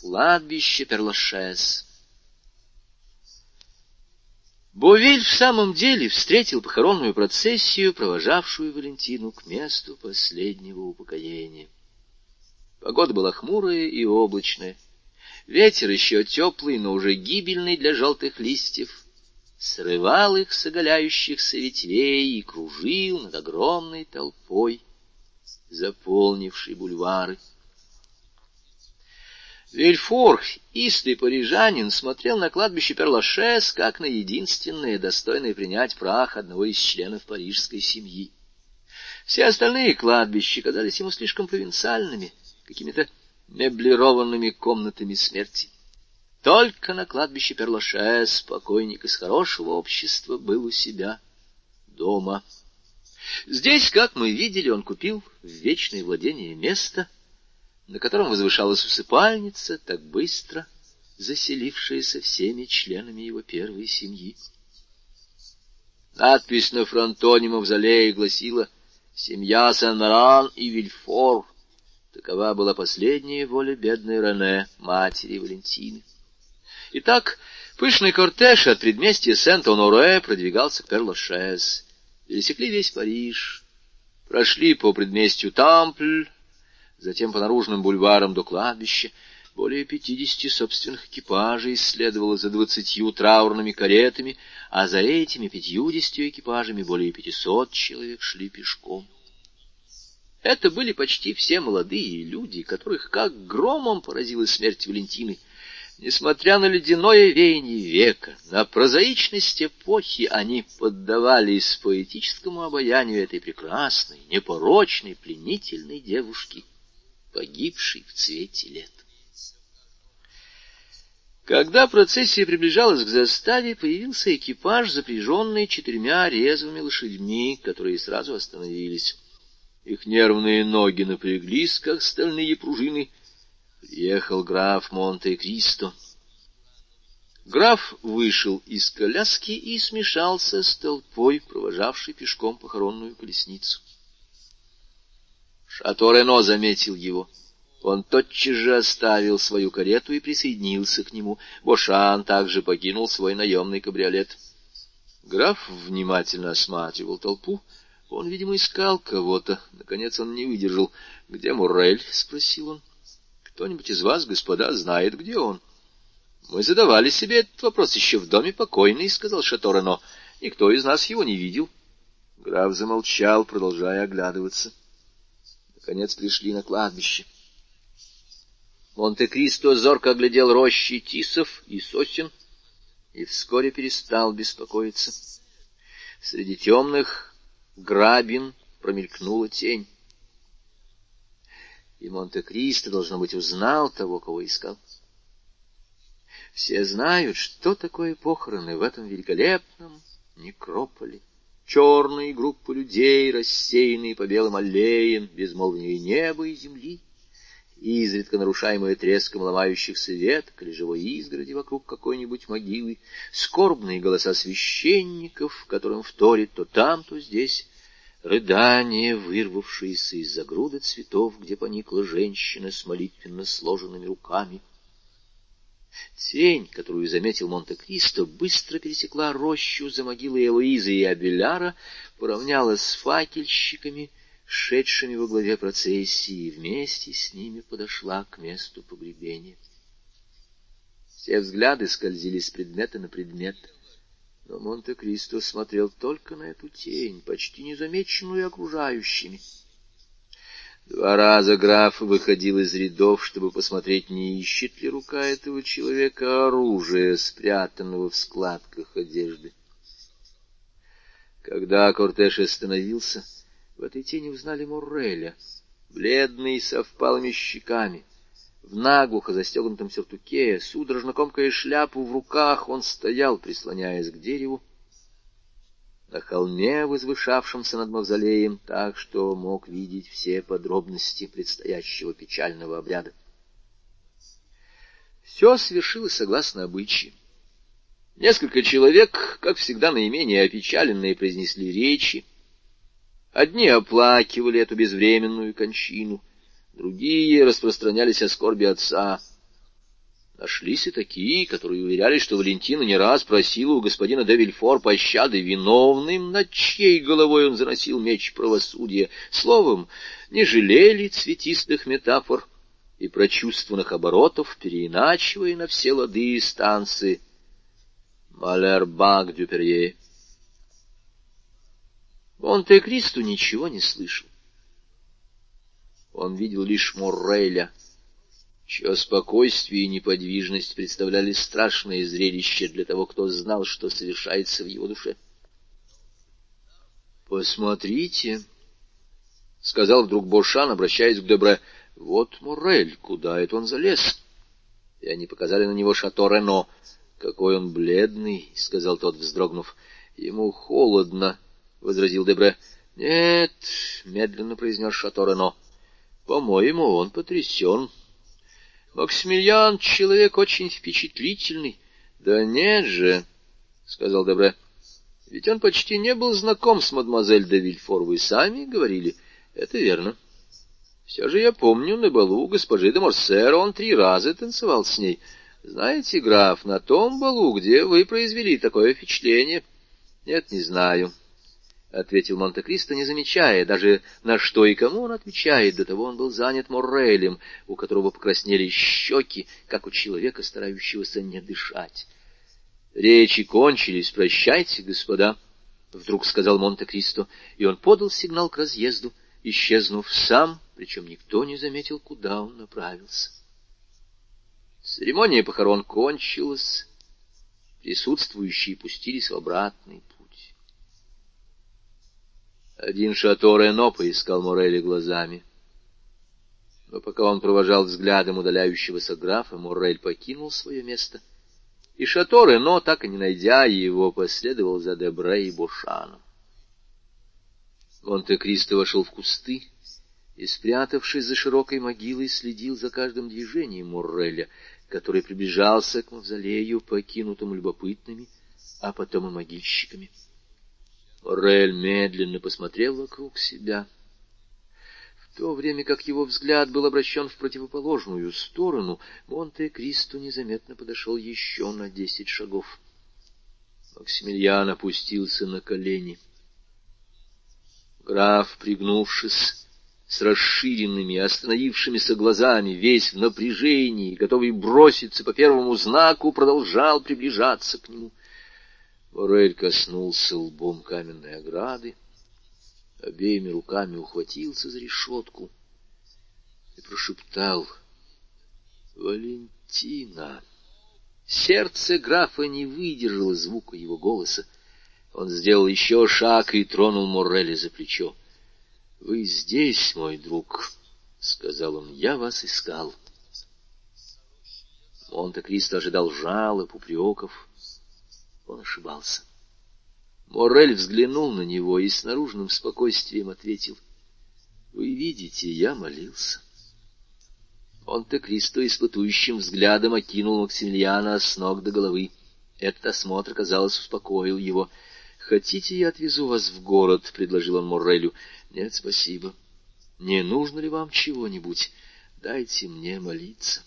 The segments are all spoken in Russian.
Кладбище Перлашес. Бовиль в самом деле встретил похоронную процессию, провожавшую Валентину к месту последнего упокоения. Погода была хмурая и облачная. Ветер еще теплый, но уже гибельный для желтых листьев, срывал их с оголяющихся ветвей и кружил над огромной толпой, заполнившей бульвары. Вильфор, истый парижанин, смотрел на кладбище Перлашес как на единственное, достойное принять прах одного из членов парижской семьи. Все остальные кладбища казались ему слишком провинциальными, какими-то меблированными комнатами смерти. Только на кладбище Перлашес покойник из хорошего общества был у себя дома. Здесь, как мы видели, он купил в вечное владение место — на котором возвышалась усыпальница, так быстро заселившаяся всеми членами его первой семьи. Надпись на фронтоне мавзолея гласила «Семья Сен-Маран и Вильфор». Такова была последняя воля бедной Рене, матери Валентины. Итак, пышный кортеж от предместья Сент-Оноре продвигался к Перлашез. Пересекли весь Париж, прошли по предместью Тампль, затем по наружным бульварам до кладбища. Более пятидесяти собственных экипажей следовало за двадцатью траурными каретами, а за этими пятьюдесятью экипажами более пятисот человек шли пешком. Это были почти все молодые люди, которых как громом поразила смерть Валентины. Несмотря на ледяное веяние века, на прозаичность эпохи, они поддавались поэтическому обаянию этой прекрасной, непорочной, пленительной девушки — погибший в цвете лет. Когда процессия приближалась к заставе, появился экипаж, запряженный четырьмя резвыми лошадьми, которые сразу остановились. Их нервные ноги напряглись, как стальные пружины. Приехал граф Монте-Кристо. Граф вышел из коляски и смешался с толпой, провожавшей пешком похоронную колесницу. Шато Рено заметил его. Он тотчас же оставил свою карету и присоединился к нему. Бошан также покинул свой наемный кабриолет. Граф внимательно осматривал толпу. Он, видимо, искал кого-то. Наконец он не выдержал. — Где Муррель? — спросил он. — Кто-нибудь из вас, господа, знает, где он? — Мы задавали себе этот вопрос еще в доме покойный, — сказал Шато Рено. — Никто из нас его не видел. Граф замолчал, продолжая оглядываться. — Наконец пришли на кладбище. Монте-Кристо зорко оглядел рощи тисов и сосен и вскоре перестал беспокоиться. Среди темных грабин промелькнула тень. И Монте-Кристо, должно быть, узнал того, кого искал. Все знают, что такое похороны в этом великолепном некрополе черные группы людей, рассеянные по белым аллеям, безмолвнее неба и земли, изредка нарушаемые треском ломающихся веток или живой изгороди вокруг какой-нибудь могилы, скорбные голоса священников, которым вторит то там, то здесь, рыдания, вырвавшиеся из-за груды цветов, где поникла женщина с молитвенно сложенными руками, Тень, которую заметил Монте-Кристо, быстро пересекла рощу за могилой Элоизы и Абеляра, поравнялась с факельщиками, шедшими во главе процессии, и вместе с ними подошла к месту погребения. Все взгляды скользили с предмета на предмет, но Монте-Кристо смотрел только на эту тень, почти незамеченную окружающими. Два раза граф выходил из рядов, чтобы посмотреть, не ищет ли рука этого человека оружия, спрятанного в складках одежды. Когда кортеж остановился, в этой тени узнали Мурреля, бледный, со впалыми щеками. В наглухо застегнутом сюртуке, судорожно комкая шляпу в руках, он стоял, прислоняясь к дереву, на холме, возвышавшемся над мавзолеем, так что мог видеть все подробности предстоящего печального обряда. Все свершилось согласно обычаю. Несколько человек, как всегда наименее опечаленные, произнесли речи. Одни оплакивали эту безвременную кончину, другие распространялись о скорби отца. Нашлись и такие, которые уверяли, что Валентина не раз просила у господина де Вильфор пощады виновным, над чьей головой он заносил меч правосудия. Словом, не жалели цветистых метафор и прочувствованных оборотов, переиначивая на все лады и станции Малербак Дюперье. Монте-Кристо ничего не слышал. Он видел лишь Морреля — чье спокойствие и неподвижность представляли страшное зрелище для того, кто знал, что совершается в его душе. «Посмотрите», — сказал вдруг Бошан, обращаясь к Дебре, — «вот Морель, куда это он залез?» И они показали на него шато Рено. «Какой он бледный», — сказал тот, вздрогнув. «Ему холодно», — возразил Дебре. «Нет», — медленно произнес шато Рено, — «по-моему, он потрясен». Максимилиан — человек очень впечатлительный. — Да нет же, — сказал Добре, — ведь он почти не был знаком с мадемуазель де Вильфор. Вы сами говорили. Это верно. Все же я помню, на балу госпожи де Морсер он три раза танцевал с ней. Знаете, граф, на том балу, где вы произвели такое впечатление... Нет, не знаю. — ответил Монте-Кристо, не замечая даже, на что и кому он отвечает. До того он был занят Моррелем, у которого покраснели щеки, как у человека, старающегося не дышать. — Речи кончились, прощайте, господа, — вдруг сказал Монте-Кристо, и он подал сигнал к разъезду, исчезнув сам, причем никто не заметил, куда он направился. Церемония похорон кончилась, присутствующие пустились в обратный путь. Один Шато Рено поискал Морели глазами. Но пока он провожал взглядом удаляющегося графа, Морель покинул свое место, и Шато Рено, так и не найдя его, последовал за Дебре и Бушаном. Монте-Кристо вошел в кусты и, спрятавшись за широкой могилой, следил за каждым движением Морреля, который приближался к мавзолею, покинутому любопытными, а потом и могильщиками. Моррель медленно посмотрел вокруг себя. В то время как его взгляд был обращен в противоположную сторону, Монте-Кристо незаметно подошел еще на десять шагов. Максимилиан опустился на колени. Граф, пригнувшись, с расширенными, остановившимися глазами, весь в напряжении, готовый броситься по первому знаку, продолжал приближаться к нему. Морель коснулся лбом каменной ограды, обеими руками ухватился за решетку и прошептал «Валентина!». Сердце графа не выдержало звука его голоса. Он сделал еще шаг и тронул Морреля за плечо. — Вы здесь, мой друг, — сказал он, — я вас искал. Монте-Кристо ожидал жалоб, упреков, он ошибался. Морель взглянул на него и с наружным спокойствием ответил. — Вы видите, я молился. Он-то Кристо испытующим взглядом окинул Максимилиана с ног до головы. Этот осмотр, казалось, успокоил его. — Хотите, я отвезу вас в город? — предложил он Моррелю. — Нет, спасибо. — Не нужно ли вам чего-нибудь? Дайте мне молиться.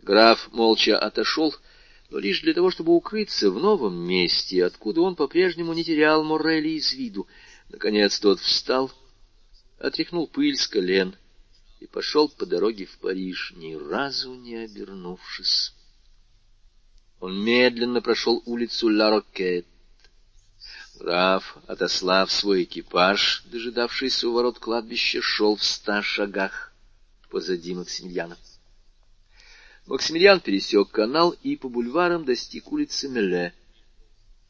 Граф молча отошел, — но лишь для того, чтобы укрыться в новом месте, откуда он по-прежнему не терял Моррели из виду. Наконец тот встал, отряхнул пыль с колен и пошел по дороге в Париж, ни разу не обернувшись. Он медленно прошел улицу Ла-Рокет. Граф, отослав свой экипаж, дожидавшийся у ворот кладбища, шел в ста шагах позади Максимилиана. Максимилиан пересек канал и по бульварам достиг улицы Меле.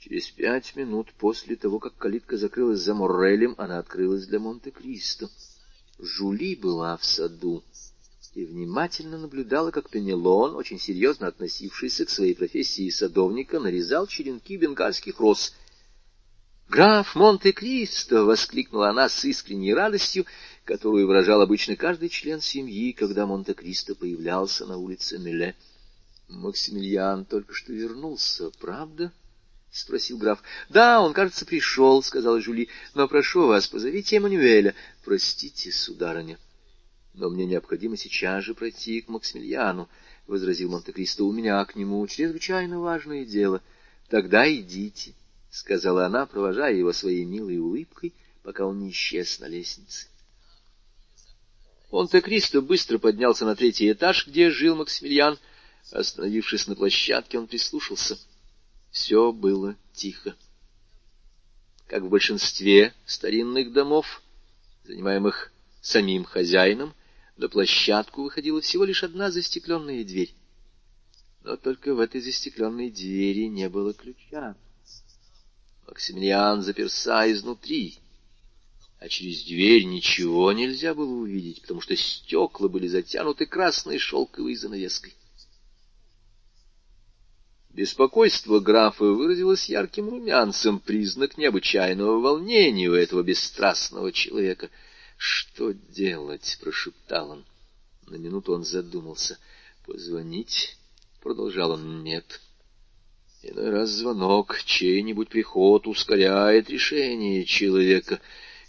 Через пять минут после того, как калитка закрылась за Моррелем, она открылась для Монте-Кристо. Жули была в саду и внимательно наблюдала, как Пенелон, очень серьезно относившийся к своей профессии садовника, нарезал черенки бенгальских роз — «Граф Монте-Кристо!» — воскликнула она с искренней радостью, которую выражал обычно каждый член семьи, когда Монте-Кристо появлялся на улице Меле. «Максимилиан только что вернулся, правда?» — спросил граф. — Да, он, кажется, пришел, — сказала Жюли. — Но прошу вас, позовите Эммануэля. — Простите, сударыня, но мне необходимо сейчас же пройти к Максимилиану. возразил Монте-Кристо, — у меня к нему чрезвычайно важное дело. — Тогда идите, — сказала она, провожая его своей милой улыбкой, пока он не исчез на лестнице. Монте-Кристо быстро поднялся на третий этаж, где жил Максимилиан. Остановившись на площадке, он прислушался. Все было тихо. Как в большинстве старинных домов, занимаемых самим хозяином, на площадку выходила всего лишь одна застекленная дверь. Но только в этой застекленной двери не было ключа. Максимилиан заперся изнутри, а через дверь ничего нельзя было увидеть, потому что стекла были затянуты красной шелковой занавеской. Беспокойство графа выразилось ярким румянцем, признак необычайного волнения у этого бесстрастного человека. «Что делать?» — прошептал он. На минуту он задумался. «Позвонить?» — продолжал он. «Нет». Иной раз звонок, чей-нибудь приход ускоряет решение человека,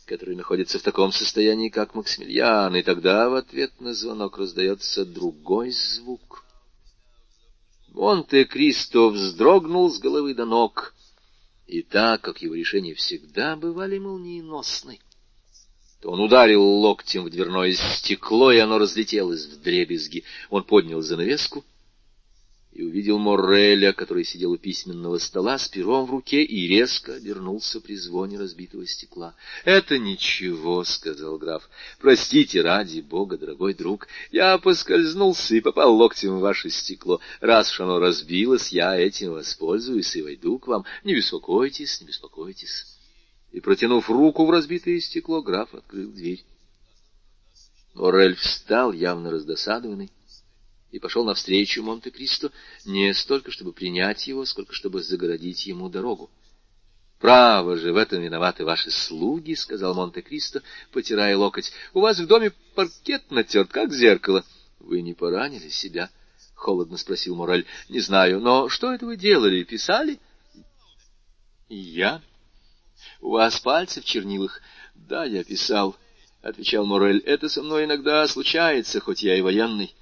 который находится в таком состоянии, как Максимилиан, и тогда в ответ на звонок раздается другой звук — Монте-Кристо вздрогнул с головы до ног, и так как его решения всегда бывали молниеносны, то он ударил локтем в дверное стекло, и оно разлетелось в дребезги. Он поднял занавеску и увидел Морреля, который сидел у письменного стола с пером в руке и резко обернулся при звоне разбитого стекла. — Это ничего, — сказал граф. — Простите, ради бога, дорогой друг, я поскользнулся и попал локтем в ваше стекло. Раз уж оно разбилось, я этим воспользуюсь и войду к вам. Не беспокойтесь, не беспокойтесь. И, протянув руку в разбитое стекло, граф открыл дверь. Моррель встал, явно раздосадованный и пошел навстречу Монте-Кристо не столько, чтобы принять его, сколько чтобы загородить ему дорогу. — Право же, в этом виноваты ваши слуги, — сказал Монте-Кристо, потирая локоть. — У вас в доме паркет натерт, как зеркало. — Вы не поранили себя? — холодно спросил Мораль. — Не знаю, но что это вы делали? Писали? — Я? — У вас пальцы в чернилах? — Да, я писал, — отвечал Морель. — Это со мной иногда случается, хоть я и военный.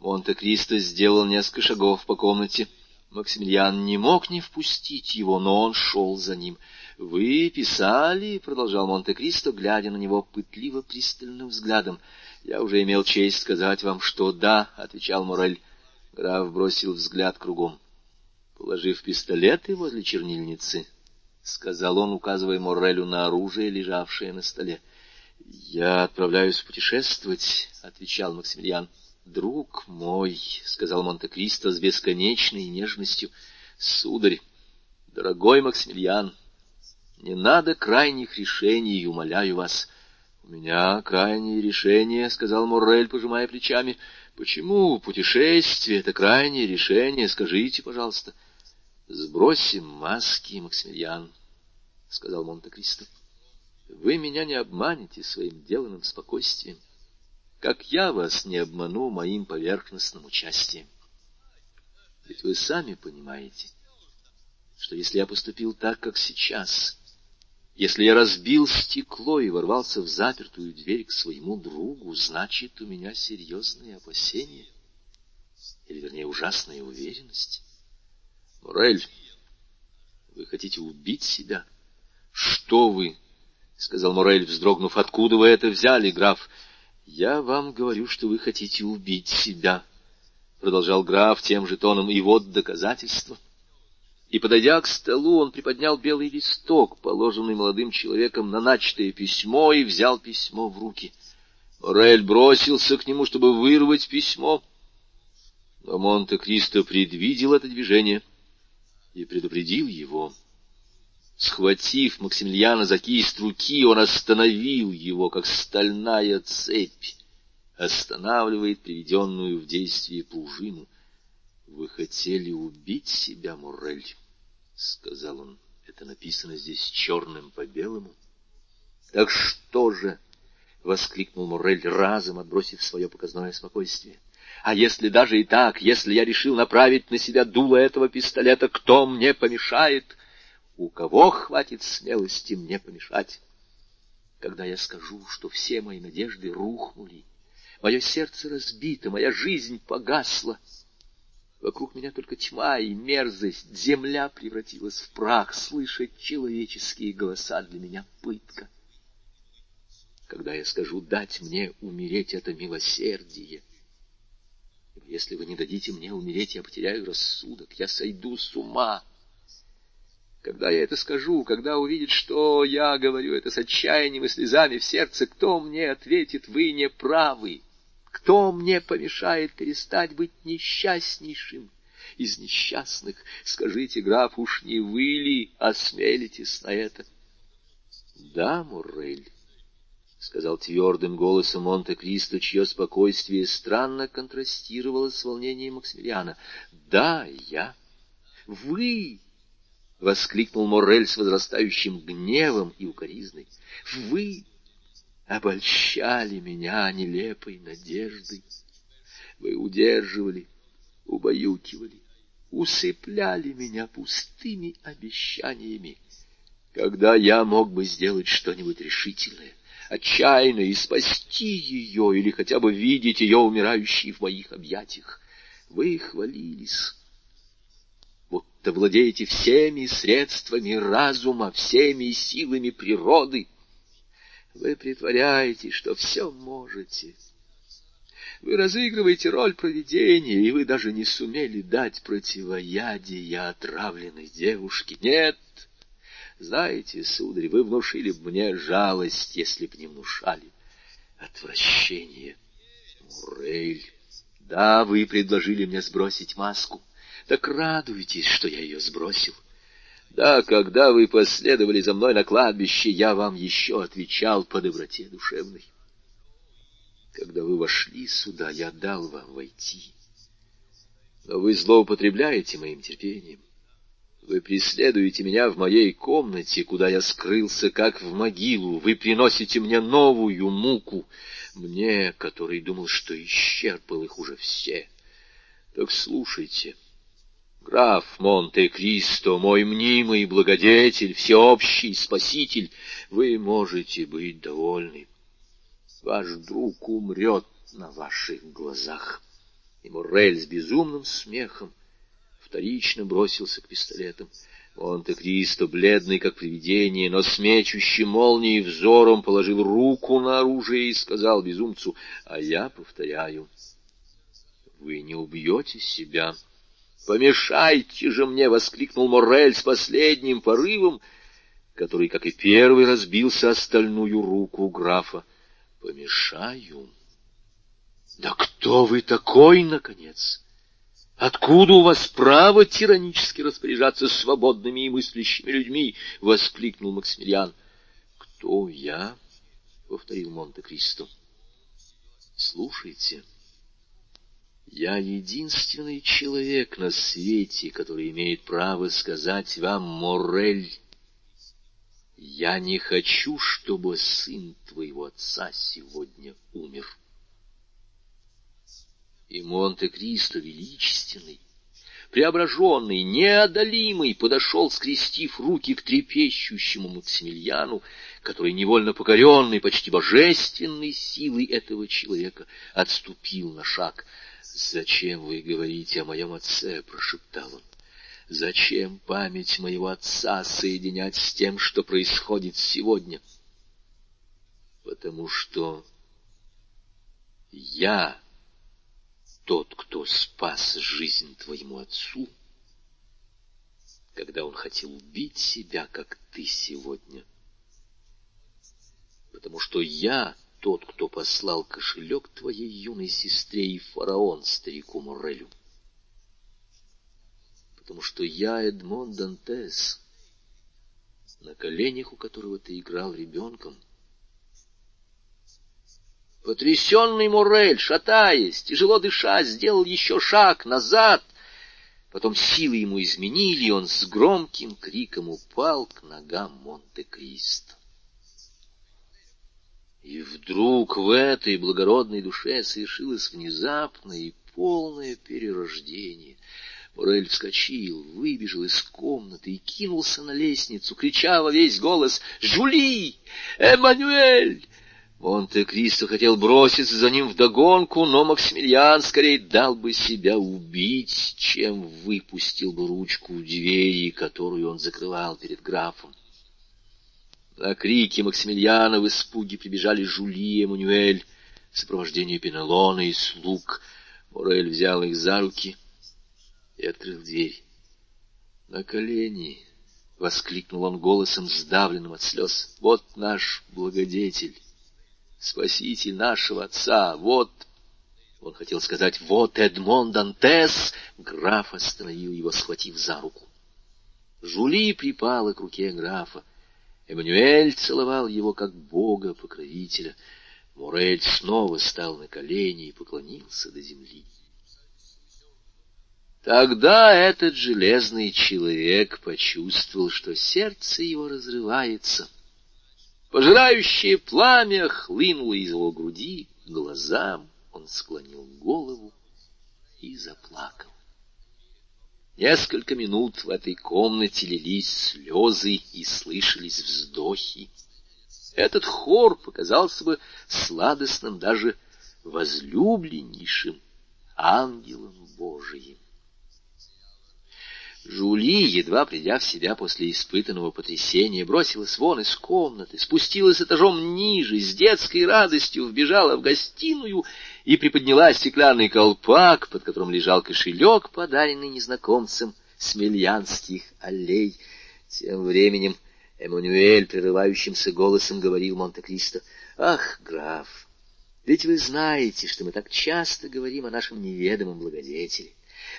Монте-Кристо сделал несколько шагов по комнате. Максимилиан не мог не впустить его, но он шел за ним. — Вы писали, — продолжал Монте-Кристо, глядя на него пытливо пристальным взглядом. — Я уже имел честь сказать вам, что да, — отвечал Морель. Граф бросил взгляд кругом. Положив пистолеты возле чернильницы, — сказал он, указывая Морелю на оружие, лежавшее на столе. — Я отправляюсь путешествовать, — отвечал Максимилиан. — «Друг мой», — сказал Монте-Кристо с бесконечной нежностью, — «сударь, дорогой Максимилиан, не надо крайних решений, умоляю вас». «У меня крайнее решение», — сказал Моррель, пожимая плечами. «Почему путешествие — это крайнее решение? Скажите, пожалуйста». «Сбросим маски, Максимилиан», — сказал Монте-Кристо. «Вы меня не обманете своим деланным спокойствием как я вас не обману моим поверхностным участием. Ведь вы сами понимаете, что если я поступил так, как сейчас, если я разбил стекло и ворвался в запертую дверь к своему другу, значит, у меня серьезные опасения, или, вернее, ужасная уверенность. Морель, вы хотите убить себя? Что вы? — сказал Морель, вздрогнув. — Откуда вы это взяли, граф? — «Я вам говорю, что вы хотите убить себя», — продолжал граф тем же тоном, — «и вот доказательство». И, подойдя к столу, он приподнял белый листок, положенный молодым человеком на начатое письмо, и взял письмо в руки. Морель бросился к нему, чтобы вырвать письмо, но Монте-Кристо предвидел это движение и предупредил его. Схватив Максимилиана за кисть руки, он остановил его, как стальная цепь останавливает приведенную в действие пружину. — Вы хотели убить себя, Муррель? — сказал он. — Это написано здесь черным по белому. — Так что же? — воскликнул Муррель, разом отбросив свое показное спокойствие. — А если даже и так, если я решил направить на себя дуло этого пистолета, кто мне помешает? — у кого хватит смелости мне помешать? Когда я скажу, что все мои надежды рухнули, мое сердце разбито, моя жизнь погасла, Вокруг меня только тьма и мерзость. Земля превратилась в прах. Слышать человеческие голоса для меня пытка. Когда я скажу «дать мне умереть» — это милосердие. Если вы не дадите мне умереть, я потеряю рассудок, я сойду с ума. Когда я это скажу, когда увидит, что я говорю это с отчаянием и слезами в сердце, кто мне ответит, вы не правы? Кто мне помешает перестать быть несчастнейшим из несчастных? Скажите, граф, уж не вы ли осмелитесь на это? Да, Муррель, — сказал твердым голосом Монте-Кристо, чье спокойствие странно контрастировало с волнением Максимилиана. — Да, я. — Вы! — воскликнул Моррель с возрастающим гневом и укоризной. — Вы обольщали меня нелепой надеждой. Вы удерживали, убаюкивали, усыпляли меня пустыми обещаниями, когда я мог бы сделать что-нибудь решительное, отчаянное и спасти ее или хотя бы видеть ее умирающей в моих объятиях. Вы хвалились будто владеете всеми средствами разума, всеми силами природы. Вы притворяетесь, что все можете. Вы разыгрываете роль провидения, и вы даже не сумели дать противоядие отравленной девушке. Нет, знаете, сударь, вы внушили бы мне жалость, если б не внушали отвращение. Мурель, да, вы предложили мне сбросить маску. Так радуйтесь, что я ее сбросил. Да, когда вы последовали за мной на кладбище, я вам еще отвечал по доброте душевной. Когда вы вошли сюда, я дал вам войти. Но вы злоупотребляете моим терпением. Вы преследуете меня в моей комнате, куда я скрылся, как в могилу. Вы приносите мне новую муку, мне, который думал, что исчерпал их уже все. Так слушайте, — Граф Монте-Кристо, мой мнимый благодетель, всеобщий спаситель, вы можете быть довольны. Ваш друг умрет на ваших глазах. И Моррель с безумным смехом вторично бросился к пистолетам. Монте-Кристо, бледный как привидение, но с молнией взором, положил руку на оружие и сказал безумцу, а я повторяю, вы не убьете себя, — «Помешайте же мне!» — воскликнул Моррель с последним порывом, который, как и первый, разбился о стальную руку графа. «Помешаю?» «Да кто вы такой, наконец? Откуда у вас право тиранически распоряжаться свободными и мыслящими людьми?» — воскликнул Максимилиан. «Кто я?» — повторил Монте-Кристо. «Слушайте». Я единственный человек на свете, который имеет право сказать вам, Морель, я не хочу, чтобы сын твоего отца сегодня умер. И Монте-Кристо величественный, преображенный, неодолимый, подошел, скрестив руки к трепещущему Максимилиану, который, невольно покоренный почти божественной силой этого человека, отступил на шаг — «Зачем вы говорите о моем отце?» — прошептал он. «Зачем память моего отца соединять с тем, что происходит сегодня?» «Потому что я тот, кто спас жизнь твоему отцу, когда он хотел убить себя, как ты сегодня. Потому что я тот, кто послал кошелек твоей юной сестре и фараон старику Морелю. Потому что я Эдмон Дантес, на коленях у которого ты играл ребенком. Потрясенный Морель, шатаясь, тяжело дыша, сделал еще шаг назад. Потом силы ему изменили, и он с громким криком упал к ногам Монте-Кристо. И вдруг в этой благородной душе совершилось внезапное и полное перерождение. Морель вскочил, выбежал из комнаты и кинулся на лестницу, крича во весь голос «Жули! Эммануэль!» Монте-Кристо хотел броситься за ним вдогонку, но Максимилиан скорее дал бы себя убить, чем выпустил бы ручку двери, которую он закрывал перед графом. На крики Максимилиана в испуге прибежали Жули и Эммануэль в сопровождении Пенелона и слуг. Морель взял их за руки и открыл дверь. «На колени!» — воскликнул он голосом, сдавленным от слез. «Вот наш благодетель!» спаситель нашего отца, вот... Он хотел сказать «Вот Эдмон Дантес!» Граф остановил его, схватив за руку. Жули припала к руке графа. Эммануэль целовал его как бога-покровителя. Мурель снова стал на колени и поклонился до земли. Тогда этот железный человек почувствовал, что сердце его разрывается — Пожирающее пламя хлынуло из его груди глазам. Он склонил голову и заплакал. Несколько минут в этой комнате лились слезы и слышались вздохи. Этот хор показался бы сладостным, даже возлюбленнейшим ангелом Божиим. Жули, едва придя в себя после испытанного потрясения, бросилась вон из комнаты, спустилась этажом ниже, с детской радостью вбежала в гостиную и приподняла стеклянный колпак, под которым лежал кошелек, подаренный незнакомцем с мельянских аллей. Тем временем Эммануэль прерывающимся голосом говорил Монте-Кристо, «Ах, граф, ведь вы знаете, что мы так часто говорим о нашем неведомом благодетеле.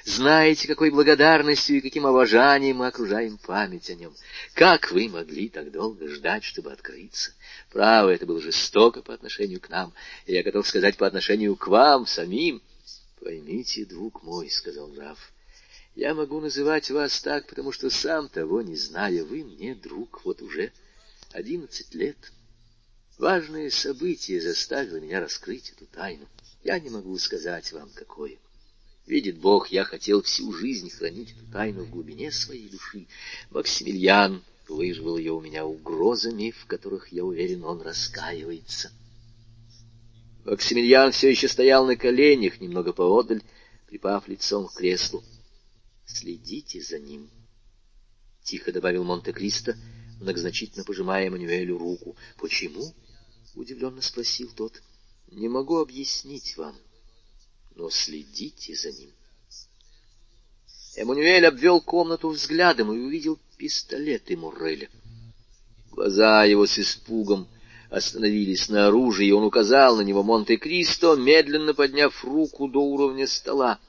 Знаете, какой благодарностью и каким обожанием мы окружаем память о нем. Как вы могли так долго ждать, чтобы открыться? Право, это было жестоко по отношению к нам, и я готов сказать по отношению к вам самим. — Поймите, друг мой, — сказал граф, — я могу называть вас так, потому что сам того не зная, вы мне друг вот уже одиннадцать лет. Важное событие заставило меня раскрыть эту тайну. Я не могу сказать вам, какое. — Видит Бог, я хотел всю жизнь хранить эту тайну в глубине своей души. Максимилиан выживал ее у меня угрозами, в которых, я уверен, он раскаивается. Максимилиан все еще стоял на коленях, немного поодаль, припав лицом к креслу. «Следите за ним», — тихо добавил Монте-Кристо, многозначительно пожимая Эммануэлю руку. «Почему?» — удивленно спросил тот. «Не могу объяснить вам» но следите за ним. Эммануэль обвел комнату взглядом и увидел пистолеты Мурреля. Глаза его с испугом остановились на оружии, и он указал на него Монте-Кристо, медленно подняв руку до уровня стола.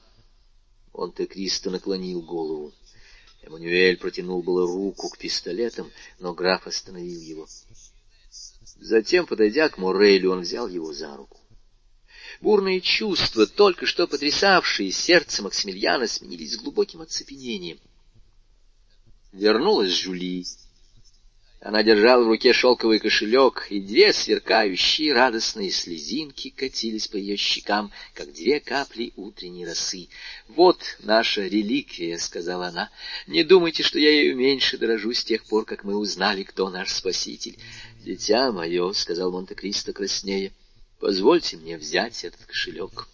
Монте-Кристо наклонил голову. Эммануэль протянул было руку к пистолетам, но граф остановил его. Затем, подойдя к Морелю, он взял его за руку. Бурные чувства, только что потрясавшие сердце Максимилиана, сменились глубоким оцепенением. Вернулась Жюли. Она держала в руке шелковый кошелек, и две сверкающие радостные слезинки катились по ее щекам, как две капли утренней росы. «Вот наша реликвия», — сказала она. «Не думайте, что я ею меньше дорожу с тех пор, как мы узнали, кто наш спаситель». «Дитя мое», — сказал Монте-Кристо краснея, — Позвольте мне взять этот кошелек.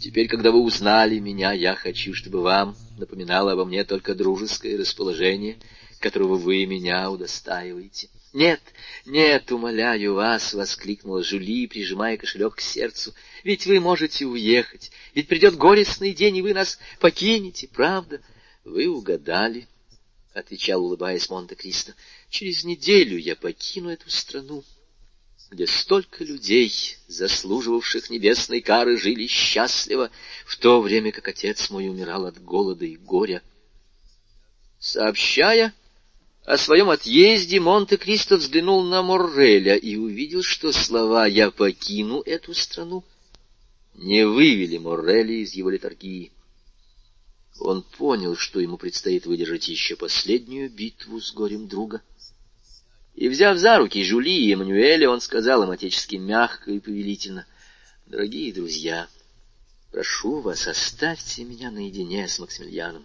Теперь, когда вы узнали меня, я хочу, чтобы вам напоминало обо мне только дружеское расположение, которого вы меня удостаиваете. — Нет, нет, умоляю вас, — воскликнула Жули, прижимая кошелек к сердцу. — Ведь вы можете уехать, ведь придет горестный день, и вы нас покинете, правда? — Вы угадали, — отвечал, улыбаясь Монте-Кристо. — Через неделю я покину эту страну где столько людей, заслуживавших небесной кары, жили счастливо, в то время как отец мой умирал от голода и горя. Сообщая о своем отъезде, Монте-Кристо взглянул на Морреля и увидел, что слова «я покину эту страну» не вывели Морреля из его литургии. Он понял, что ему предстоит выдержать еще последнюю битву с горем друга — и, взяв за руки Жули и Эммануэля, он сказал им отечески мягко и повелительно, «Дорогие друзья, прошу вас, оставьте меня наедине с Максимилианом.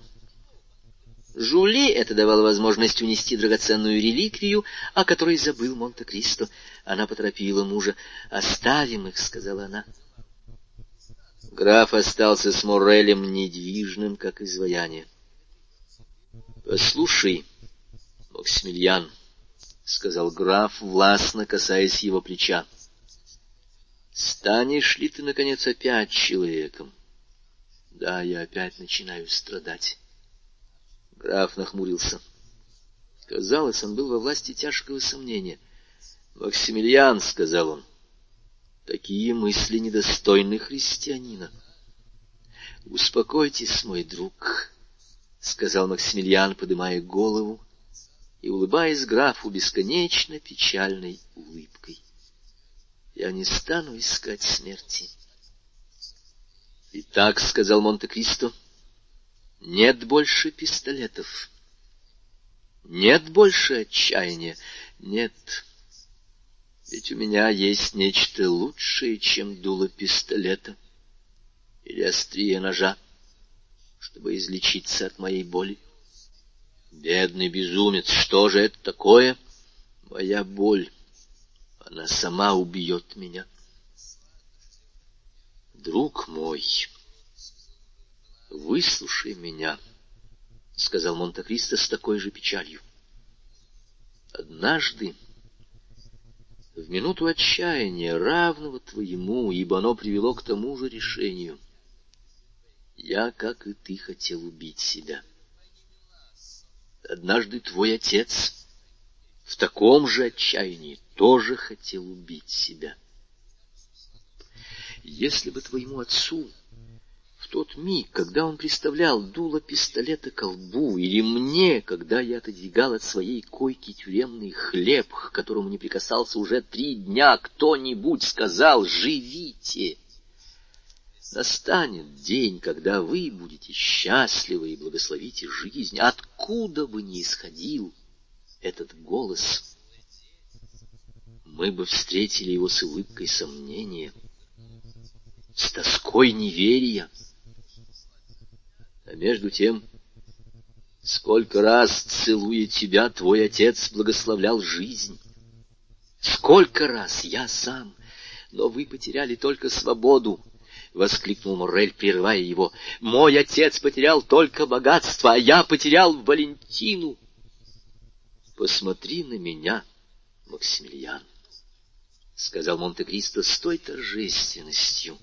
Жули это давало возможность унести драгоценную реликвию, о которой забыл Монте-Кристо. Она поторопила мужа. «Оставим их», — сказала она. Граф остался с Морелем недвижным, как изваяние. «Послушай, Максимилиан», — сказал граф, властно касаясь его плеча, — «станешь ли ты, наконец, опять человеком?» «Да, я опять начинаю страдать». Граф нахмурился. Казалось, он был во власти тяжкого сомнения. «Максимилиан», — сказал он, — «такие мысли недостойны христианина». «Успокойтесь, мой друг», — сказал Максимилиан, подымая голову и улыбаясь графу бесконечно печальной улыбкой. «Я не стану искать смерти». «Итак», — сказал Монте-Кристо, — нет больше пистолетов. Нет больше отчаяния. Нет. Ведь у меня есть нечто лучшее, чем дуло пистолета или острие ножа, чтобы излечиться от моей боли. Бедный безумец, что же это такое? Моя боль. Она сама убьет меня. Друг мой... «Выслушай меня», — сказал Монте-Кристо с такой же печалью. «Однажды, в минуту отчаяния, равного твоему, ибо оно привело к тому же решению, я, как и ты, хотел убить себя. Однажды твой отец в таком же отчаянии тоже хотел убить себя. Если бы твоему отцу в тот миг, когда он приставлял дуло пистолета к лбу, или мне, когда я отодвигал от своей койки тюремный хлеб, к которому не прикасался уже три дня, кто-нибудь сказал «Живите!» Настанет день, когда вы будете счастливы и благословите жизнь, откуда бы ни исходил этот голос. Мы бы встретили его с улыбкой сомнения, с тоской неверия, а между тем, сколько раз, целуя тебя, твой отец благословлял жизнь. Сколько раз я сам, но вы потеряли только свободу, — воскликнул Моррель, прерывая его. — Мой отец потерял только богатство, а я потерял Валентину. — Посмотри на меня, Максимилиан, — сказал Монте-Кристо с той торжественностью,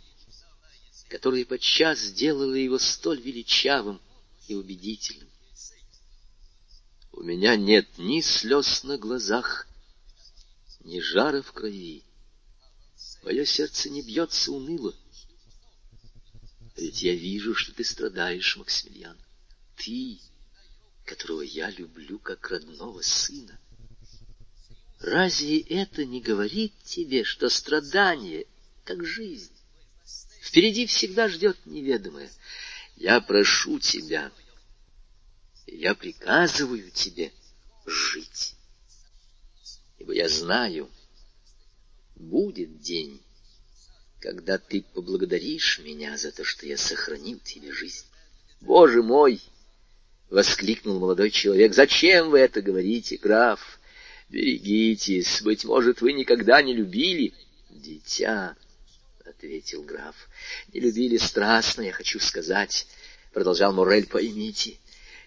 — которая подчас сделала его столь величавым и убедительным. У меня нет ни слез на глазах, ни жара в крови. Мое сердце не бьется уныло. Ведь я вижу, что ты страдаешь, Максимилиан. Ты, которого я люблю как родного сына. Разве это не говорит тебе, что страдание, как жизнь, Впереди всегда ждет неведомое. Я прошу тебя, я приказываю тебе жить. Ибо я знаю, будет день, когда ты поблагодаришь меня за то, что я сохранил тебе жизнь. Боже мой! — воскликнул молодой человек. — Зачем вы это говорите, граф? Берегитесь, быть может, вы никогда не любили. Дитя, ответил граф. — Не любили страстно, я хочу сказать, — продолжал Морель, — поймите.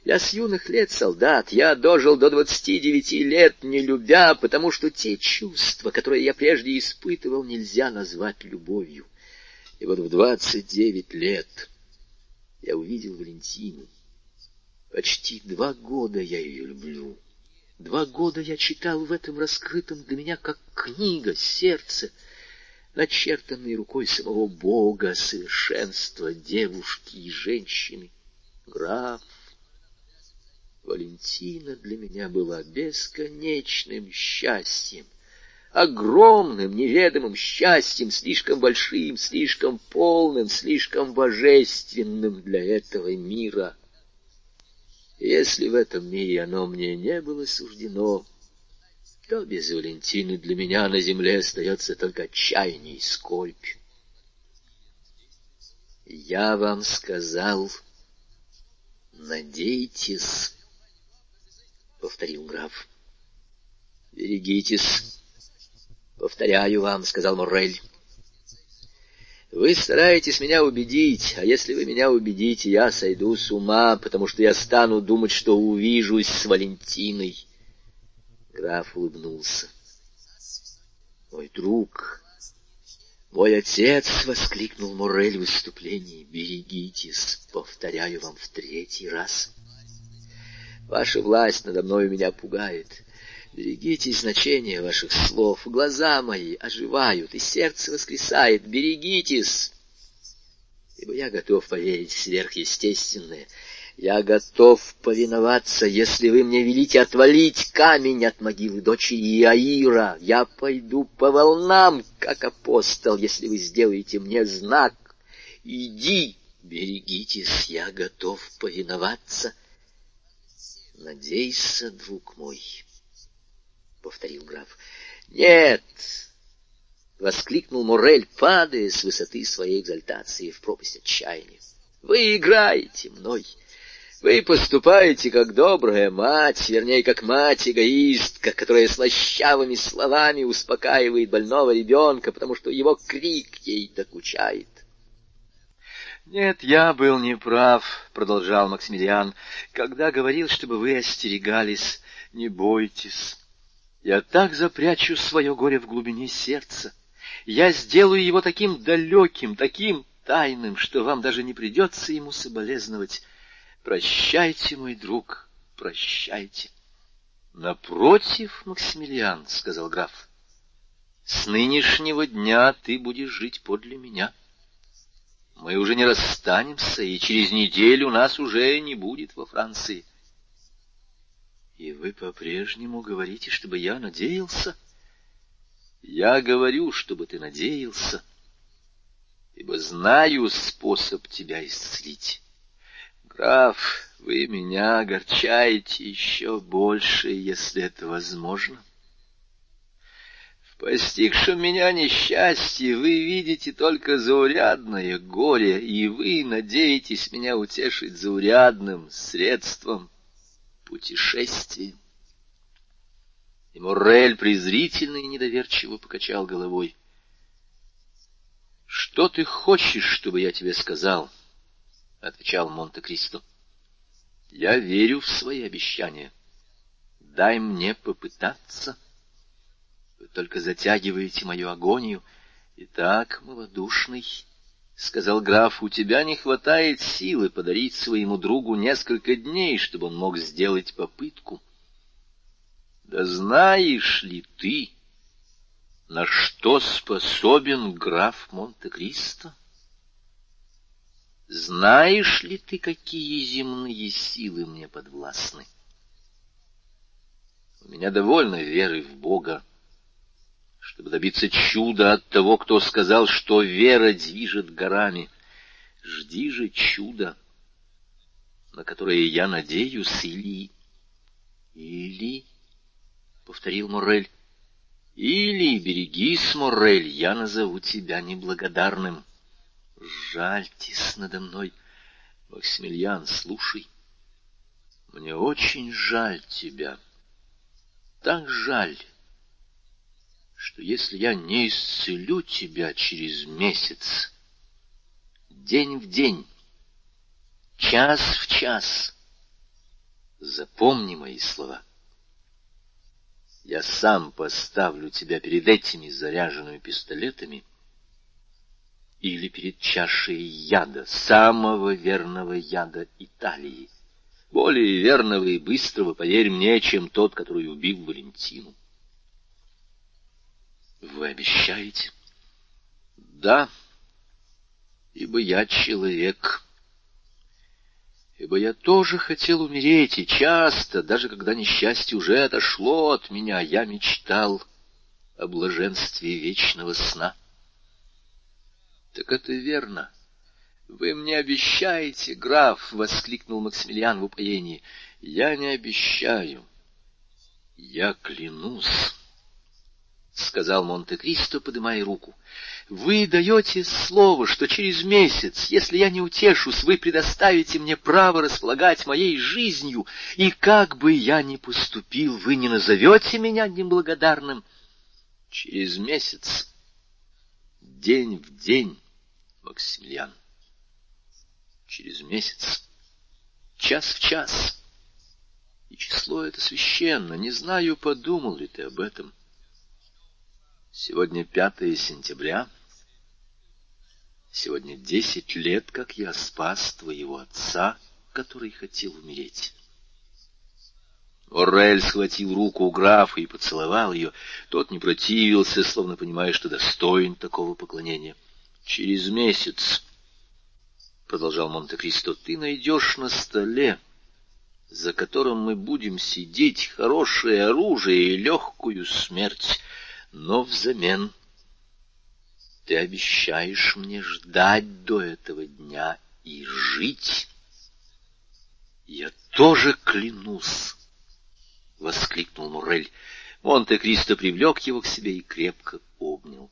Я с юных лет солдат, я дожил до двадцати девяти лет, не любя, потому что те чувства, которые я прежде испытывал, нельзя назвать любовью. И вот в двадцать девять лет я увидел Валентину. Почти два года я ее люблю. Два года я читал в этом раскрытом для меня как книга сердце — начертанный рукой самого Бога, совершенства девушки и женщины. Граф, Валентина для меня была бесконечным счастьем, огромным, неведомым счастьем, слишком большим, слишком полным, слишком божественным для этого мира. Если в этом мире оно мне не было суждено, то без Валентины для меня на земле остается только отчаяние и скорбь. Я вам сказал, надейтесь, повторил граф. Берегитесь. Повторяю вам, сказал Моррель. Вы стараетесь меня убедить, а если вы меня убедите, я сойду с ума, потому что я стану думать, что увижусь с Валентиной. Граф улыбнулся. Мой друг, мой отец, — воскликнул Морель в выступлении, — берегитесь, повторяю вам в третий раз. Ваша власть надо мною меня пугает. Берегитесь значения ваших слов. Глаза мои оживают, и сердце воскресает. Берегитесь, ибо я готов поверить в сверхъестественное. Я готов повиноваться, если вы мне велите отвалить камень от могилы дочери Иаира. Я пойду по волнам, как апостол, если вы сделаете мне знак. Иди, берегитесь, я готов повиноваться. Надейся, друг мой повторил граф. Нет! воскликнул Морель, падая с высоты своей экзальтации в пропасть отчаяния. Вы играете мной. Вы поступаете как добрая мать, вернее, как мать-эгоистка, которая слащавыми словами успокаивает больного ребенка, потому что его крик ей докучает. «Нет, я был неправ», — продолжал Максимилиан, — «когда говорил, чтобы вы остерегались, не бойтесь». Я так запрячу свое горе в глубине сердца. Я сделаю его таким далеким, таким тайным, что вам даже не придется ему соболезновать. Прощайте, мой друг, прощайте. Напротив, Максимилиан, — сказал граф, — с нынешнего дня ты будешь жить подле меня. Мы уже не расстанемся, и через неделю нас уже не будет во Франции. — и вы по-прежнему говорите, чтобы я надеялся? Я говорю, чтобы ты надеялся, ибо знаю способ тебя исцелить. Граф, вы меня огорчаете еще больше, если это возможно. В постигшем меня несчастье вы видите только заурядное горе, и вы надеетесь меня утешить заурядным средством — путешествием. И Моррель презрительно и недоверчиво покачал головой. — Что ты хочешь, чтобы я тебе сказал? — отвечал Монте-Кристо. — Я верю в свои обещания. Дай мне попытаться. Вы только затягиваете мою агонию. Итак, малодушный... — сказал граф, — у тебя не хватает силы подарить своему другу несколько дней, чтобы он мог сделать попытку. Да знаешь ли ты, на что способен граф Монте-Кристо? Знаешь ли ты, какие земные силы мне подвластны? У меня довольно веры в Бога, — чтобы добиться чуда от того, кто сказал, что вера движет горами. Жди же чуда, на которое я надеюсь, или... Или... — повторил Моррель. — Или берегись, Моррель, я назову тебя неблагодарным. Жальтесь надо мной. Максимилиан, слушай. Мне очень жаль тебя. Так жаль что если я не исцелю тебя через месяц, день в день, час в час, запомни мои слова. Я сам поставлю тебя перед этими заряженными пистолетами или перед чашей яда, самого верного яда Италии, более верного и быстрого, поверь мне, чем тот, который убил Валентину. Вы обещаете? Да, ибо я человек. Ибо я тоже хотел умереть, и часто, даже когда несчастье уже отошло от меня, я мечтал о блаженстве вечного сна. Так это верно. Вы мне обещаете, граф, — воскликнул Максимилиан в упоении. Я не обещаю. Я клянусь. Сказал Монте-Кристо, подымая руку. — Вы даете слово, что через месяц, если я не утешусь, вы предоставите мне право располагать моей жизнью, и как бы я ни поступил, вы не назовете меня неблагодарным. Через месяц, день в день, Максимилиан, через месяц, час в час. И число это священно, не знаю, подумал ли ты об этом. — Сегодня 5 сентября. Сегодня десять лет, как я спас твоего отца, который хотел умереть. Орель схватил руку у графа и поцеловал ее. Тот не противился, словно понимая, что достоин такого поклонения. «Через месяц, — продолжал Монте-Кристо, — ты найдешь на столе, за которым мы будем сидеть, хорошее оружие и легкую смерть, но взамен ты обещаешь мне ждать до этого дня и жить. Я тоже клянусь, — воскликнул Мурель. Монте-Кристо привлек его к себе и крепко обнял.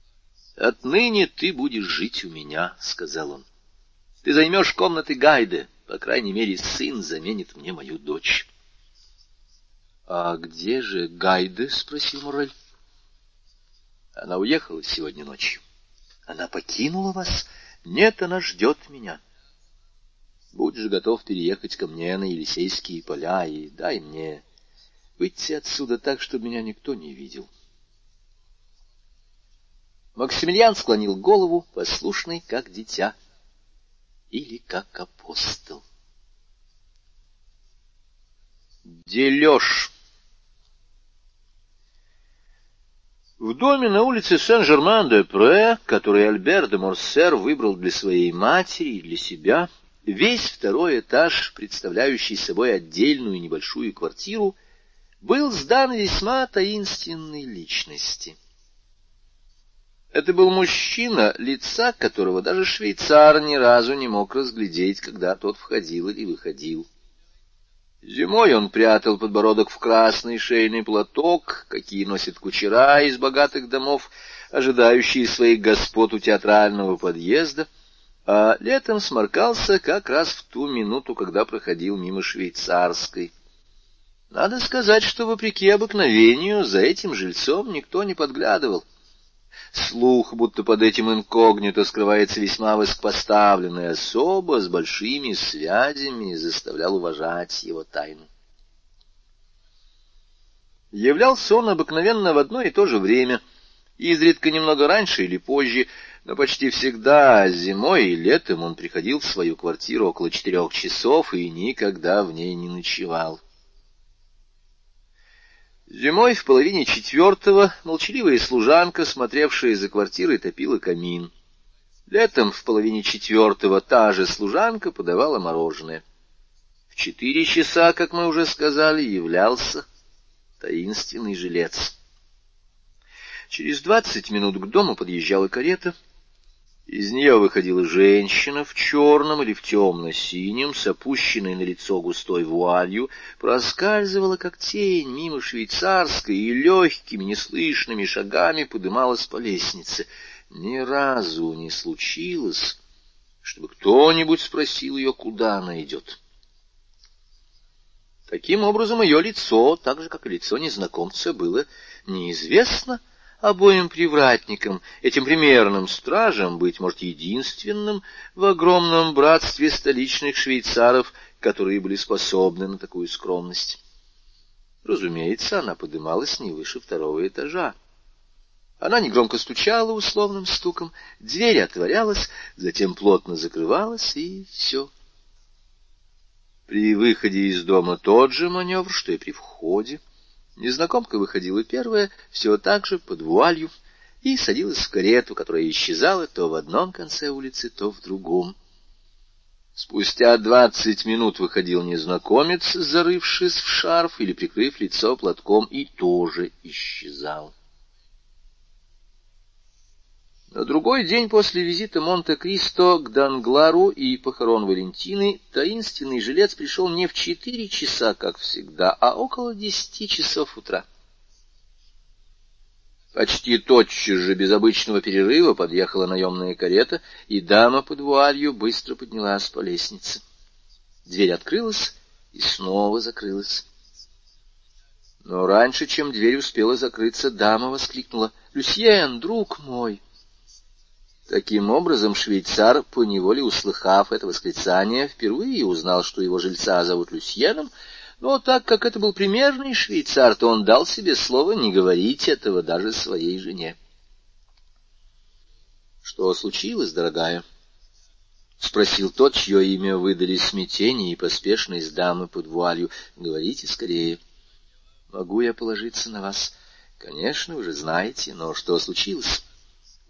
— Отныне ты будешь жить у меня, — сказал он. — Ты займешь комнаты Гайде, по крайней мере, сын заменит мне мою дочь. — А где же Гайде? — спросил Мурель. Она уехала сегодня ночью. Она покинула вас? Нет, она ждет меня. Будь же готов переехать ко мне на Елисейские поля и дай мне выйти отсюда так, чтобы меня никто не видел. Максимилиан склонил голову, послушный, как дитя, или как апостол. Дележ В доме на улице Сен-Жерман-де-Пре, который Альбер де Морсер выбрал для своей матери и для себя, весь второй этаж, представляющий собой отдельную небольшую квартиру, был сдан весьма таинственной личности. Это был мужчина, лица которого даже швейцар ни разу не мог разглядеть, когда тот входил или выходил. Зимой он прятал подбородок в красный шейный платок, какие носят кучера из богатых домов, ожидающие своих господ у театрального подъезда, а летом сморкался как раз в ту минуту, когда проходил мимо швейцарской. Надо сказать, что, вопреки обыкновению, за этим жильцом никто не подглядывал. Слух, будто под этим инкогнито скрывается весьма высокопоставленная особа с большими связями, заставлял уважать его тайну. Являлся он обыкновенно в одно и то же время, изредка немного раньше или позже, но почти всегда зимой и летом он приходил в свою квартиру около четырех часов и никогда в ней не ночевал. Зимой в половине четвертого молчаливая служанка, смотревшая за квартирой, топила камин. Летом в половине четвертого та же служанка подавала мороженое. В четыре часа, как мы уже сказали, являлся таинственный жилец. Через двадцать минут к дому подъезжала карета — из нее выходила женщина в черном или в темно-синем, с опущенной на лицо густой вуалью, проскальзывала, как тень, мимо швейцарской и легкими, неслышными шагами подымалась по лестнице. Ни разу не случилось, чтобы кто-нибудь спросил ее, куда она идет. Таким образом, ее лицо, так же, как и лицо незнакомца, было неизвестно, — обоим привратникам, этим примерным стражам, быть может, единственным в огромном братстве столичных швейцаров, которые были способны на такую скромность. Разумеется, она подымалась не выше второго этажа. Она негромко стучала условным стуком, дверь отворялась, затем плотно закрывалась, и все. При выходе из дома тот же маневр, что и при входе. Незнакомка выходила первая, все так же, под вуалью, и садилась в карету, которая исчезала то в одном конце улицы, то в другом. Спустя двадцать минут выходил незнакомец, зарывшись в шарф или прикрыв лицо платком, и тоже исчезал. На другой день после визита Монте-Кристо к Данглару и похорон Валентины таинственный жилец пришел не в четыре часа, как всегда, а около десяти часов утра. Почти тотчас же, без обычного перерыва, подъехала наемная карета, и дама под вуалью быстро поднялась по лестнице. Дверь открылась и снова закрылась. Но раньше, чем дверь успела закрыться, дама воскликнула «Люсьен, друг мой!» Таким образом, швейцар, поневоле услыхав это восклицание, впервые узнал, что его жильца зовут Люсьеном, но так как это был примерный швейцар, то он дал себе слово не говорить этого даже своей жене. — Что случилось, дорогая? — спросил тот, чье имя выдали смятение и поспешность дамы под вуалью. — Говорите скорее. — Могу я положиться на вас? — Конечно, вы же знаете, но что случилось?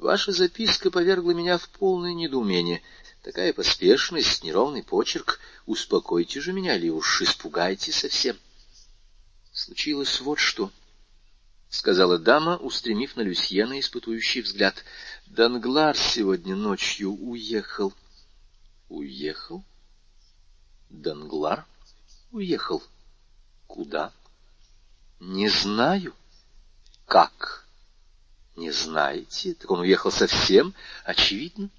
Ваша записка повергла меня в полное недоумение — Такая поспешность, неровный почерк. Успокойте же меня, ли уж испугайте совсем. Случилось вот что, — сказала дама, устремив на Люсьена испытующий взгляд. Данглар сегодня ночью уехал. Уехал? Данглар уехал. Куда? Не знаю. Как? Не знаете? Так он уехал совсем? Очевидно.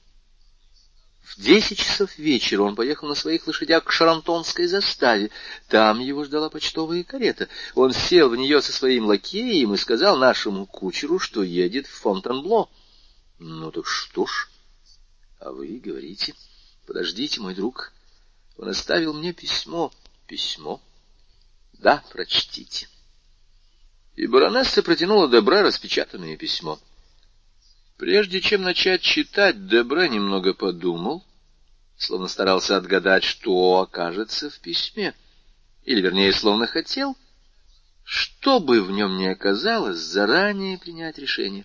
В десять часов вечера он поехал на своих лошадях к Шарантонской заставе. Там его ждала почтовая карета. Он сел в нее со своим лакеем и сказал нашему кучеру, что едет в Фонтенбло. — Ну так что ж? А вы говорите. Подождите, мой друг. Он оставил мне письмо. Письмо? Да, прочтите. И баронесса протянула добра распечатанное письмо. — Прежде чем начать читать, Дебре немного подумал, словно старался отгадать, что окажется в письме, или, вернее, словно хотел, что бы в нем ни оказалось, заранее принять решение.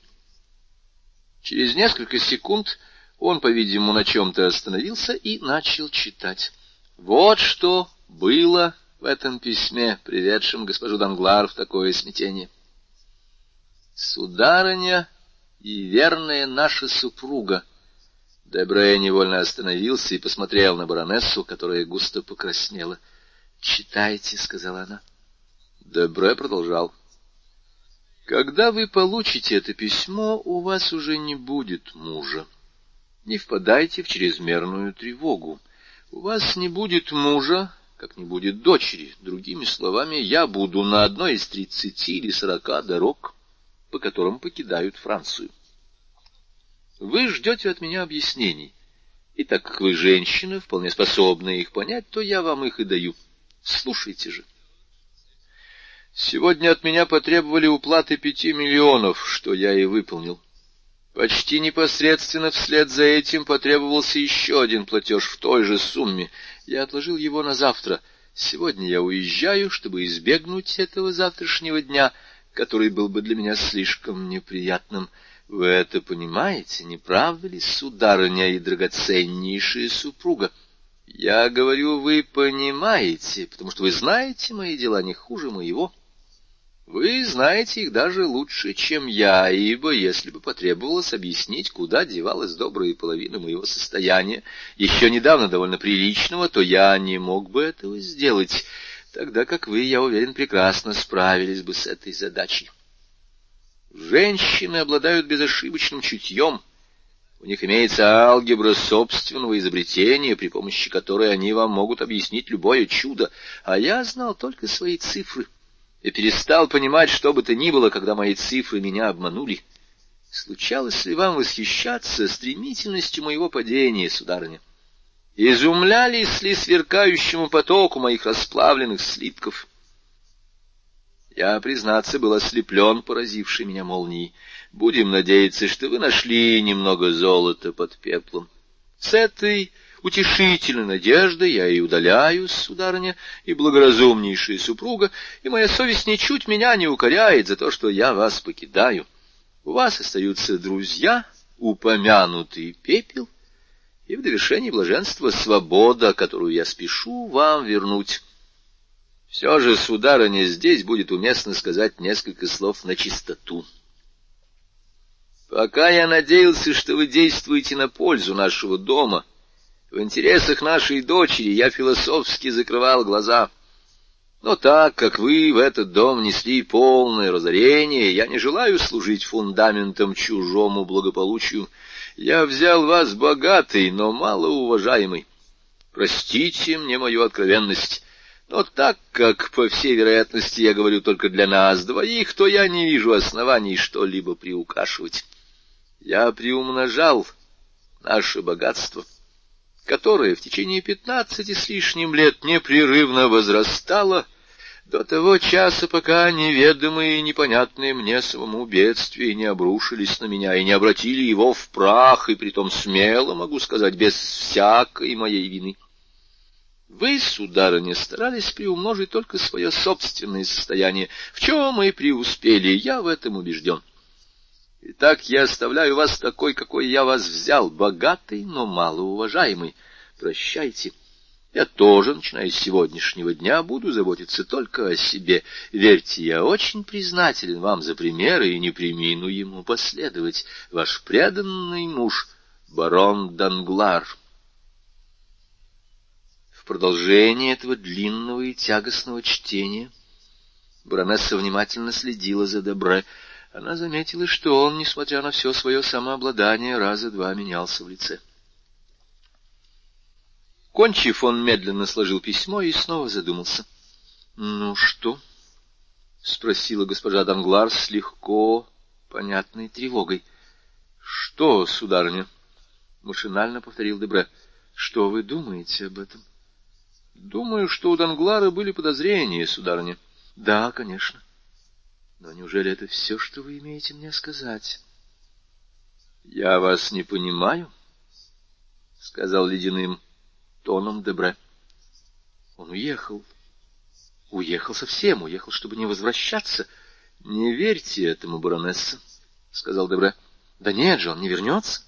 Через несколько секунд он, по-видимому, на чем-то остановился и начал читать. Вот что было в этом письме, приведшем госпожу Данглар в такое смятение. «Сударыня...» и верная наша супруга. Дебре невольно остановился и посмотрел на баронессу, которая густо покраснела. — Читайте, — сказала она. Дебре продолжал. — Когда вы получите это письмо, у вас уже не будет мужа. Не впадайте в чрезмерную тревогу. У вас не будет мужа, как не будет дочери. Другими словами, я буду на одной из тридцати или сорока дорог по которым покидают Францию. Вы ждете от меня объяснений, и так как вы женщина, вполне способная их понять, то я вам их и даю. Слушайте же. Сегодня от меня потребовали уплаты пяти миллионов, что я и выполнил. Почти непосредственно вслед за этим потребовался еще один платеж в той же сумме. Я отложил его на завтра. Сегодня я уезжаю, чтобы избегнуть этого завтрашнего дня — который был бы для меня слишком неприятным. Вы это понимаете, не правда ли, сударыня и драгоценнейшая супруга? Я говорю, вы понимаете, потому что вы знаете мои дела не хуже моего. Вы знаете их даже лучше, чем я, ибо если бы потребовалось объяснить, куда девалась добрая половина моего состояния, еще недавно довольно приличного, то я не мог бы этого сделать» тогда как вы, я уверен, прекрасно справились бы с этой задачей. Женщины обладают безошибочным чутьем. У них имеется алгебра собственного изобретения, при помощи которой они вам могут объяснить любое чудо, а я знал только свои цифры и перестал понимать, что бы то ни было, когда мои цифры меня обманули. Случалось ли вам восхищаться стремительностью моего падения, сударыня? изумлялись ли сверкающему потоку моих расплавленных слитков. Я, признаться, был ослеплен, поразившей меня молнией. Будем надеяться, что вы нашли немного золота под пеплом. С этой утешительной надеждой я и удаляюсь, сударыня, и благоразумнейшая супруга, и моя совесть ничуть меня не укоряет за то, что я вас покидаю. У вас остаются друзья, упомянутый пепел, и в довершении блаженства свобода, которую я спешу вам вернуть. Все же, сударыня, здесь будет уместно сказать несколько слов на чистоту. Пока я надеялся, что вы действуете на пользу нашего дома, в интересах нашей дочери я философски закрывал глаза. Но так как вы в этот дом несли полное разорение, я не желаю служить фундаментом чужому благополучию. Я взял вас богатый, но малоуважаемый. Простите мне мою откровенность, но так как, по всей вероятности, я говорю только для нас двоих, то я не вижу оснований что-либо приукрашивать. Я приумножал наше богатство, которое в течение пятнадцати с лишним лет непрерывно возрастало, до того часа, пока неведомые и непонятные мне самому бедствия не обрушились на меня и не обратили его в прах, и притом смело, могу сказать, без всякой моей вины. Вы, сударыня, старались приумножить только свое собственное состояние, в чем мы преуспели, я в этом убежден. Итак, я оставляю вас такой, какой я вас взял, богатый, но малоуважаемый. Прощайте. — я тоже, начиная с сегодняшнего дня, буду заботиться только о себе. Верьте, я очень признателен вам за примеры и не примину ему последовать. Ваш преданный муж, барон Данглар. В продолжение этого длинного и тягостного чтения баронесса внимательно следила за Дебре. Она заметила, что он, несмотря на все свое самообладание, раза два менялся в лице. — Кончив, он медленно сложил письмо и снова задумался. — Ну что? — спросила госпожа Данглар с легко понятной тревогой. — Что, сударыня? — машинально повторил Дебре. — Что вы думаете об этом? — Думаю, что у Данглара были подозрения, сударыня. — Да, конечно. Но неужели это все, что вы имеете мне сказать? — Я вас не понимаю, — сказал ледяным тоном Дебре. Он уехал. Уехал совсем, уехал, чтобы не возвращаться. — Не верьте этому, баронесса, — сказал Дебре. — Да нет же, он не вернется.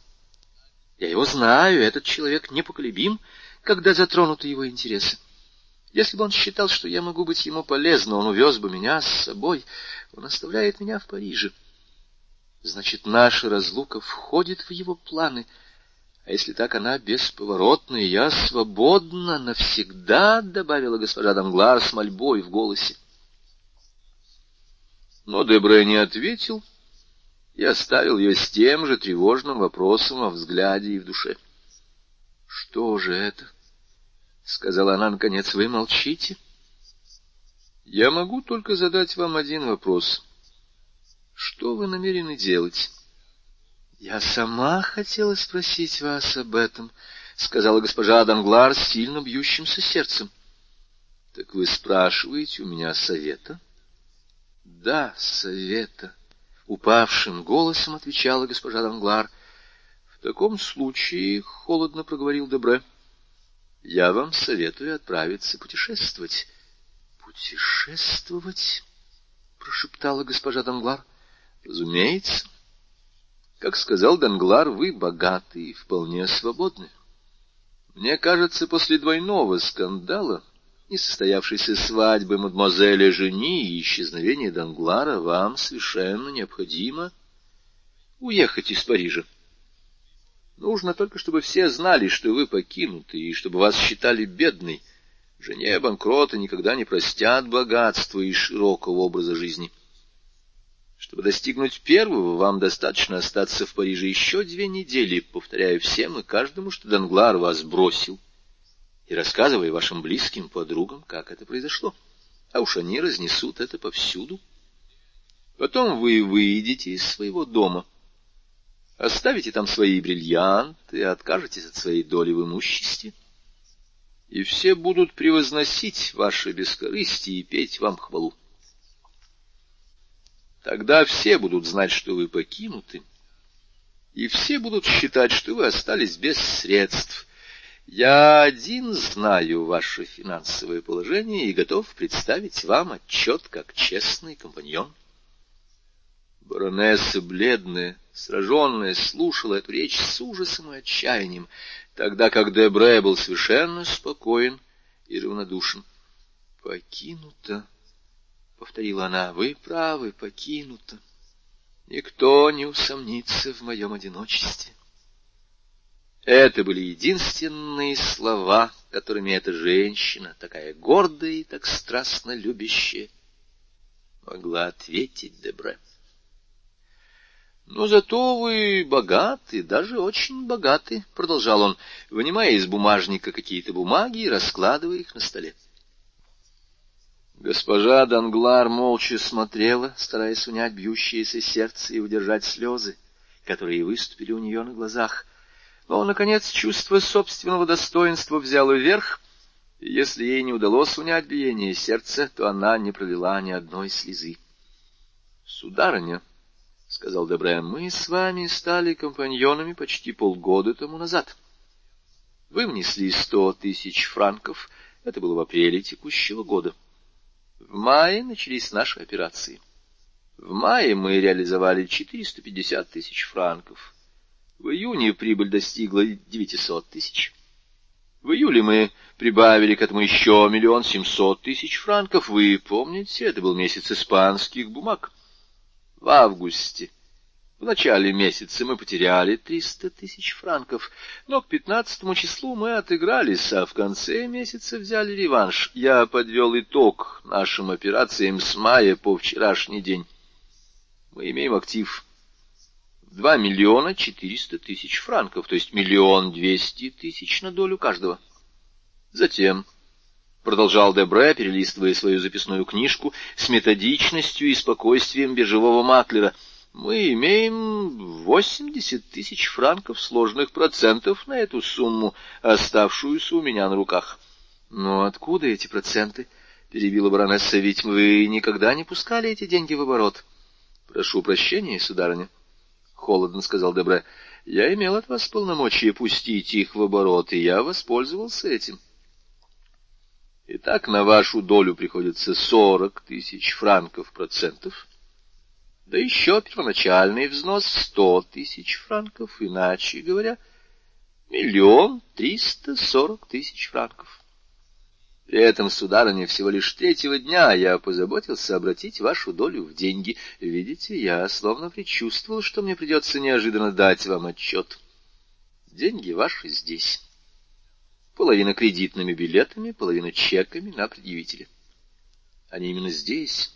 Я его знаю, этот человек непоколебим, когда затронуты его интересы. Если бы он считал, что я могу быть ему полезна, он увез бы меня с собой. Он оставляет меня в Париже. Значит, наша разлука входит в его планы — а если так она бесповоротна, и я свободна навсегда, — добавила госпожа Данглар с мольбой в голосе. Но Дебре не ответил и оставил ее с тем же тревожным вопросом о взгляде и в душе. — Что же это? — сказала она наконец. — Вы молчите? — Я могу только задать вам один вопрос. Что вы намерены делать? — Я сама хотела спросить вас об этом, — сказала госпожа Данглар с сильно бьющимся сердцем. — Так вы спрашиваете у меня совета? — Да, совета, — упавшим голосом отвечала госпожа Данглар. — В таком случае, — холодно проговорил Дебре, — я вам советую отправиться путешествовать. — Путешествовать? — прошептала госпожа Данглар. — Разумеется. — как сказал Данглар, вы богаты и вполне свободны. Мне кажется, после двойного скандала, несостоявшейся свадьбы мадемуазеля Жени и исчезновения Данглара, вам совершенно необходимо уехать из Парижа. Нужно только, чтобы все знали, что вы покинуты, и чтобы вас считали бедной. Жене банкрота никогда не простят богатства и широкого образа жизни. Чтобы достигнуть первого, вам достаточно остаться в Париже еще две недели, повторяя всем и каждому, что Данглар вас бросил, и рассказывая вашим близким подругам, как это произошло. А уж они разнесут это повсюду. Потом вы выйдете из своего дома, оставите там свои бриллианты, откажетесь от своей доли в имуществе, и все будут превозносить ваше бескорыстие и петь вам хвалу. Тогда все будут знать, что вы покинуты, и все будут считать, что вы остались без средств. Я один знаю ваше финансовое положение и готов представить вам отчет как честный компаньон. Баронесса, бледная, сраженная, слушала эту речь с ужасом и отчаянием, тогда как Дебре был совершенно спокоен и равнодушен. «Покинута!» — повторила она, — вы правы, покинута. Никто не усомнится в моем одиночестве. Это были единственные слова, которыми эта женщина, такая гордая и так страстно любящая, могла ответить Дебре. «Но зато вы богаты, даже очень богаты», — продолжал он, вынимая из бумажника какие-то бумаги и раскладывая их на столе. Госпожа Данглар молча смотрела, стараясь унять бьющееся сердце и удержать слезы, которые выступили у нее на глазах. Но, наконец, чувство собственного достоинства взяло верх, и если ей не удалось унять биение сердца, то она не пролила ни одной слезы. — Сударыня, — сказал Дебре, — мы с вами стали компаньонами почти полгода тому назад. Вы внесли сто тысяч франков, это было в апреле текущего года. В мае начались наши операции. В мае мы реализовали 450 тысяч франков. В июне прибыль достигла 900 тысяч. В июле мы прибавили к этому еще миллион семьсот тысяч франков. Вы помните, это был месяц испанских бумаг в августе. В начале месяца мы потеряли триста тысяч франков, но к пятнадцатому числу мы отыгрались, а в конце месяца взяли реванш. Я подвел итог нашим операциям с мая по вчерашний день. Мы имеем актив два миллиона четыреста тысяч франков, то есть миллион двести тысяч на долю каждого. Затем продолжал Дебре, перелистывая свою записную книжку с методичностью и спокойствием биржевого маклера. Мы имеем восемьдесят тысяч франков сложных процентов на эту сумму, оставшуюся у меня на руках. Но откуда эти проценты? — перебила баронесса, — ведь вы никогда не пускали эти деньги в оборот. — Прошу прощения, сударыня, — холодно сказал Дебре. — Я имел от вас полномочия пустить их в оборот, и я воспользовался этим. — Итак, на вашу долю приходится сорок тысяч франков процентов, да еще первоначальный взнос сто тысяч франков, иначе говоря, миллион триста сорок тысяч франков. При этом, сударыня, всего лишь третьего дня я позаботился обратить вашу долю в деньги. Видите, я словно предчувствовал, что мне придется неожиданно дать вам отчет. Деньги ваши здесь половина кредитными билетами, половина чеками на предъявителя. Они именно здесь.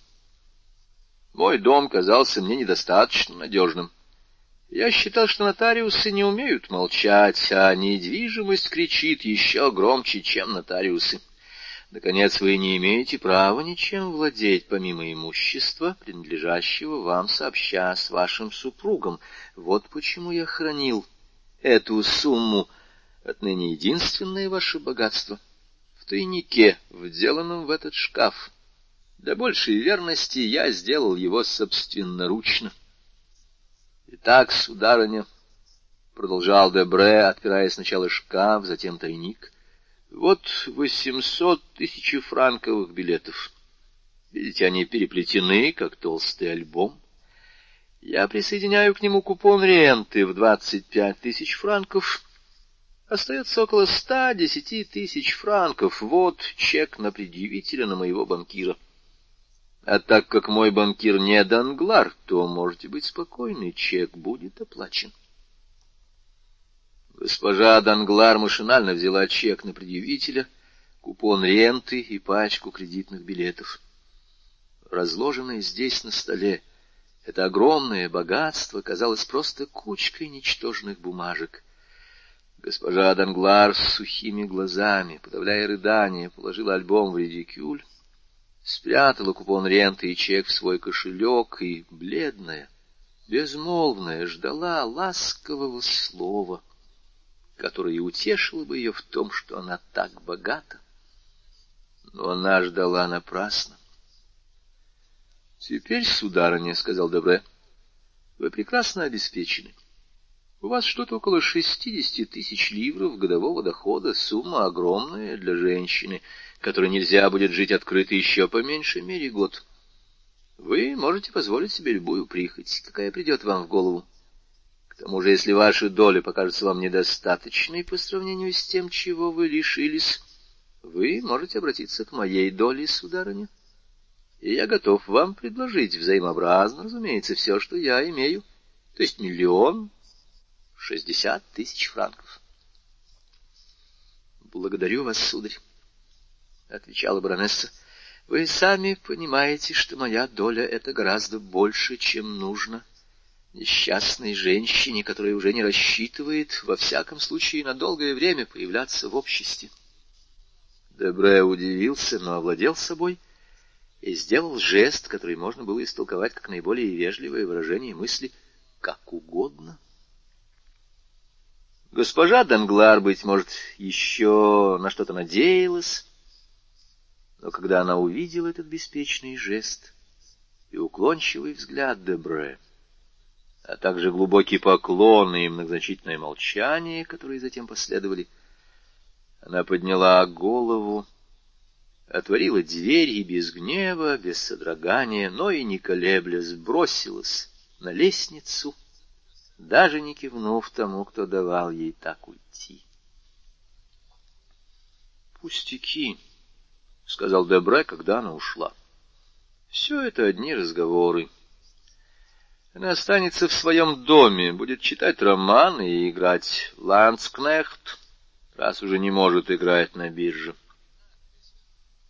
Мой дом казался мне недостаточно надежным. Я считал, что нотариусы не умеют молчать, а недвижимость кричит еще громче, чем нотариусы. Наконец, вы не имеете права ничем владеть, помимо имущества, принадлежащего вам сообща с вашим супругом. Вот почему я хранил эту сумму отныне единственное ваше богатство в тайнике, вделанном в этот шкаф. Для большей верности я сделал его собственноручно. Итак, сударыня, — продолжал Дебре, отпирая сначала шкаф, затем тайник, — вот восемьсот тысяч франковых билетов. Видите, они переплетены, как толстый альбом. Я присоединяю к нему купон ренты в двадцать пять тысяч франков — Остается около ста десяти тысяч франков. Вот чек на предъявителя на моего банкира. А так как мой банкир не Данглар, то можете быть спокойны, чек будет оплачен. Госпожа Данглар машинально взяла чек на предъявителя, купон ренты и пачку кредитных билетов. Разложенное здесь на столе, это огромное богатство казалось просто кучкой ничтожных бумажек — Госпожа Данглар с сухими глазами, подавляя рыдание, положила альбом в редикюль, спрятала купон ренты и чек в свой кошелек и, бледная, безмолвная, ждала ласкового слова, которое утешило бы ее в том, что она так богата. Но она ждала напрасно. — Теперь, сударыня, — сказал Добре, — вы прекрасно обеспечены. У вас что-то около шестидесяти тысяч ливров годового дохода, сумма огромная для женщины, которой нельзя будет жить открыто еще по меньшей мере год. Вы можете позволить себе любую прихоть, какая придет вам в голову. К тому же, если ваша доля покажется вам недостаточной по сравнению с тем, чего вы лишились, вы можете обратиться к моей доле, сударыня. И я готов вам предложить взаимообразно, разумеется, все, что я имею, то есть миллион, шестьдесят тысяч франков. Благодарю вас, сударь, — отвечала баронесса. — Вы сами понимаете, что моя доля — это гораздо больше, чем нужно несчастной женщине, которая уже не рассчитывает, во всяком случае, на долгое время появляться в обществе. Дебре удивился, но овладел собой и сделал жест, который можно было истолковать как наиболее вежливое выражение мысли «как угодно». Госпожа Данглар, быть может, еще на что-то надеялась, но когда она увидела этот беспечный жест и уклончивый взгляд Дебре, а также глубокий поклон и многозначительное молчание, которые затем последовали, она подняла голову, отворила дверь и без гнева, без содрогания, но и не колеблясь, бросилась на лестницу, даже не кивнув тому, кто давал ей так уйти. «Пустяки», — сказал Дебре, когда она ушла. «Все это одни разговоры». Она останется в своем доме, будет читать романы и играть ландскнехт, раз уже не может играть на бирже.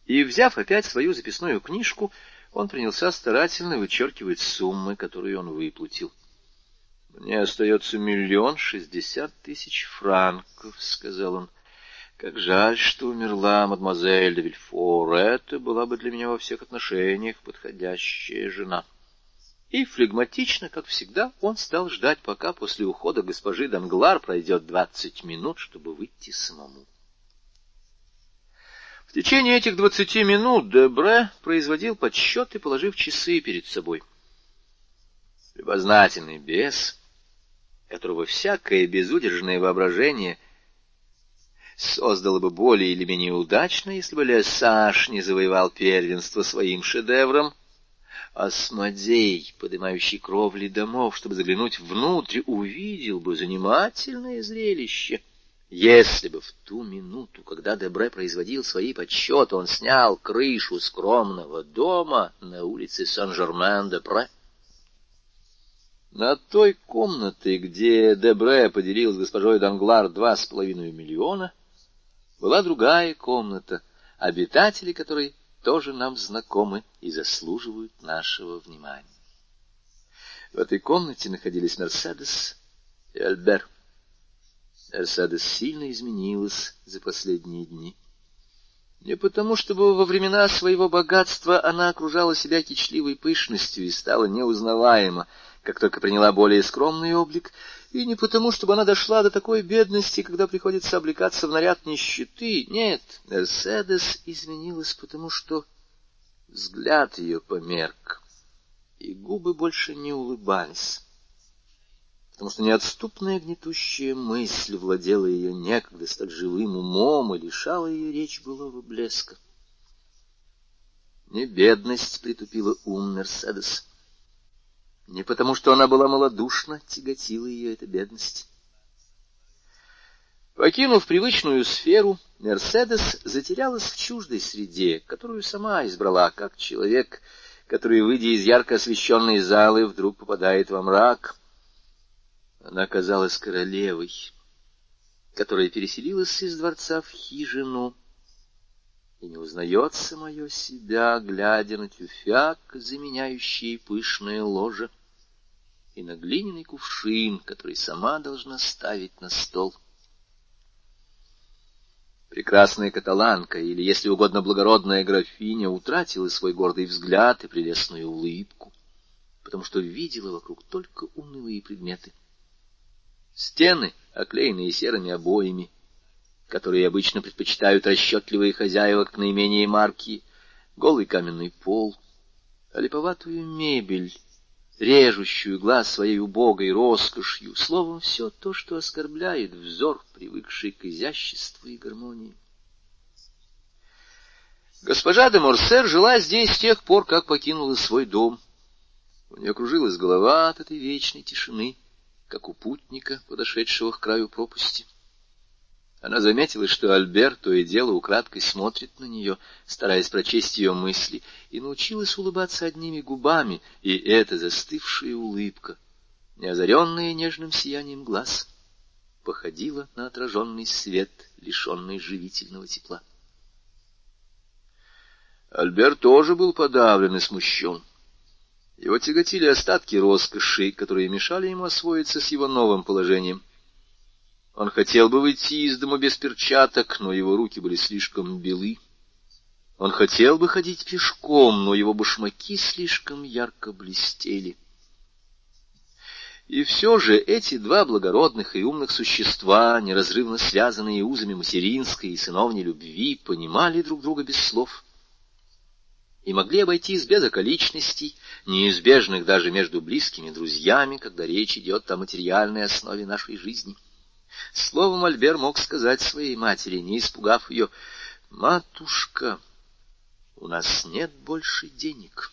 И, взяв опять свою записную книжку, он принялся старательно вычеркивать суммы, которые он выплатил. — Мне остается миллион шестьдесят тысяч франков, — сказал он. — Как жаль, что умерла мадемуазель де Вильфор. Это была бы для меня во всех отношениях подходящая жена. — и флегматично, как всегда, он стал ждать, пока после ухода госпожи Данглар пройдет двадцать минут, чтобы выйти самому. В течение этих двадцати минут Дебре производил подсчеты, положив часы перед собой. Любознательный бес, которого всякое безудержное воображение создало бы более или менее удачно, если бы Лесаш не завоевал первенство своим шедевром, Осмодей, поднимающий кровли домов, чтобы заглянуть внутрь, увидел бы занимательное зрелище. Если бы в ту минуту, когда Дебре производил свои подсчеты, он снял крышу скромного дома на улице Сан-Жермен-де-Пре. На той комнате, где Дебре поделил с госпожой Данглар два с половиной миллиона, была другая комната, обитатели которой тоже нам знакомы и заслуживают нашего внимания. В этой комнате находились Мерседес и Альбер. Мерседес сильно изменилась за последние дни. Не потому, чтобы во времена своего богатства она окружала себя кичливой пышностью и стала неузнаваема, как только приняла более скромный облик, и не потому, чтобы она дошла до такой бедности, когда приходится облекаться в наряд нищеты. Нет, Мерседес изменилась, потому что взгляд ее померк, и губы больше не улыбались, потому что неотступная гнетущая мысль владела ее некогда столь живым умом и лишала ее речь былого блеска. Не бедность притупила ум Мерседес, не потому, что она была малодушна, тяготила ее эта бедность. Покинув привычную сферу, Мерседес затерялась в чуждой среде, которую сама избрала, как человек, который, выйдя из ярко освещенной залы, вдруг попадает во мрак. Она казалась королевой, которая переселилась из дворца в хижину и не узнает самое себя, глядя на тюфяк, заменяющий пышное ложе и на глиняный кувшин, который сама должна ставить на стол. Прекрасная каталанка, или, если угодно, благородная графиня, утратила свой гордый взгляд и прелестную улыбку, потому что видела вокруг только унылые предметы. Стены, оклеенные серыми обоями, которые обычно предпочитают расчетливые хозяева к наименее марки, голый каменный пол, липоватую мебель, режущую глаз своей убогой роскошью, словом, все то, что оскорбляет взор, привыкший к изяществу и гармонии. Госпожа де Морсер жила здесь с тех пор, как покинула свой дом. У нее кружилась голова от этой вечной тишины, как у путника, подошедшего к краю пропасти. Она заметила, что Альберт то и дело украдкой смотрит на нее, стараясь прочесть ее мысли, и научилась улыбаться одними губами, и эта застывшая улыбка, не озаренная нежным сиянием глаз, походила на отраженный свет, лишенный живительного тепла. Альберт тоже был подавлен и смущен. Его тяготили остатки роскоши, которые мешали ему освоиться с его новым положением. Он хотел бы выйти из дома без перчаток, но его руки были слишком белы. Он хотел бы ходить пешком, но его башмаки слишком ярко блестели. И все же эти два благородных и умных существа, неразрывно связанные узами материнской и сыновней любви, понимали друг друга без слов и могли обойтись без околичностей, неизбежных даже между близкими друзьями, когда речь идет о материальной основе нашей жизни. Словом, Альбер мог сказать своей матери, не испугав ее, «Матушка, у нас нет больше денег».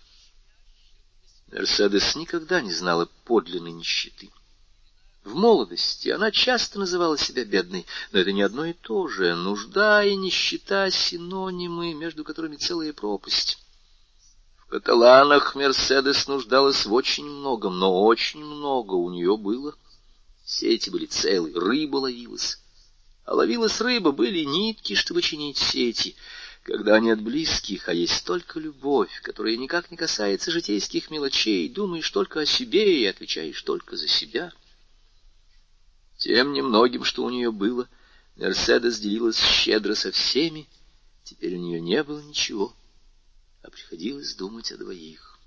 Мерседес никогда не знала подлинной нищеты. В молодости она часто называла себя бедной, но это не одно и то же. Нужда и нищета — синонимы, между которыми целая пропасть. В каталанах Мерседес нуждалась в очень многом, но очень много у нее было. Сети были целые, рыба ловилась. А ловилась рыба, были нитки, чтобы чинить сети — когда нет близких, а есть только любовь, которая никак не касается житейских мелочей, думаешь только о себе и отвечаешь только за себя. Тем немногим, что у нее было, Мерседес делилась щедро со всеми, теперь у нее не было ничего, а приходилось думать о двоих.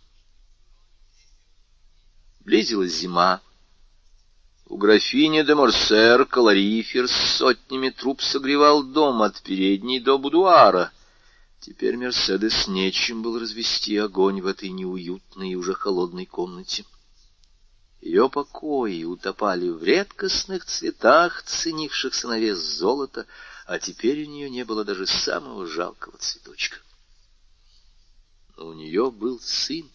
Близилась зима. У графини де Морсер калорифер с сотнями труб согревал дом от передней до будуара — Теперь Мерседес нечем был развести огонь в этой неуютной и уже холодной комнате. Ее покои утопали в редкостных цветах, ценившихся на вес золота, а теперь у нее не было даже самого жалкого цветочка. Но у нее был сын.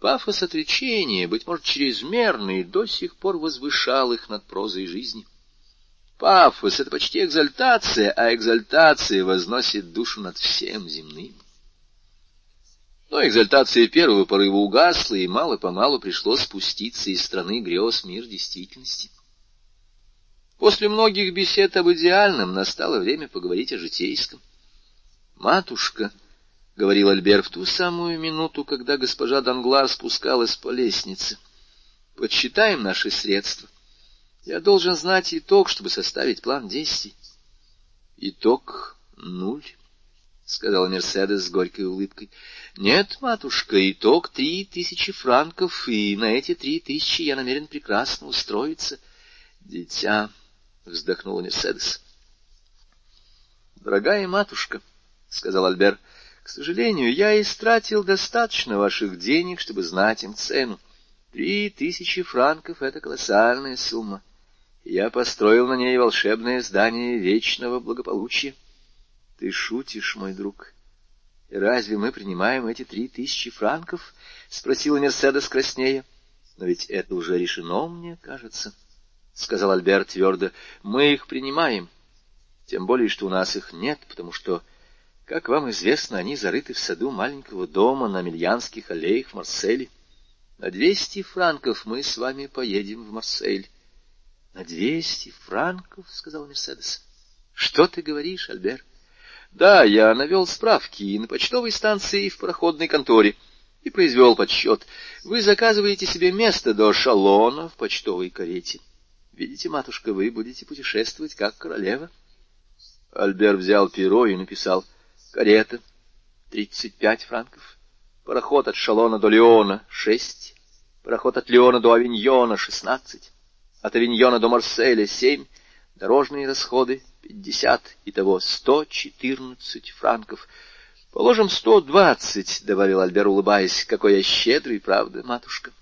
Пафос отречения, быть может, чрезмерный, до сих пор возвышал их над прозой жизни. Пафос — это почти экзальтация, а экзальтация возносит душу над всем земным. Но экзальтация первого порыва угасла, и мало-помалу пришлось спуститься из страны грез мир действительности. После многих бесед об идеальном настало время поговорить о житейском. «Матушка», — говорил Альбер в ту самую минуту, когда госпожа Данглар спускалась по лестнице, — «подсчитаем наши средства». Я должен знать итог, чтобы составить план действий. Итог нуль, — сказала Мерседес с горькой улыбкой. Нет, матушка, итог три тысячи франков, и на эти три тысячи я намерен прекрасно устроиться. Дитя, — вздохнула Мерседес. Дорогая матушка, — сказал Альбер, — к сожалению, я истратил достаточно ваших денег, чтобы знать им цену. Три тысячи франков — это колоссальная сумма. Я построил на ней волшебное здание вечного благополучия. Ты шутишь, мой друг. Разве мы принимаем эти три тысячи франков? — спросила Мерседес краснея. — Но ведь это уже решено, мне кажется, — сказал Альберт твердо. — Мы их принимаем. Тем более, что у нас их нет, потому что, как вам известно, они зарыты в саду маленького дома на Мильянских аллеях в Марселе. На двести франков мы с вами поедем в Марсель. — На двести франков, — сказал Мерседес. — Что ты говоришь, Альбер? — Да, я навел справки и на почтовой станции, и в проходной конторе, и произвел подсчет. Вы заказываете себе место до шалона в почтовой карете. Видите, матушка, вы будете путешествовать как королева. Альбер взял перо и написал «Карета, тридцать пять франков, пароход от Шалона до Леона — шесть, пароход от Леона до Авиньона — шестнадцать» от Авиньона до Марселя семь, дорожные расходы пятьдесят, итого сто четырнадцать франков. Положим, сто двадцать, — добавил Альбер, улыбаясь, — какой я щедрый, правда, матушка?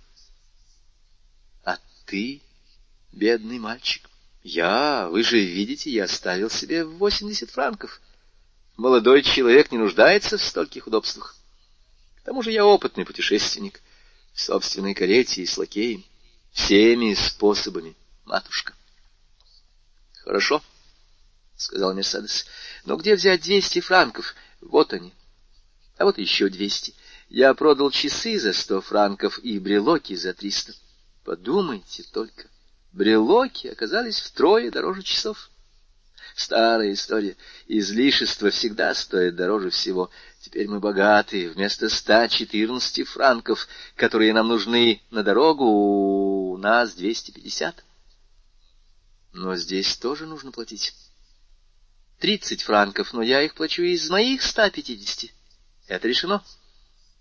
А ты, бедный мальчик, я, вы же видите, я оставил себе восемьдесят франков. Молодой человек не нуждается в стольких удобствах. К тому же я опытный путешественник в собственной карете и с лакеем. Всеми способами, матушка. — Хорошо, — сказал Мерседес. — Но где взять двести франков? Вот они. А вот еще двести. Я продал часы за сто франков и брелоки за триста. Подумайте только. Брелоки оказались втрое дороже часов. Старая история. Излишество всегда стоит дороже всего. Теперь мы богаты. Вместо ста четырнадцати франков, которые нам нужны на дорогу, у нас двести пятьдесят. Но здесь тоже нужно платить. Тридцать франков, но я их плачу из моих ста пятидесяти. Это решено.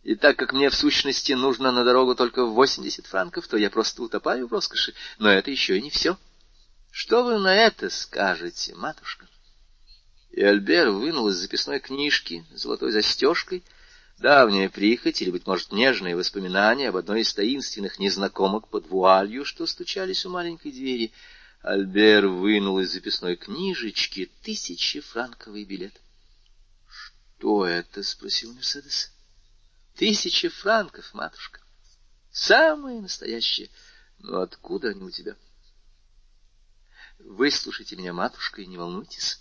И так как мне в сущности нужно на дорогу только восемьдесят франков, то я просто утопаю в роскоши. Но это еще и не все. Что вы на это скажете, матушка? И Альбер вынул из записной книжки золотой застежкой давняя прихоть или, быть может, нежные воспоминания об одной из таинственных незнакомок под вуалью, что стучались у маленькой двери. Альбер вынул из записной книжечки тысячи франковый билет. — Что это? — спросил Мерседес. — Тысяча франков, матушка. Самые настоящие. Но откуда они у тебя? — Выслушайте меня, матушка, и не волнуйтесь.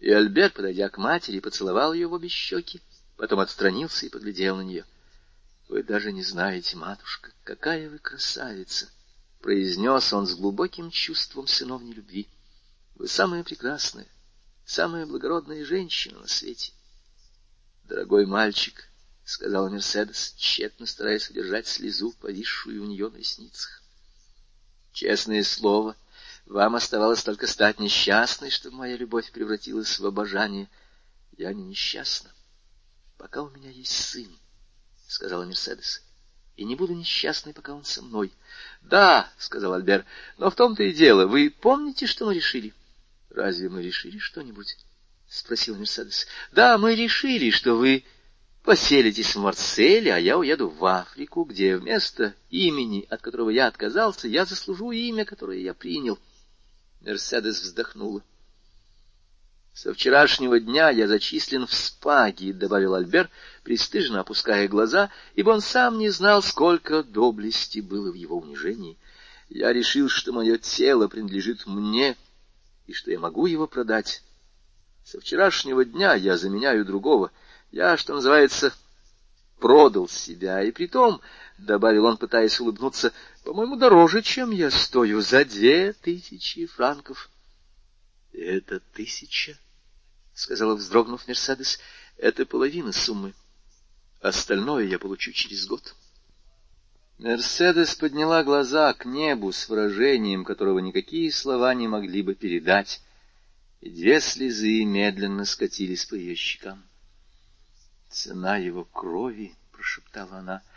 И Альберт, подойдя к матери, поцеловал ее в обе щеки, потом отстранился и поглядел на нее. — Вы даже не знаете, матушка, какая вы красавица! — произнес он с глубоким чувством сыновней любви. — Вы самая прекрасная, самая благородная женщина на свете. — Дорогой мальчик, — сказала Мерседес, тщетно стараясь удержать слезу, повисшую у нее на ресницах. — Честное слово — вам оставалось только стать несчастной, чтобы моя любовь превратилась в обожание. Я не несчастна, пока у меня есть сын, — сказала Мерседес. И не буду несчастной, пока он со мной. — Да, — сказал Альбер, — но в том-то и дело. Вы помните, что мы решили? — Разве мы решили что-нибудь? — спросил Мерседес. — Да, мы решили, что вы поселитесь в Марселе, а я уеду в Африку, где вместо имени, от которого я отказался, я заслужу имя, которое я принял. — Мерседес вздохнула. «Со вчерашнего дня я зачислен в спаги», — добавил Альбер, пристыженно опуская глаза, ибо он сам не знал, сколько доблести было в его унижении. «Я решил, что мое тело принадлежит мне, и что я могу его продать. Со вчерашнего дня я заменяю другого. Я, что называется, продал себя, и притом, — добавил он, пытаясь улыбнуться, — по-моему, дороже, чем я стою, за две тысячи франков. — Это тысяча, — сказала, вздрогнув Мерседес, — это половина суммы. Остальное я получу через год. Мерседес подняла глаза к небу с выражением, которого никакие слова не могли бы передать, и две слезы медленно скатились по ее щекам. Цена его крови, — прошептала она. —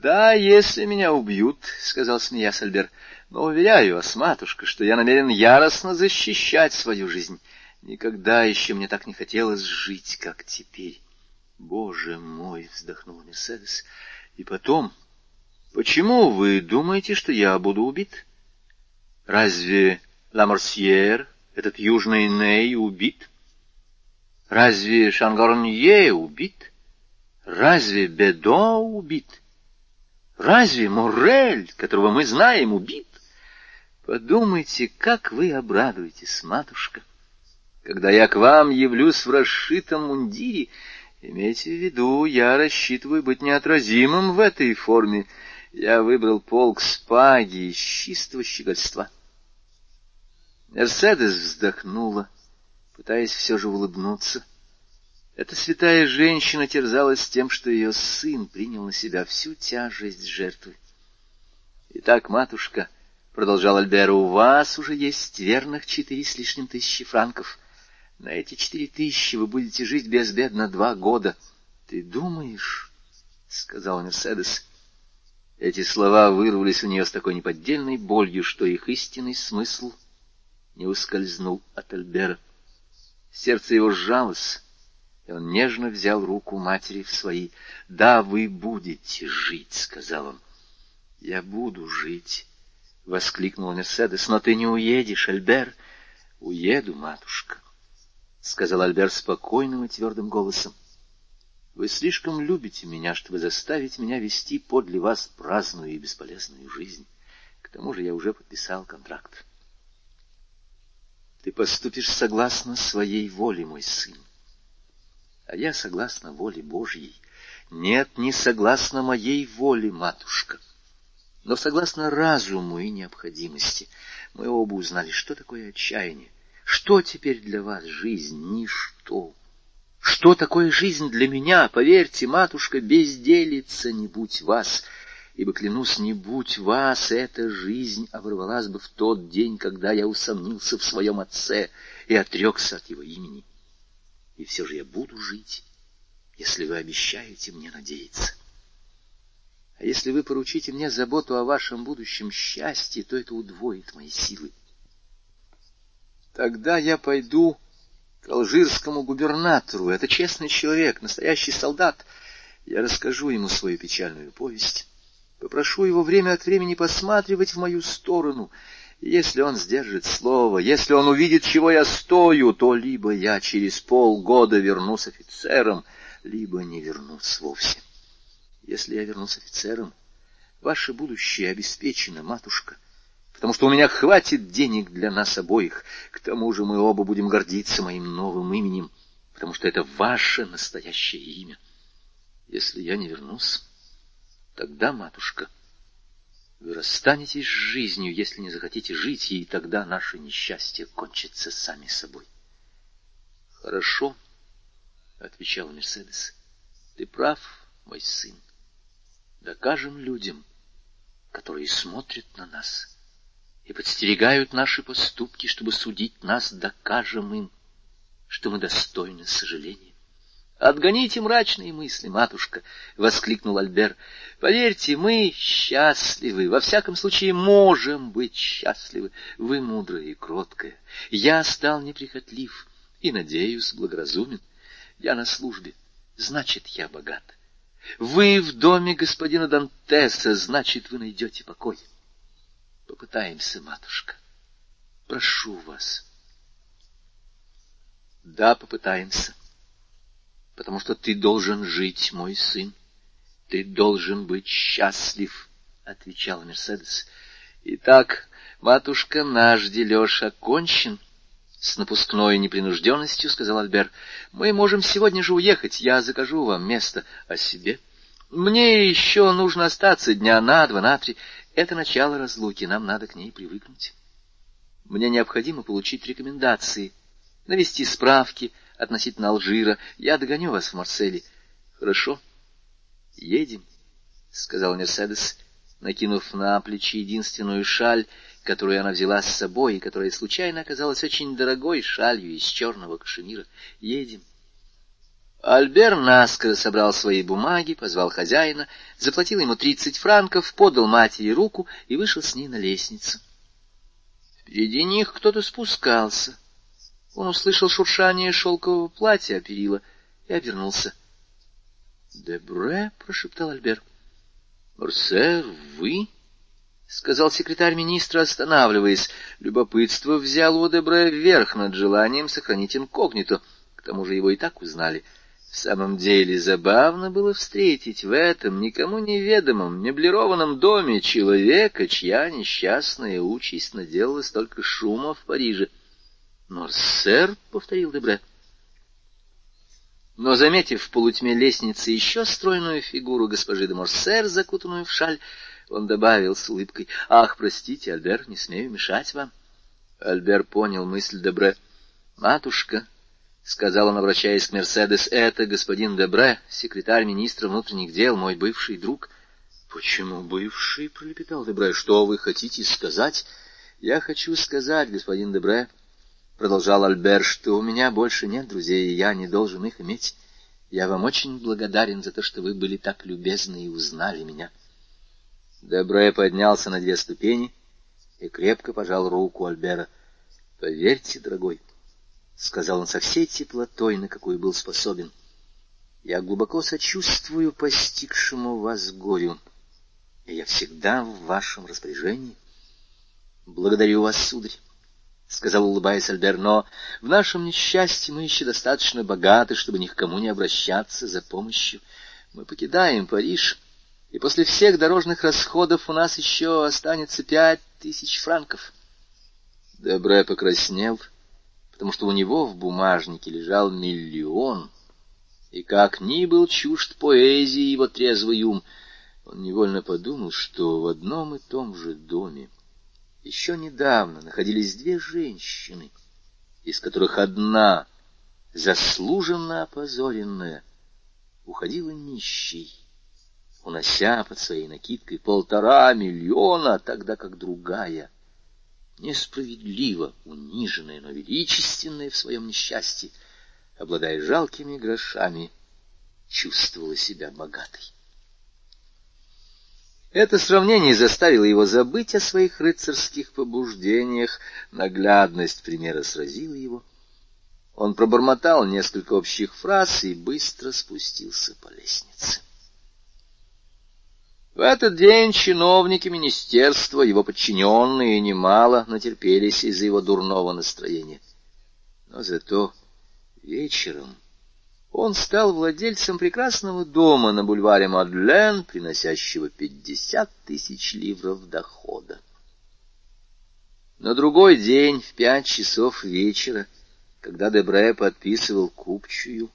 Да, если меня убьют, — сказал смеясь Альбер, — но уверяю вас, матушка, что я намерен яростно защищать свою жизнь. Никогда еще мне так не хотелось жить, как теперь. — Боже мой! — вздохнул Мерседес. — И потом, почему вы думаете, что я буду убит? Разве Ламорсьер, этот южный Ней, убит? — Разве Шангарнье убит? Разве Бедо убит? Разве Морель, которого мы знаем, убит? Подумайте, как вы обрадуетесь, матушка, когда я к вам явлюсь в расшитом мундире. Имейте в виду, я рассчитываю быть неотразимым в этой форме. Я выбрал полк спаги из чистого щегольства. Мерседес вздохнула пытаясь все же улыбнуться. Эта святая женщина терзалась тем, что ее сын принял на себя всю тяжесть жертвы. «Итак, матушка», — продолжал Альбер, — «у вас уже есть верных четыре с лишним тысячи франков. На эти четыре тысячи вы будете жить безбедно два года». «Ты думаешь?» — сказал Мерседес. Эти слова вырвались у нее с такой неподдельной болью, что их истинный смысл не ускользнул от Альбера. Сердце его сжалось, и он нежно взял руку матери в свои. — Да, вы будете жить, — сказал он. — Я буду жить, — воскликнул Мерседес. — Но ты не уедешь, Альбер. — Уеду, матушка, — сказал Альбер спокойным и твердым голосом. — Вы слишком любите меня, чтобы заставить меня вести подле вас праздную и бесполезную жизнь. К тому же я уже подписал контракт. Ты поступишь согласно своей воле, мой сын. А я согласно воле Божьей. Нет, не согласно моей воле, матушка. Но согласно разуму и необходимости мы оба узнали, что такое отчаяние. Что теперь для вас жизнь? Ничто. Что такое жизнь для меня? Поверьте, матушка, безделица, не будь вас. Ибо, клянусь, не будь вас, эта жизнь оборвалась бы в тот день, когда я усомнился в своем отце и отрекся от его имени. И все же я буду жить, если вы обещаете мне надеяться. А если вы поручите мне заботу о вашем будущем счастье, то это удвоит мои силы. Тогда я пойду к алжирскому губернатору. Это честный человек, настоящий солдат. Я расскажу ему свою печальную повесть. Попрошу его время от времени посматривать в мою сторону. Если он сдержит слово, если он увидит, чего я стою, то либо я через полгода вернусь офицером, либо не вернусь вовсе. Если я вернусь офицером, ваше будущее обеспечено, матушка, потому что у меня хватит денег для нас обоих. К тому же мы оба будем гордиться моим новым именем, потому что это ваше настоящее имя. Если я не вернусь, тогда, матушка, вы расстанетесь с жизнью, если не захотите жить, и тогда наше несчастье кончится сами собой. — Хорошо, — отвечал Мерседес, — ты прав, мой сын докажем людям, которые смотрят на нас и подстерегают наши поступки, чтобы судить нас, докажем им, что мы достойны сожаления. «Отгоните мрачные мысли, матушка!» — воскликнул Альбер. «Поверьте, мы счастливы, во всяком случае можем быть счастливы. Вы мудрая и кроткая. Я стал неприхотлив и, надеюсь, благоразумен. Я на службе, значит, я богат. Вы в доме господина Дантеса, значит, вы найдете покой. Попытаемся, матушка. Прошу вас. Да, попытаемся. Потому что ты должен жить, мой сын. Ты должен быть счастлив, — отвечал Мерседес. Итак, матушка, наш дележ окончен. С напускной непринужденностью сказал Альбер. Мы можем сегодня же уехать. Я закажу вам место о себе. Мне еще нужно остаться дня на два, на три. Это начало разлуки, нам надо к ней привыкнуть. Мне необходимо получить рекомендации, навести справки относительно Алжира. Я догоню вас в Марселе. Хорошо? Едем, — сказал Мерседес, накинув на плечи единственную шаль, которую она взяла с собой и которая случайно оказалась очень дорогой шалью из черного кашемира. Едем. Альбер наскоро собрал свои бумаги, позвал хозяина, заплатил ему тридцать франков, подал матери руку и вышел с ней на лестницу. Впереди них кто-то спускался. Он услышал шуршание шелкового платья о перила и обернулся. — Дебре, — прошептал Альбер. — Марсер, вы? — сказал секретарь министра, останавливаясь. Любопытство взял у Дебре вверх над желанием сохранить инкогнито. К тому же его и так узнали. — в самом деле забавно было встретить в этом никому неведомом, меблированном доме человека, чья несчастная участь наделала столько шума в Париже. «Морсер», — повторил Дебре. Но, заметив в полутьме лестницы еще стройную фигуру госпожи де Морсер, закутанную в шаль, он добавил с улыбкой, «Ах, простите, Альбер, не смею мешать вам». Альбер понял мысль Дебре. «Матушка», — сказал он, обращаясь к Мерседес, — это господин Дебре, секретарь министра внутренних дел, мой бывший друг. — Почему бывший? — пролепетал Дебре. — Что вы хотите сказать? — Я хочу сказать, господин Дебре, — продолжал Альбер, — что у меня больше нет друзей, и я не должен их иметь. Я вам очень благодарен за то, что вы были так любезны и узнали меня. Дебре поднялся на две ступени и крепко пожал руку Альбера. — Поверьте, дорогой, — сказал он со всей теплотой, на какую был способен. Я глубоко сочувствую постигшему вас горю, и я всегда в вашем распоряжении. Благодарю вас, сударь, — сказал, улыбаясь Альбер, — но в нашем несчастье мы еще достаточно богаты, чтобы ни к кому не обращаться за помощью. Мы покидаем Париж, и после всех дорожных расходов у нас еще останется пять тысяч франков. Дебре покраснел, — потому что у него в бумажнике лежал миллион, и как ни был чужд поэзии его трезвый ум, Он невольно подумал, что в одном и том же доме еще недавно находились две женщины, из которых одна, заслуженно опозоренная, уходила нищей, унося под своей накидкой полтора миллиона, тогда как другая, несправедливо униженная, но величественная в своем несчастье, обладая жалкими грошами, чувствовала себя богатой. Это сравнение заставило его забыть о своих рыцарских побуждениях, наглядность примера сразила его. Он пробормотал несколько общих фраз и быстро спустился по лестнице. В этот день чиновники министерства, его подчиненные, немало натерпелись из-за его дурного настроения. Но зато вечером он стал владельцем прекрасного дома на бульваре Мадлен, приносящего пятьдесят тысяч ливров дохода. На другой день, в пять часов вечера, когда Дебре подписывал купчую,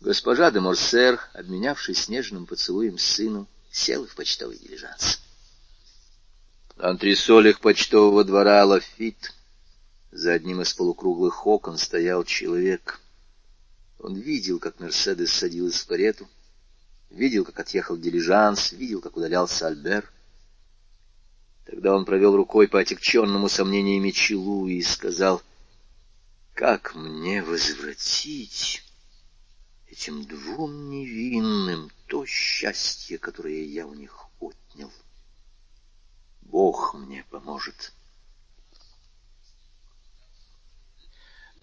госпожа де Морсер, обменявшись нежным поцелуем с сыном, села в почтовый дилижанс. На антресолях почтового двора Лафит за одним из полукруглых окон стоял человек. Он видел, как Мерседес садилась в карету, видел, как отъехал дилижанс, видел, как удалялся Альбер. Тогда он провел рукой по отягченному сомнениями челу и сказал — как мне возвратить этим двум невинным то счастье, которое я у них отнял? Бог мне поможет.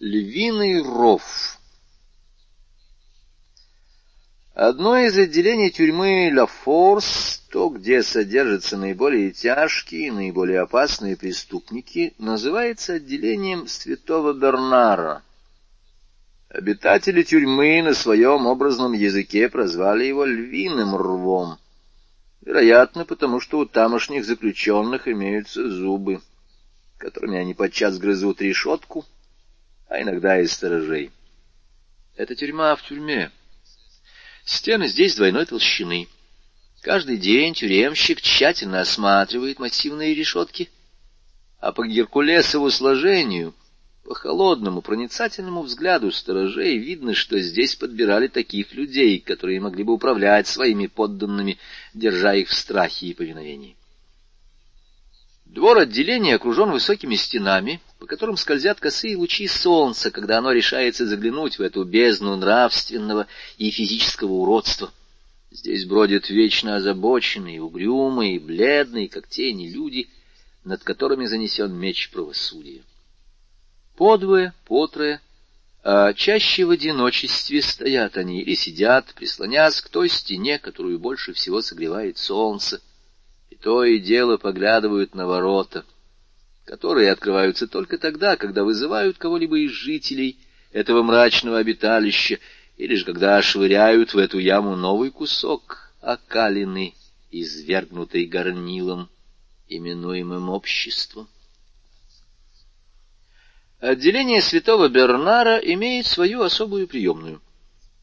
Львиный ров Одно из отделений тюрьмы Ла Форс, то, где содержатся наиболее тяжкие и наиболее опасные преступники, называется отделением святого Бернара. Обитатели тюрьмы на своем образном языке прозвали его львиным рвом. Вероятно, потому что у тамошних заключенных имеются зубы, которыми они подчас грызут решетку, а иногда и сторожей. Это тюрьма в тюрьме. Стены здесь двойной толщины. Каждый день тюремщик тщательно осматривает массивные решетки, а по геркулесову сложению, по холодному проницательному взгляду сторожей видно, что здесь подбирали таких людей, которые могли бы управлять своими подданными, держа их в страхе и повиновении. Двор отделения окружен высокими стенами, по которым скользят косые лучи солнца, когда оно решается заглянуть в эту бездну нравственного и физического уродства. Здесь бродят вечно озабоченные, угрюмые, бледные, как тени люди, над которыми занесен меч правосудия. Подвое, потрое, а чаще в одиночестве стоят они или сидят, прислонясь к той стене, которую больше всего согревает солнце, то и дело поглядывают на ворота, которые открываются только тогда, когда вызывают кого-либо из жителей этого мрачного обиталища, или же когда швыряют в эту яму новый кусок окалины, извергнутой горнилом, именуемым обществом. Отделение святого Бернара имеет свою особую приемную.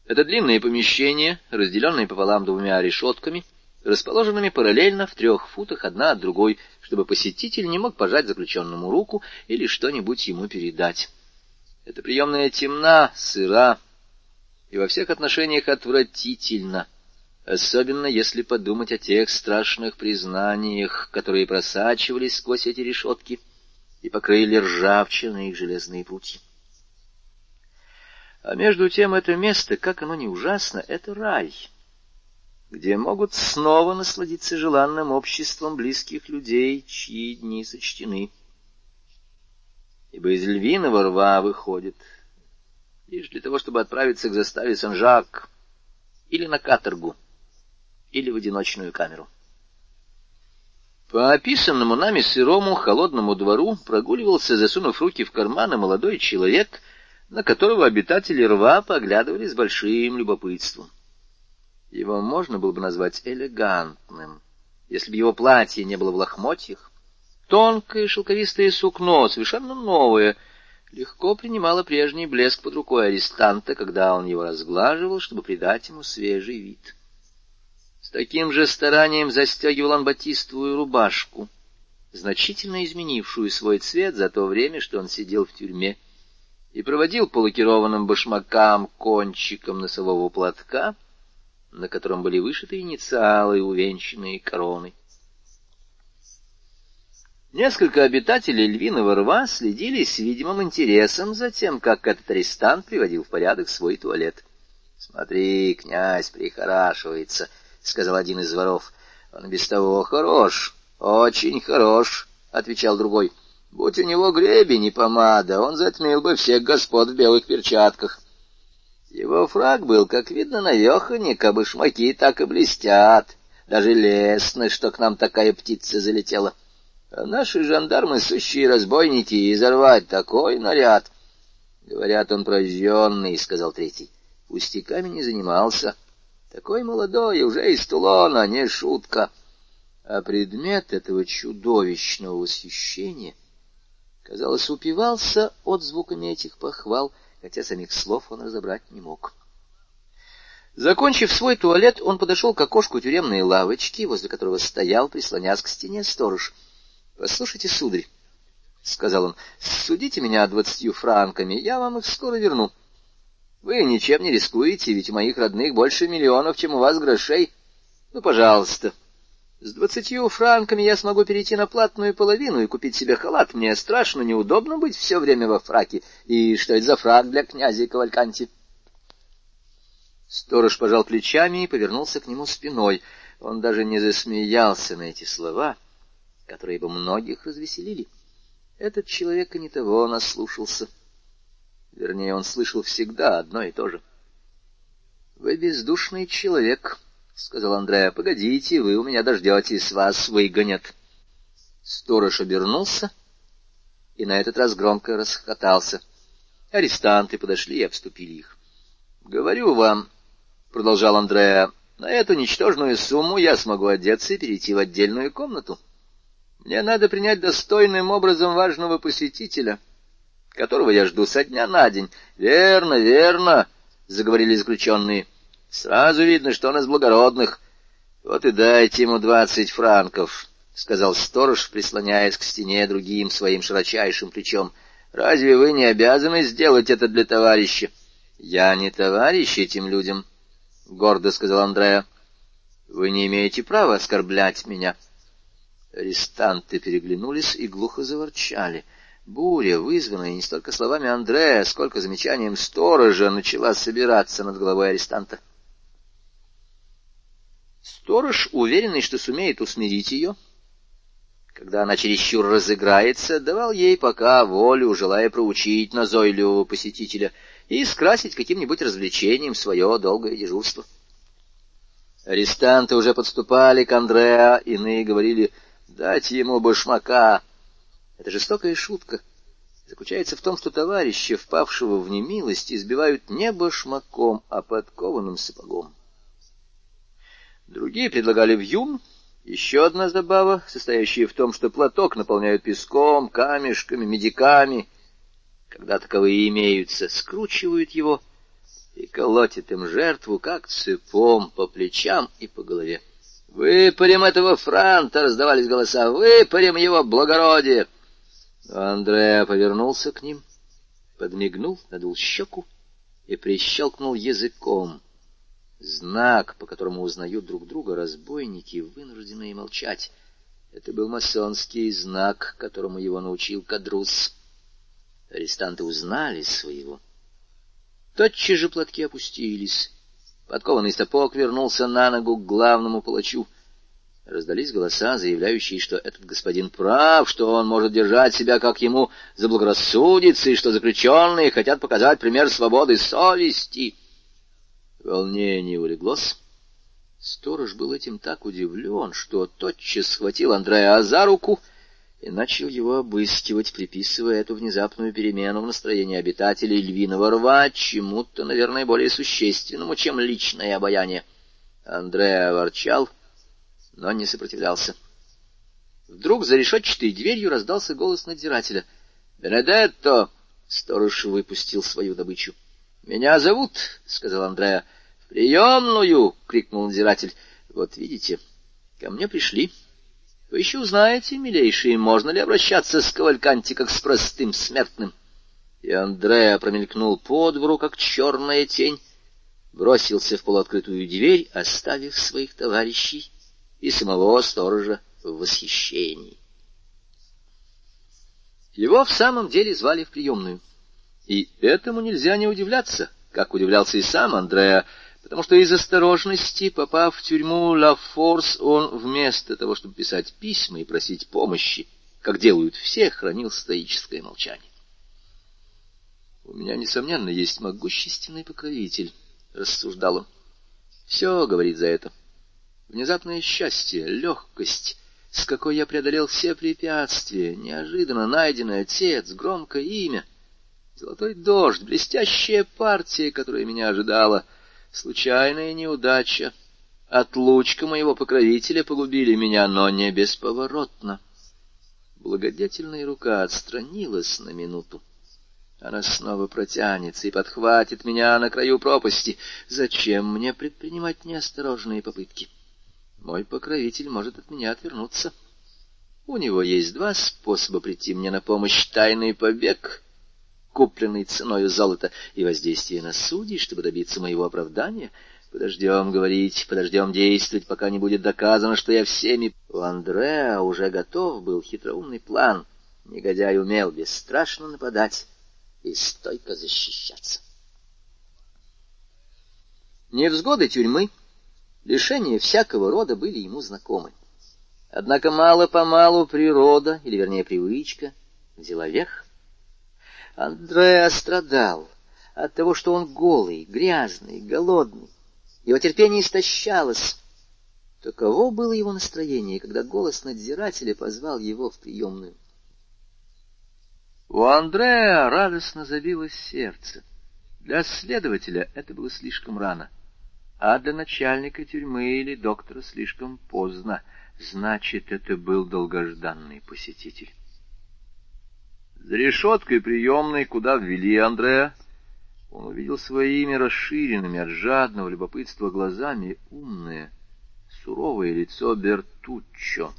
Это длинное помещение, разделенное пополам двумя решетками — расположенными параллельно в трех футах одна от другой, чтобы посетитель не мог пожать заключенному руку или что-нибудь ему передать. Эта приемная темна, сыра и во всех отношениях отвратительна, особенно если подумать о тех страшных признаниях, которые просачивались сквозь эти решетки и покрыли ржавчиной их железные прутья. А между тем это место, как оно не ужасно, это рай — где могут снова насладиться желанным обществом близких людей, чьи дни сочтены. Ибо из львиного рва выходит лишь для того, чтобы отправиться к заставе Сан-Жак или на каторгу, или в одиночную камеру. По описанному нами сырому холодному двору прогуливался, засунув руки в карманы, молодой человек, на которого обитатели рва поглядывали с большим любопытством. Его можно было бы назвать элегантным, если бы его платье не было в лохмотьях. Тонкое шелковистое сукно, совершенно новое, легко принимало прежний блеск под рукой арестанта, когда он его разглаживал, чтобы придать ему свежий вид. С таким же старанием застегивал он батистовую рубашку, значительно изменившую свой цвет за то время, что он сидел в тюрьме, и проводил по лакированным башмакам кончиком носового платка, на котором были вышиты инициалы, увенчанные короной. Несколько обитателей львиного рва следили с видимым интересом за тем, как этот арестант приводил в порядок свой туалет. — Смотри, князь прихорашивается, — сказал один из воров. — Он без того хорош, очень хорош, — отвечал другой. — Будь у него гребень и помада, он затмил бы всех господ в белых перчатках. Его фраг был, как видно, навеханик, а башмаки так и блестят. Даже лестно, что к нам такая птица залетела. — а наши жандармы — сущие разбойники, и изорвать такой наряд. — Говорят, он прожженный, — сказал третий. — Пустяками не занимался. Такой молодой, уже из Тулона, не шутка. А предмет этого чудовищного восхищения, казалось, упивался отзвуками этих похвал, хотя самих слов он разобрать не мог. Закончив свой туалет, он подошел к окошку тюремной лавочки, возле которого стоял, прислонясь к стене сторож —— Послушайте, сударь, — сказал он, — судите меня двадцатью франками, я вам их скоро верну. Вы ничем не рискуете, ведь у моих родных больше миллионов, чем у вас грошей. Ну, пожалуйста. С двадцатью франками я смогу перейти на платную половину и купить себе халат. Мне страшно неудобно быть все время во фраке. И что это за фрак для князя Кавальканти? Сторож пожал плечами и повернулся к нему спиной. Он даже не засмеялся на эти слова — которые бы многих развеселили. Этот человек и не того наслушался. Вернее, он слышал всегда одно и то же. — Вы бездушный человек, — сказал Андреа. — Погодите, вы у меня дождетесь, вас выгонят. Сторож обернулся и на этот раз громко расхотался. Арестанты подошли и обступили их. — Говорю вам, — продолжал Андреа, — на эту ничтожную сумму я смогу одеться и перейти в отдельную комнату. — мне надо принять достойным образом важного посетителя, которого я жду со дня на день. — Верно, верно, — заговорили заключенные. — Сразу видно, что он из благородных. — Вот и дайте ему двадцать франков, — сказал сторож, прислоняясь к стене другим своим широчайшим плечом. — Разве вы не обязаны сделать это для товарища? — Я не товарищ этим людям, — гордо сказал Андреа. — Вы не имеете права оскорблять меня. — Арестанты переглянулись и глухо заворчали. Буря, вызванная не столько словами Андрея, сколько замечанием сторожа, начала собираться над головой арестанта. Сторож, уверенный, что сумеет усмирить ее, когда она чересчур разыграется, давал ей пока волю, желая проучить назойливого посетителя и скрасить каким-нибудь развлечением свое долгое дежурство. Арестанты уже подступали к Андреа, иные говорили — Дать ему башмака. Это жестокая шутка. Заключается в том, что товарища, впавшего в немилость, избивают не башмаком, а подкованным сапогом. Другие предлагали вьюн. Еще одна забава, состоящая в том, что платок наполняют песком, камешками, медиками, когда таковые имеются, скручивают его и колотят им жертву, как цепом, по плечам и по голове. «Выпарим этого франта!» — раздавались голоса. «Выпарим его благородие!» Андреа повернулся к ним, подмигнул, надул щеку и прищелкнул языком. Знак, по которому узнают друг друга разбойники, вынужденные молчать. Это был масонский знак, которому его научил Кадрус. Арестанты узнали своего. Тотчас же платки опустились. Подкованный сапог вернулся на ногу к главному палачу. Раздались голоса, заявляющие, что этот господин прав, что он может держать себя, как ему заблагорассудится, и что заключенные хотят показать пример свободы совести. Волнение улеглось. Сторож был этим так удивлен, что тотчас схватил Андрея за руку и начал его обыскивать, приписывая эту внезапную перемену в настроении обитателей львиного рва чему-то, наверное, более существенному, чем личное обаяние. Андреа ворчал, но не сопротивлялся. Вдруг за решетчатой дверью раздался голос надзирателя. «Бенедетто!» — сторож выпустил свою добычу. «Меня зовут», — сказал Андреа. «В приемную!» — крикнул надзиратель. Вот видите, ко мне пришли. Вы еще узнаете, милейшие, можно ли обращаться с Кавальканти как с простым смертным. И Андреа промелькнул по двору, как черная тень, бросился в полуоткрытую дверь, оставив своих товарищей и самого сторожа в восхищении. Его в самом деле звали в приемную. И этому нельзя не удивляться, как удивлялся и сам Андреа, потому что из осторожности, попав в тюрьму Ла Форс, он вместо того, чтобы писать письма и просить помощи, как делают все, хранил стоическое молчание. «У меня, несомненно, есть могущественный покровитель», — рассуждал он. «Все, — говорит за это, — внезапное счастье, легкость, с какой я преодолел все препятствия, неожиданно найденный отец, громкое имя, золотой дождь, блестящая партия, которая меня ожидала, случайная неудача, отлучка моего покровителя погубили меня, но не бесповоротно. Благодетельная рука отстранилась на минуту. Она снова протянется и подхватит меня на краю пропасти. Зачем мне предпринимать неосторожные попытки? — мой покровитель может от меня отвернуться. У него есть два способа прийти мне на помощь — тайный побег, купленный ценою золота, и воздействие на судей, чтобы добиться моего оправдания. Подождем говорить, подождем действовать, пока не будет доказано, что я всеми... У Андреа уже готов был хитроумный план. Негодяй умел бесстрашно нападать и стойко защищаться. Невзгоды тюрьмы Лишения всякого рода были ему знакомы. Однако мало-помалу природа, или вернее привычка, взяла верх. Андреа страдал от того, что он голый, грязный, голодный. Его терпение истощалось. Таково было его настроение, когда голос надзирателя позвал его в приемную. У Андрея радостно забилось сердце. Для следователя это было слишком рано — а для начальника тюрьмы или доктора слишком поздно. Значит, это был долгожданный посетитель. За решеткой приемной, куда ввели Андрея, он увидел свое имя расширенными от жадного любопытства глазами умное, суровое лицо Бертуччо,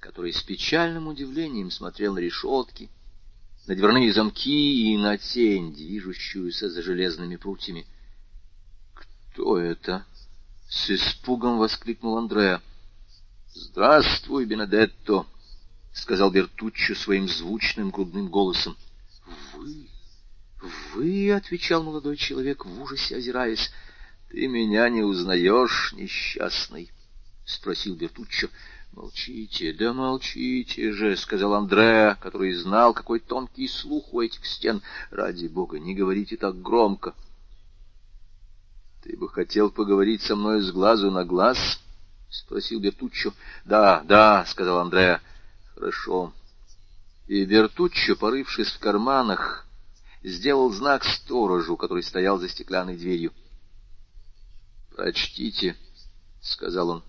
который с печальным удивлением смотрел на решетки, на дверные замки и на тень, движущуюся за железными прутьями. «Кто это?» — с испугом воскликнул Андреа. «Здравствуй, Бенедетто!» — сказал Бертуччо своим звучным грудным голосом. «Вы? Вы?» — отвечал молодой человек в ужасе, озираясь. «Ты меня не узнаешь, несчастный?» — спросил Бертуччо. «Молчите, да молчите же», — сказал Андреа, который знал, какой тонкий слух у этих стен. «Ради бога, не говорите так громко». — Ты бы хотел поговорить со мной с глазу на глаз? — спросил Бертуччо. — Да, да, — сказал Андреа. — Хорошо. И Бертуччо, порывшись в карманах, сделал знак сторожу, который стоял за стеклянной дверью. — Прочтите, — сказал он.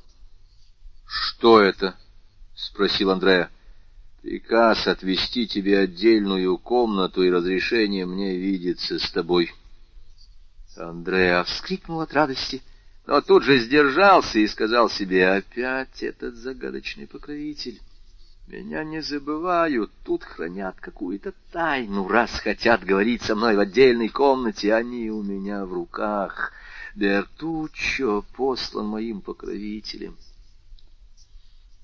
— Что это? — спросил Андреа. — Приказ отвести тебе отдельную комнату и разрешение мне видеться с тобой. — Андреа вскрикнул от радости, но тут же сдержался и сказал себе, опять этот загадочный покровитель. Меня не забывают, тут хранят какую-то тайну, раз хотят говорить со мной в отдельной комнате, они у меня в руках. Бертуччо послан моим покровителем.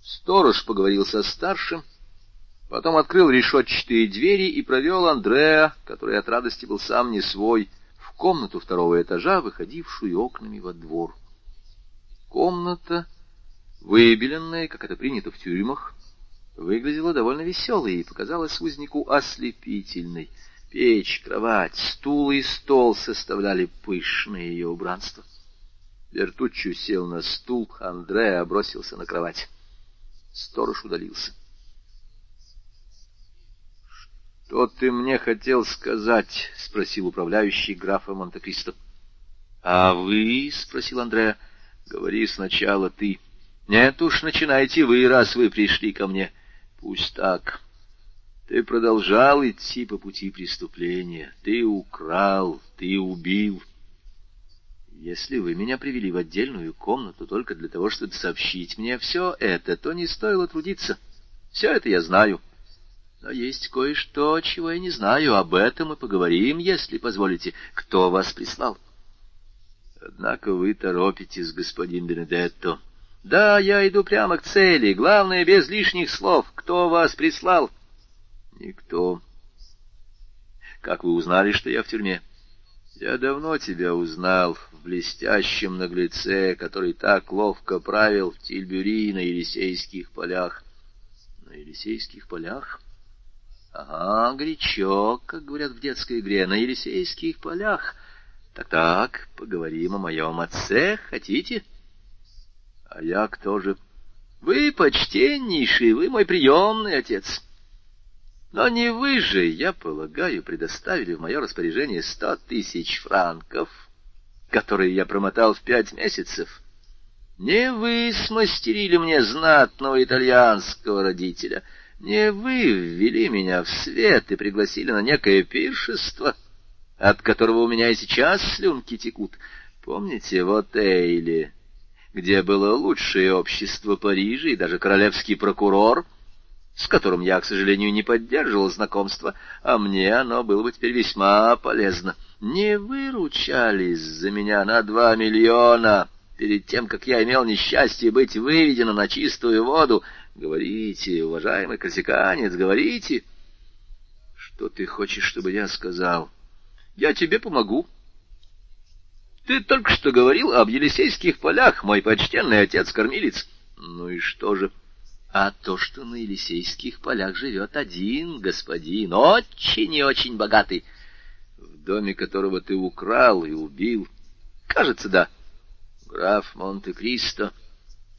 Сторож поговорил со старшим, потом открыл решетчатые двери и провел Андреа, который от радости был сам не свой, комнату второго этажа, выходившую окнами во двор. Комната, выбеленная, как это принято в тюрьмах, выглядела довольно веселой и показалась узнику ослепительной. Печь, кровать, стул и стол составляли пышное ее убранство. Бертуччо сел на стул, Андреа бросился на кровать. Сторож удалился. — Что ты мне хотел сказать? — спросил управляющий графа Монте-Кристо. — А вы? — спросил Андреа. — Говори сначала ты. — Нет уж, начинайте вы, раз вы пришли ко мне. — Пусть так. Ты продолжал идти по пути преступления. Ты украл, ты убил. — Если вы меня привели в отдельную комнату только для того, чтобы сообщить мне все это, то не стоило трудиться. Все это я знаю. Но есть кое-что, чего я не знаю. Об этом мы поговорим, если позволите. Кто вас прислал? Однако вы торопитесь, господин Бенедетто. Да, я иду прямо к цели. Главное, без лишних слов. Кто вас прислал? Никто. Как вы узнали, что я в тюрьме? Я давно тебя узнал в блестящем наглеце, который так ловко правил в Тильбюри на Елисейских полях. На Елисейских полях? Ага, горячо, как говорят в детской игре, на Елисейских полях. Так-так, поговорим о моем отце, хотите? А я кто же? Вы почтеннейший, вы мой приемный отец. Но не вы же, я полагаю, предоставили в мое распоряжение сто тысяч франков, которые я промотал в пять месяцев. Не вы смастерили мне знатного итальянского родителя, не вы ввели меня в свет и пригласили на некое пиршество, от которого у меня и сейчас слюнки текут. Помните, вот Эйли, где было лучшее общество Парижа и даже королевский прокурор — с которым я, к сожалению, не поддерживал знакомства, а мне оно было бы теперь весьма полезно. Не выручались за меня на два миллиона перед тем, как я имел несчастье быть выведена на чистую воду. Говорите, уважаемый корсиканец, говорите. Что ты хочешь, чтобы я сказал? Я тебе помогу. Ты только что говорил об Елисейских полях, мой почтенный отец-кормилец. Ну и что же? — а то, что на Елисейских полях живет один господин, очень и очень богатый, в доме которого ты украл и убил. Кажется, да. Граф Монте-Кристо,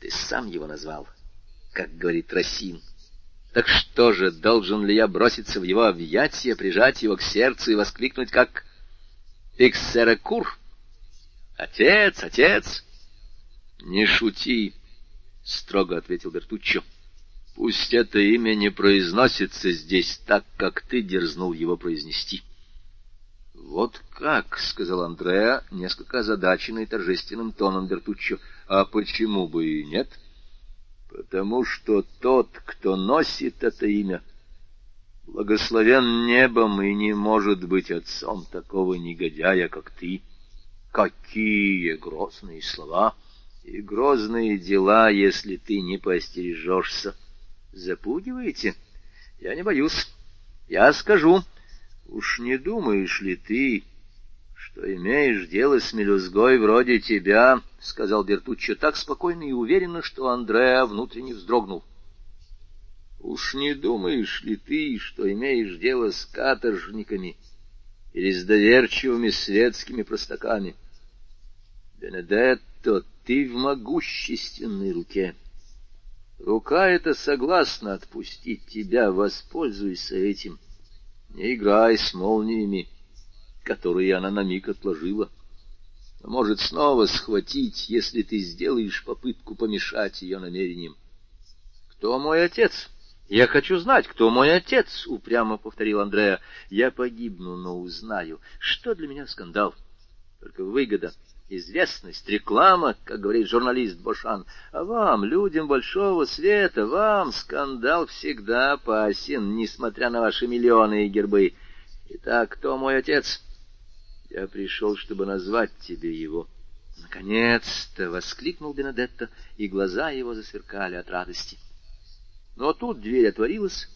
ты сам его назвал, как говорит Росин. Так что же, должен ли я броситься в его объятия, прижать его к сердцу и воскликнуть, как «Иксерекур»? «Отец, отец!» «Не шути!» — строго ответил Бертуччо. Пусть это имя не произносится здесь так, как ты дерзнул его произнести. — Вот как, — сказал Андреа, несколько озадаченный торжественным тоном Бертуччо. — А почему бы и нет? — Потому что тот, кто носит это имя, благословен небом и не может быть отцом такого негодяя, как ты. Какие грозные слова и грозные дела, если ты не поостережешься! — Запугиваете? Я не боюсь. Я скажу. Уж не думаешь ли ты, что имеешь дело с мелюзгой вроде тебя, — сказал Бертуччо так спокойно и уверенно, что Андреа внутренне вздрогнул. Уж не думаешь ли ты, что имеешь дело с каторжниками или с доверчивыми светскими простаками? Бенедетто, ты в могущественной руке. — Рука эта согласна отпустить тебя, воспользуйся этим. Не играй с молниями, которые она на миг отложила. Но может снова схватить, если ты сделаешь попытку помешать ее намерениям. Кто мой отец? Я хочу знать, кто мой отец, — упрямо повторил Андреа. Я погибну, но узнаю. Что для меня скандал? Только выгода известность, реклама, как говорит журналист Бошан. А вам, людям большого света, вам скандал всегда опасен, несмотря на ваши миллионы и гербы. Итак, кто мой отец? Я пришел, чтобы назвать тебе его. Наконец-то! — воскликнул Бенедетто, и глаза его засверкали от радости. Но тут дверь отворилась,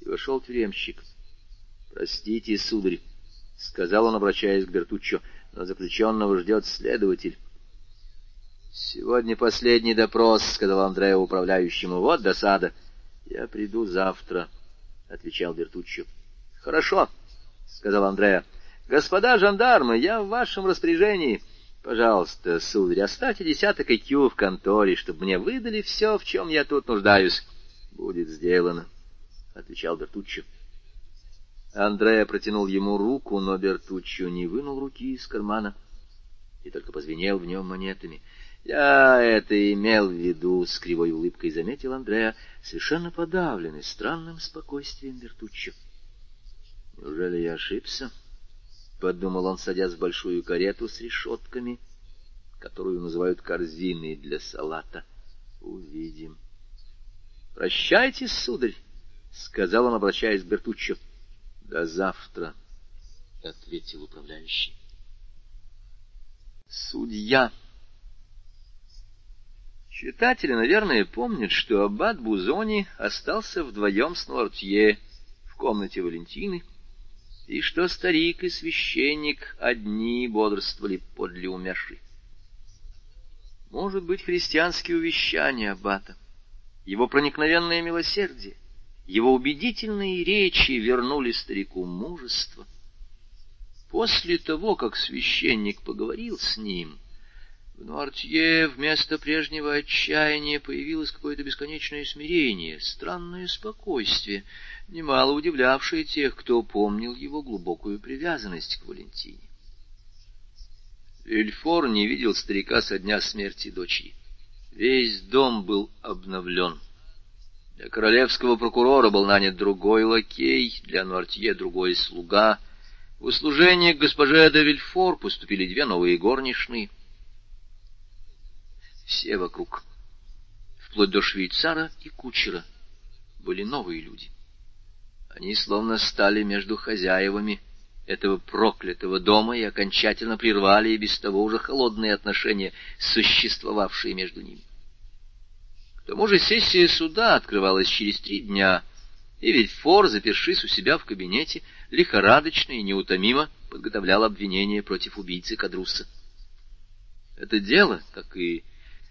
и вошел тюремщик. — Простите, сударь, — сказал он, обращаясь к Бертуччо, — но заключенного ждет следователь. — Сегодня последний допрос, — сказал Андреа управляющему. — Вот досада. — Я приду завтра, — отвечал Бертуччо. — Хорошо, — сказал Андреа. — Господа жандармы, я в вашем распоряжении. Пожалуйста, сударь, оставьте десяток IQ в конторе, чтобы мне выдали все, в чем я тут нуждаюсь. — Будет сделано, — отвечал Бертуччо. Андреа протянул ему руку, но Бертуччо не вынул руки из кармана и только позвенел в нем монетами. «Я это имел в виду», — с кривой улыбкой заметил Андреа, совершенно подавленный странным спокойствием Бертуччо. «Неужели я ошибся?» — подумал он, садясь в большую карету с решетками которую называют корзиной для салата. Увидим. — Прощайте, сударь, — сказал он, обращаясь к Бертуччо. — До завтра, — ответил управляющий. Судья. Читатели, наверное, помнят, что аббат Бузони остался вдвоем с Нуартье в комнате Валентины, и что старик и священник одни бодрствовали подле умершей. Может быть, христианские увещания аббата, его проникновенное милосердие, его убедительные речи вернули старику мужество. После того, как священник поговорил с ним, в Нуартье вместо прежнего отчаяния появилось какое-то бесконечное смирение, странное спокойствие, немало удивлявшее тех, кто помнил его глубокую привязанность к Валентине. Вильфор не видел старика со дня смерти дочери. Весь дом был обновлен. Для королевского прокурора был нанят другой лакей, для Нуартье другой слуга. В услужение к госпоже де Вильфор поступили две новые горничные. Все вокруг, вплоть до швейцара и кучера, были новые люди. Они словно стали между хозяевами этого проклятого дома и окончательно прервали и без того уже холодные отношения, существовавшие между ними. К тому же сессия суда открывалась через три дня, и ведь Фор, запершись у себя в кабинете, лихорадочно и неутомимо подготовлял обвинение против убийцы Кадруса. Это дело, как и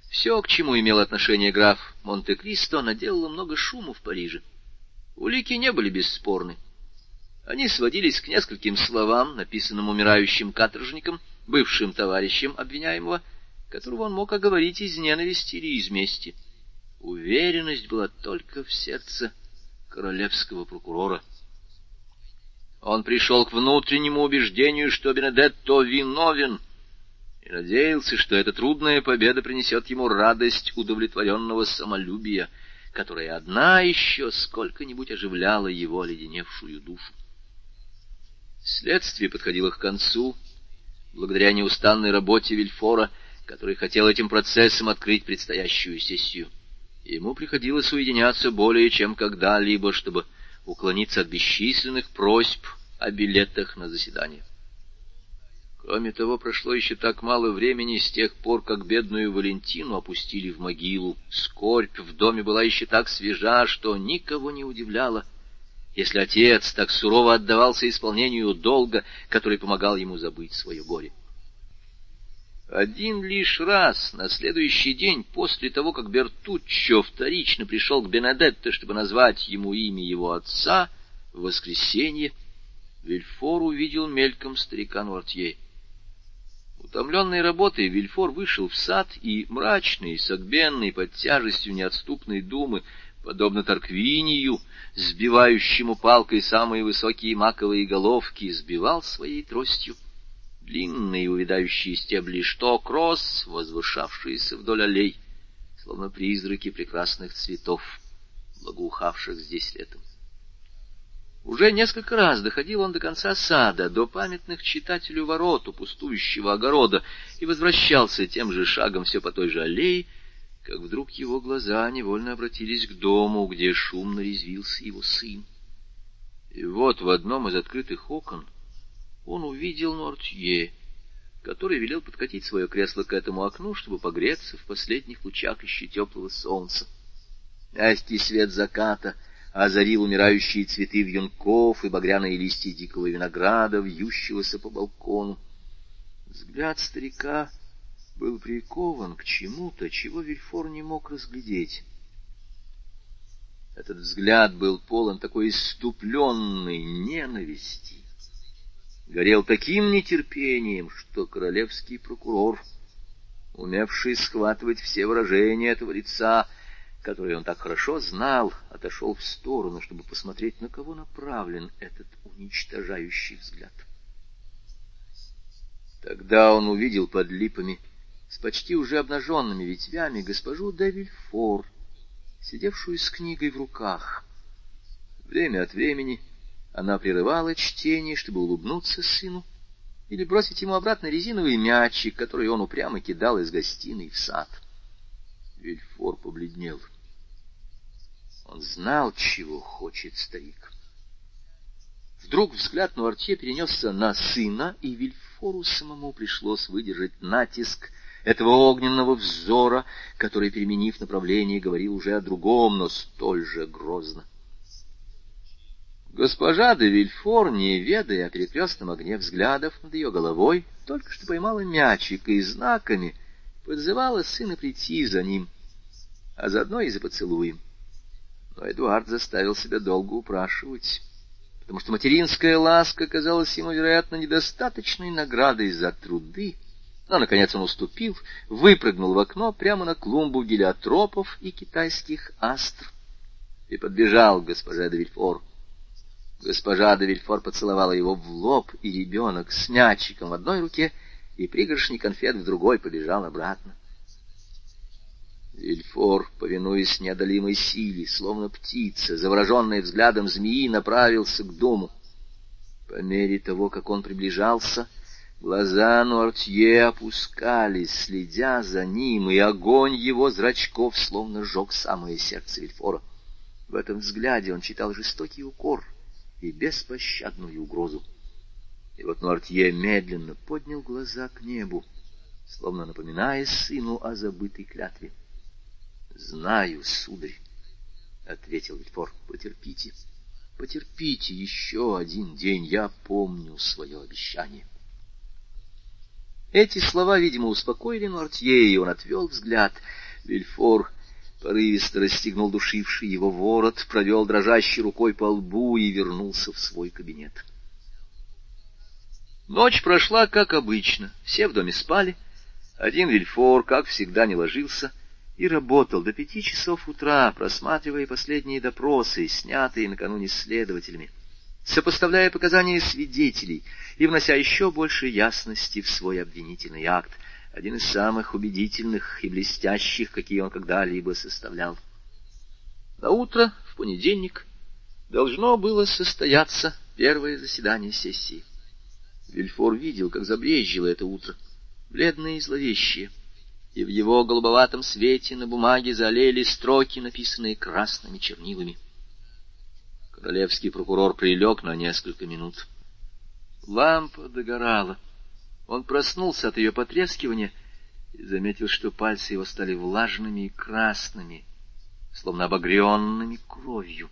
все, к чему имел отношение граф Монте-Кристо, наделало много шума в Париже. Улики не были бесспорны. Они сводились к нескольким словам, написанным умирающим каторжником, бывшим товарищем обвиняемого, которого он мог оговорить из ненависти или из мести. Уверенность была только в сердце королевского прокурора. Он пришел к внутреннему убеждению, что Бенедетто виновен, и надеялся, что эта трудная победа принесет ему радость удовлетворенного самолюбия, которая одна еще сколько-нибудь оживляла его оледеневшую душу. Следствие подходило к концу, благодаря неустанной работе Вильфора, который хотел этим процессом открыть предстоящую сессию. Ему приходилось уединяться более чем когда-либо, чтобы уклониться от бесчисленных просьб о билетах на заседание. Кроме того, прошло еще так мало времени с тех пор, как бедную Валентину опустили в могилу. Скорбь в доме была еще так свежа, что никого не удивляло, если отец так сурово отдавался исполнению долга, который помогал ему забыть свое горе. Один лишь раз, на следующий день, после того, как Бертуччо вторично пришел к Бенедетто, чтобы назвать ему имя его отца, в воскресенье, Вильфор увидел мельком старика Нуартье. Утомленный работой, Вильфор вышел в сад и, мрачный, согбенный под тяжестью неотступной думы, подобно Торквинию, сбивающему палкой самые высокие маковые головки, сбивал своей тростью длинные увядающие стебли шток роз, возвышавшиеся вдоль аллей, словно призраки прекрасных цветов, благоухавших здесь летом. Уже несколько раз доходил он до конца сада, до памятных читателю ворот у пустующего огорода, и возвращался тем же шагом все по той же аллее, как вдруг его глаза невольно обратились к дому, где шумно резвился его сын. И вот в одном из открытых окон он увидел Нортье, который велел подкатить свое кресло к этому окну, чтобы погреться в последних лучах еще теплого солнца. Мягкий свет заката озарил умирающие цветы вьюнков и багряные листья дикого винограда, вьющегося по балкону. Взгляд старика был прикован к чему-то, чего Вильфор не мог разглядеть. Этот взгляд был полон такой иступленной ненависти, горел таким нетерпением, что королевский прокурор, умевший схватывать все выражения этого лица, которые он так хорошо знал, отошел в сторону, чтобы посмотреть, на кого направлен этот уничтожающий взгляд. Тогда он увидел под липами с почти уже обнаженными ветвями госпожу Девильфор, сидевшую с книгой в руках. Время от времени она прерывала чтение, чтобы улыбнуться сыну, или бросить ему обратно резиновый мячик, который он упрямо кидал из гостиной в сад. Вильфор побледнел. Он знал, чего хочет старик. Вдруг взгляд Нуартье перенесся на сына, и Вильфору самому пришлось выдержать натиск этого огненного взора, который, переменив направление, говорил уже о другом, но столь же грозно. Госпожа де Вильфор, не ведая о перекрестном огне взглядов над ее головой, только что поймала мячик и знаками подзывала сына прийти за ним, а заодно и за поцелуем. Но Эдуард заставил себя долго упрашивать, потому что материнская ласка казалась ему, вероятно, недостаточной наградой за труды, но, наконец, он уступил, выпрыгнул в окно прямо на клумбу гелиотропов и китайских астр и подбежал к госпоже де Вильфор. Госпожа де Вильфор поцеловала его в лоб, и ребенок с мячиком в одной руке и пригоршней конфет в другой побежал обратно. Вильфор, повинуясь неодолимой силе, словно птица, завороженная взглядом змеи, направился к дому. По мере того, как он приближался, глаза Нуартье опускались, следя за ним, и огонь его зрачков словно сжег самое сердце Вильфора. В этом взгляде он читал жестокий укор — и беспощадную угрозу. И вот Нуартье медленно поднял глаза к небу, словно напоминая сыну о забытой клятве. — Знаю, сударь, — ответил Вильфор, — потерпите, потерпите еще один день, я помню свое обещание. Эти слова, видимо, успокоили Нуартье, и он отвел взгляд. Вильфор порывисто расстегнул душивший его ворот, провел дрожащей рукой по лбу и вернулся в свой кабинет. Ночь прошла, как обычно. Все в доме спали. Один Вильфор, как всегда, не ложился и работал до пяти часов утра, просматривая последние допросы, снятые накануне следователями, сопоставляя показания свидетелей и внося еще больше ясности в свой обвинительный акт — один из самых убедительных и блестящих, какие он когда-либо составлял. На утро, в понедельник, должно было состояться первое заседание сессии. Вильфор видел, как забрежило это утро, бледное и зловещее, и в его голубоватом свете на бумаге залили строки, написанные красными чернилами. Королевский прокурор прилег на несколько минут. Лампа догорала. Он проснулся от ее потрескивания и заметил, что пальцы его стали влажными и красными, словно обогренными кровью.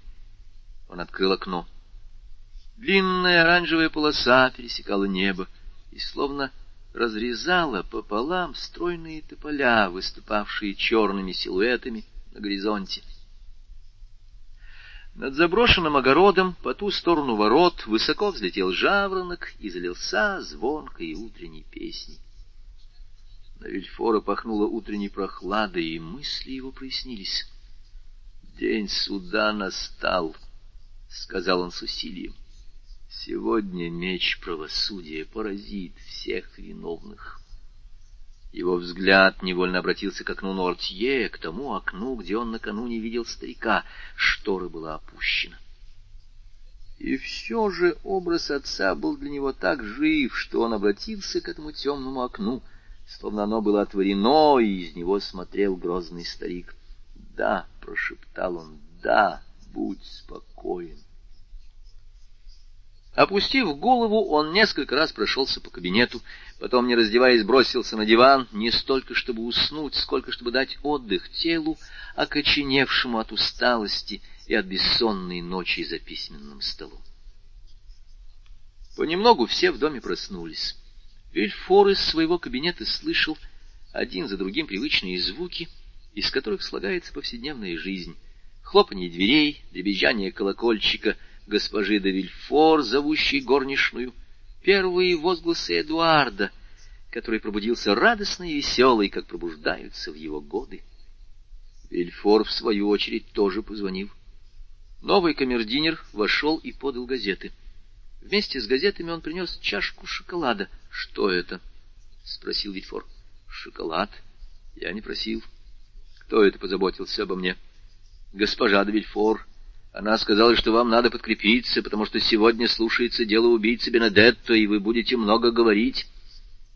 Он открыл окно. Длинная оранжевая полоса пересекала небо и словно разрезала пополам стройные тополя, выступавшие черными силуэтами на горизонте. Над заброшенным огородом по ту сторону ворот высоко взлетел жаворонок и залился звонкой утренней песней. На Вильфора пахнуло утренней прохладой, и мысли его прояснились. «День суда настал», — сказал он с усилием. «Сегодня меч правосудия поразит всех виновных». Его взгляд невольно обратился к окну Нортье, к тому окну, где он накануне видел старика. Штора была опущена. И все же образ отца был для него так жив, что он обратился к этому темному окну, словно оно было отворено, и из него смотрел грозный старик. «Да», — прошептал он, — «да, будь спокоен». Опустив голову, он несколько раз прошелся по кабинету, потом, не раздеваясь, бросился на диван, не столько чтобы уснуть, сколько чтобы дать отдых телу, окоченевшему от усталости и от бессонной ночи за письменным столом. Понемногу все в доме проснулись. Вильфор из своего кабинета слышал один за другим привычные звуки, из которых слагается повседневная жизнь. Хлопанье дверей, дребезжание колокольчика — госпожи де Вильфор, зовущей горничную, первые возгласы Эдуарда, который пробудился радостный и веселый, как пробуждаются в его годы. Вильфор, в свою очередь, тоже позвонил. Новый камердинер вошел и подал газеты. Вместе с газетами он принес чашку шоколада. — Что это? — спросил Вильфор. — Шоколад? Я не просил. Кто это позаботился обо мне? — Госпожа де Вильфор Она сказала, что вам надо подкрепиться, потому что сегодня слушается дело убийцы Бенедетто, и вы будете много говорить.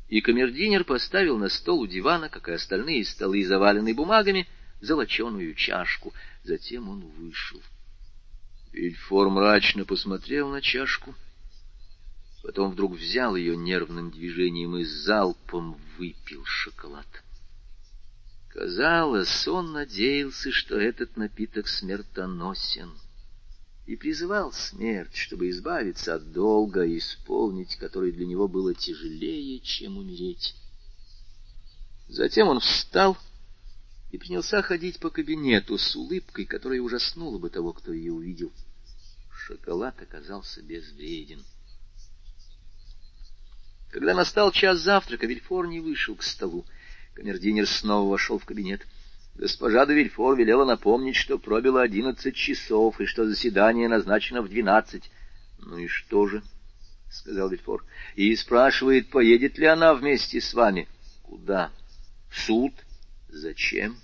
И камердинер поставил на стол у дивана, как и остальные столы, заваленные бумагами, золоченую чашку. Затем он вышел. Вильфор мрачно посмотрел на чашку, потом вдруг взял ее нервным движением и залпом выпил шоколад. Казалось, он надеялся, что этот напиток смертоносен и призывал смерть, чтобы избавиться от долга исполнить, который для него было тяжелее, чем умереть. Затем он встал и принялся ходить по кабинету с улыбкой, которая ужаснула бы того, кто ее увидел. Шоколад оказался безвреден. Когда настал час завтрака, Вильфор не вышел к столу. Камердинер снова вошел в кабинет — Госпожа де Вильфор велела напомнить, что пробило одиннадцать часов, и что заседание назначено в двенадцать. — Ну и что же? — сказал Вильфор. — И спрашивает, поедет ли она вместе с вами. — Куда? — В суд. — Зачем?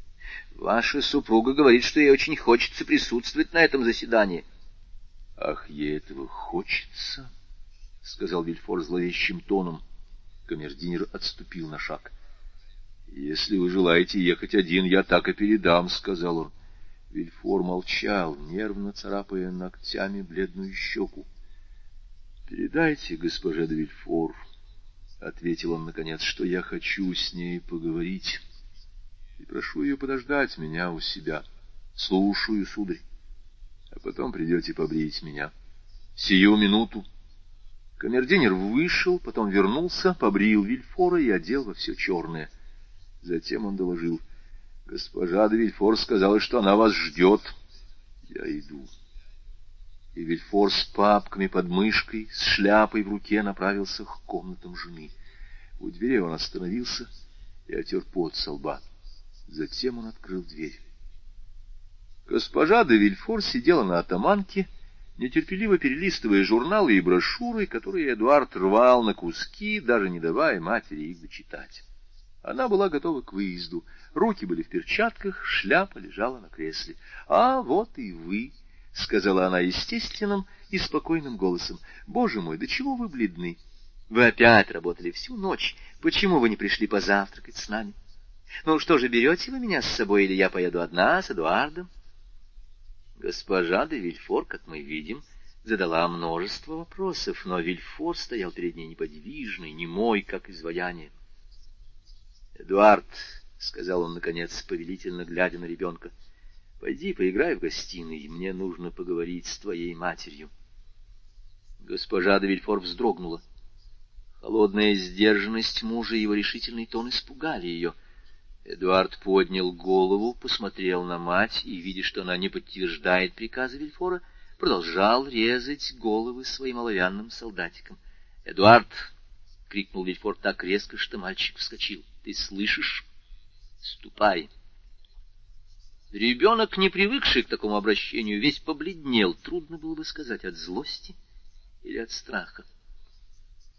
— Ваша супруга говорит, что ей очень хочется присутствовать на этом заседании. — Ах, ей этого хочется? — сказал Вильфор зловещим тоном. Камердинер отступил на шаг. — «Если вы желаете ехать один, я так и передам», — сказал он. Вильфор молчал, нервно царапая ногтями бледную щеку. «Передайте госпоже де Вильфор», — ответил он наконец, — «что я хочу с ней поговорить, и прошу ее подождать меня у себя. Слушаю, сударь, а потом придете побрить меня. Сию минуту». Камердинер вышел, потом вернулся, побрил Вильфора и одел во все черное. Затем он доложил. Госпожа де Вильфор сказала, что она вас ждет. Я иду. И Вильфор с папками под мышкой, с шляпой в руке направился к комнатам жены. У двери он остановился и отер пот со лба. Затем он открыл дверь. Госпожа де Вильфор сидела на атаманке, нетерпеливо перелистывая журналы и брошюры, которые Эдуард рвал на куски, даже не давая матери их дочитать. Она была готова к выезду. Руки были в перчатках, шляпа лежала на кресле. — А вот и вы, — сказала она естественным и спокойным голосом. — Боже мой, да чего вы бледны? Вы опять работали всю ночь. Почему вы не пришли позавтракать с нами? Ну что же, берете вы меня с собой, или я поеду одна с Эдуардом? Госпожа де Вильфор, как мы видим, задала множество вопросов, но Вильфор стоял перед ней неподвижный, немой, как изваяние. — Эдуард, — сказал он, наконец, повелительно глядя на ребенка, — пойди поиграй в гостиной, мне нужно поговорить с твоей матерью. Госпожа де вздрогнула. Холодная сдержанность мужа и его решительный тон испугали ее. Эдуард поднял голову, посмотрел на мать и, видя, что она не подтверждает приказа Вильфора, продолжал резать головы своим оловянным солдатиком. — Эдуард! — крикнул Вильфор так резко, что мальчик вскочил. — Ты слышишь? Ступай. Ребенок, не привыкший к такому обращению, весь побледнел. Трудно было бы сказать, от злости или от страха.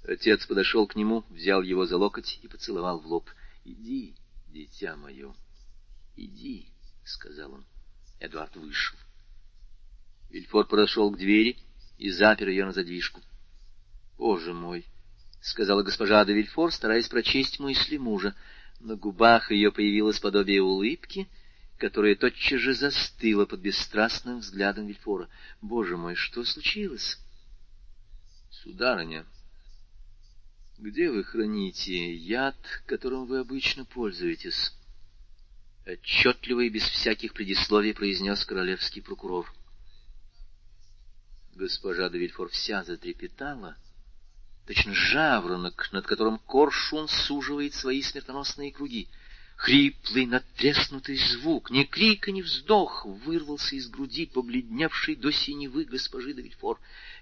Отец подошел к нему, взял его за локоть и поцеловал в лоб. — Иди, дитя мое, иди, — сказал он. Эдуард вышел. Вильфор подошел к двери и запер ее на задвижку. — Боже мой! —— сказала госпожа де стараясь прочесть мысли мужа. На губах ее появилось подобие улыбки, которая тотчас же застыла под бесстрастным взглядом Вильфора. — Боже мой, что случилось? — Сударыня, где вы храните яд, которым вы обычно пользуетесь? Отчетливо и без всяких предисловий произнес королевский прокурор. Госпожа де Вильфор вся затрепетала — точно жаворонок, над которым коршун суживает свои смертоносные круги. Хриплый, надтреснутый звук, ни крика, ни вздох, вырвался из груди побледневшей до синевы госпожи де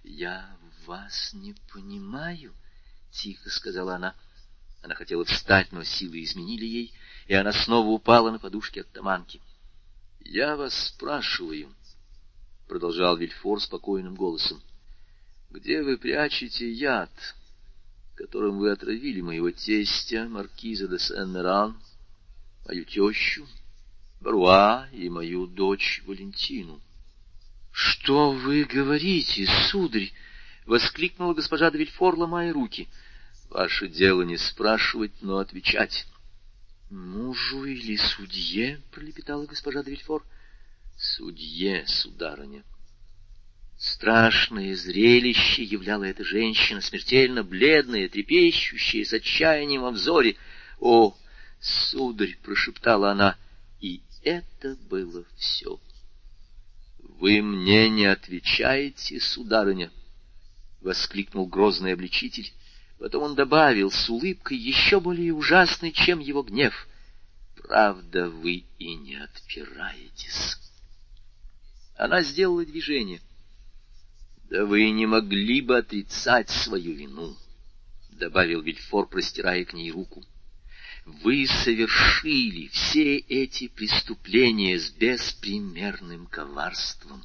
Я вас не понимаю, — тихо сказала она. Она хотела встать, но силы изменили ей, и она снова упала на подушке от таманки. — Я вас спрашиваю, — продолжал Вильфор спокойным голосом, — где вы прячете яд, которым вы отравили моего тестя, маркиза де Сен-Меран, мою тещу, Бруа и мою дочь Валентину? Что вы говорите, сударь? — воскликнула госпожа де Вильфор, ломая руки. — Ваше дело не спрашивать, но отвечать. — Мужу или судье? — пролепетала госпожа де Вильфор. — Судье, сударыня. Страшное зрелище являла эта женщина, смертельно бледная, трепещущая, с отчаянием во взоре. — О, сударь! — прошептала она. И это было все. — Вы мне не отвечаете, сударыня? — воскликнул грозный обличитель. Потом он добавил с улыбкой еще более ужасной, чем его гнев. — Правда, вы и не отпираетесь. Она сделала движение. — Да вы не могли бы отрицать свою вину, — добавил Вильфор, простирая к ней руку. — вы совершили все эти преступления с беспримерным коварством,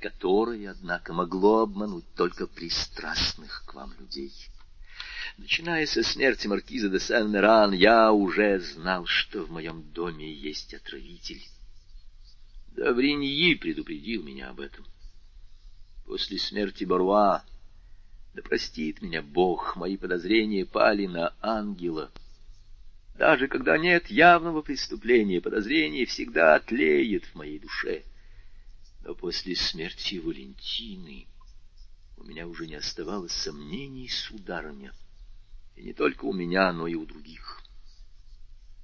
которое, однако, могло обмануть только пристрастных к вам людей. Начиная со смерти маркиза де Сен-Меран, я уже знал, что в моем доме есть отравитель. Давриньи предупредил меня об этом. После смерти Баруа, да простит меня Бог, мои подозрения пали на ангела — даже когда нет явного преступления, подозрение всегда отлеет в моей душе. Но после смерти Валентины у меня уже не оставалось сомнений, сударыня. И не только у меня, но и у других.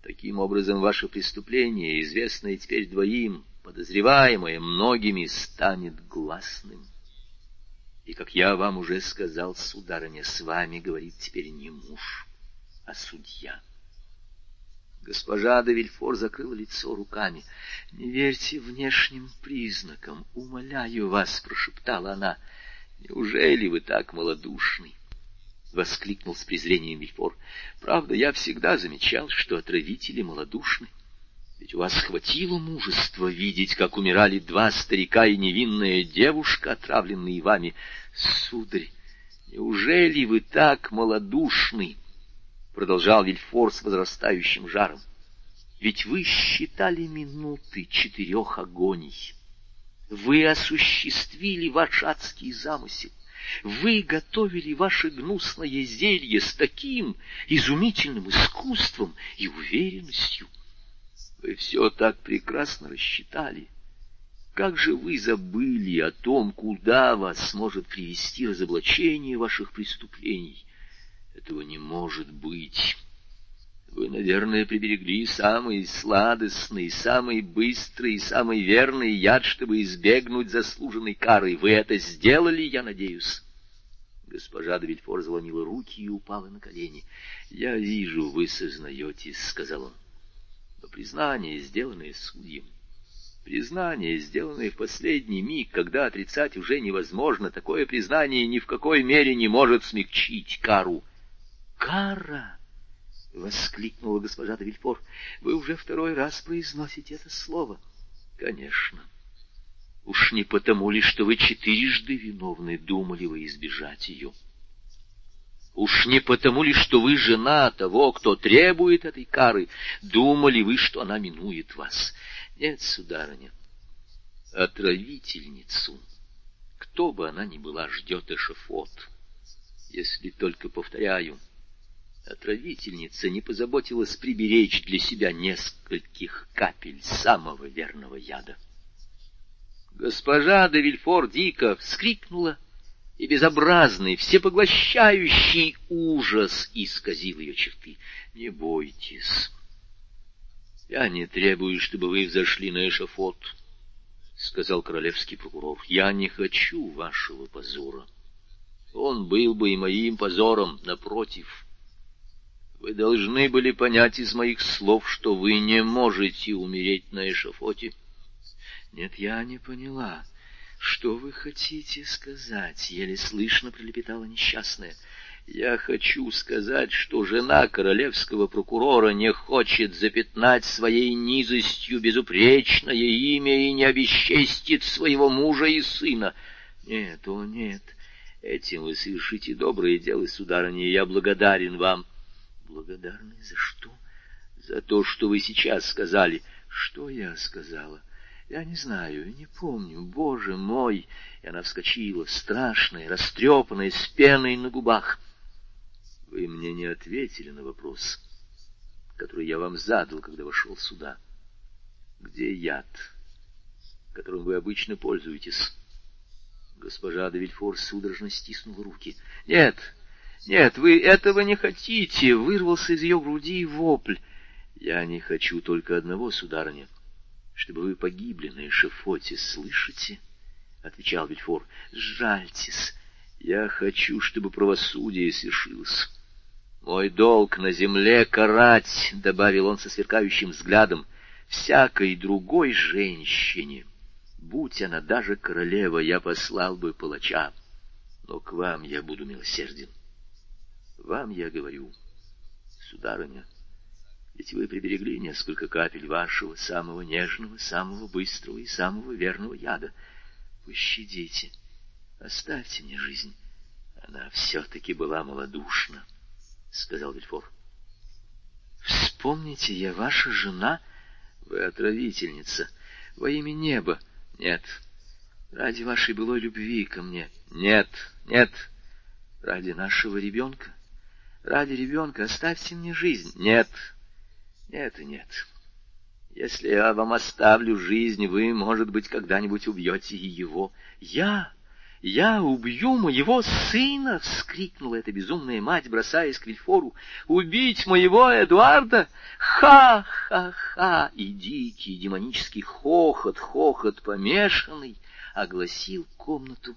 Таким образом, ваше преступление, известное теперь двоим, подозреваемое многими, станет гласным. И, как я вам уже сказал, сударыня, с вами говорит теперь не муж, а судья. Госпожа де Вильфор закрыла лицо руками. — Не верьте внешним признакам, умоляю вас, — прошептала она. — Неужели вы так малодушны? — воскликнул с презрением Вильфор. — Правда, я всегда замечал, что отравители малодушны. Ведь у вас хватило мужества видеть, как умирали два старика и невинная девушка, отравленные вами. Сударь, неужели вы так малодушны? — продолжал Вильфор с возрастающим жаром. Ведь вы считали минуты четырех агоний. Вы осуществили ваш адский замысел. Вы готовили ваше гнусное зелье с таким изумительным искусством и уверенностью. Вы все так прекрасно рассчитали. Как же вы забыли о том, куда вас может привести разоблачение ваших преступлений? Этого не может быть. Вы, наверное, приберегли самый сладостный, самый быстрый, самый верный яд, чтобы избегнуть заслуженной кары. Вы это сделали, я надеюсь. Госпожа де Вильфор заломила руки и упала на колени. — Я вижу, вы сознаетесь, — сказал он. — Но признание, сделанное судьем, признание, сделанное в последний миг, когда отрицать уже невозможно, такое признание ни в какой мере не может смягчить кару — Кара! — воскликнула госпожа де Вы уже второй раз произносите это слово. — Конечно. Уж не потому ли, что вы четырежды виновны, думали вы избежать ее? Уж не потому ли, что вы жена того, кто требует этой кары, думали вы, что она минует вас? Нет, сударыня, отравительницу, кто бы она ни была, ждет эшафот, если только, повторяю, — Отравительница не позаботилась приберечь для себя нескольких капель самого верного яда. Госпожа де Вильфор дико вскрикнула, и безобразный, всепоглощающий ужас исказил ее черты. — Не бойтесь. Я не требую, чтобы вы взошли на эшафот, — сказал королевский прокурор. — Я не хочу вашего позора. Он был бы и моим позором, напротив. Вы должны были понять из моих слов, что вы не можете умереть на эшафоте. Нет, я не поняла. Что вы хотите сказать? Еле слышно пролепетала несчастная. Я хочу сказать, что жена королевского прокурора не хочет запятнать своей низостью безупречное имя и не обесчестит своего мужа и сына. Нет, о нет, этим вы совершите доброе дело, сударыня, я благодарен вам. Благодарны за что? За то, что вы сейчас сказали. Что я сказала? Я не знаю, не помню, боже мой! И она вскочила, страшная, растрепанная, с пеной на губах. Вы мне не ответили на вопрос, который я вам задал, когда вошел сюда. Где яд, которым вы обычно пользуетесь? Госпожа де Вильфор судорожно стиснула руки. — Нет, нет, вы этого не хотите! — вырвался из ее груди вопль. — Я не хочу только одного, сударыня чтобы вы погибли на эшафоте, слышите? — отвечал Вильфор. — Жальтесь, я хочу, чтобы правосудие свершилось. Мой долг на земле карать, — добавил он со сверкающим взглядом, — всякой другой женщине. Будь она даже королева, я послал бы палача, но к вам я буду милосерден. Вам я говорю, сударыня, — ведь вы приберегли несколько капель вашего самого нежного, самого быстрого и самого верного яда. Пощадите, оставьте мне жизнь. Она все-таки была малодушна, — сказал Вильфор. Вспомните, я ваша жена. Вы отравительница. Во имя неба. Нет. Ради вашей былой любви ко мне. Нет, нет. Ради нашего ребенка. Ради ребенка оставьте мне жизнь. Нет, нет и нет. Если я вам оставлю жизнь, вы, может быть, когда-нибудь убьете и его. Я... «Я убью моего сына!» — вскрикнула эта безумная мать, бросаясь к Вильфору. «Убить моего Эдуарда! Ха-ха-ха!» И дикий демонический хохот, хохот помешанный, огласил комнату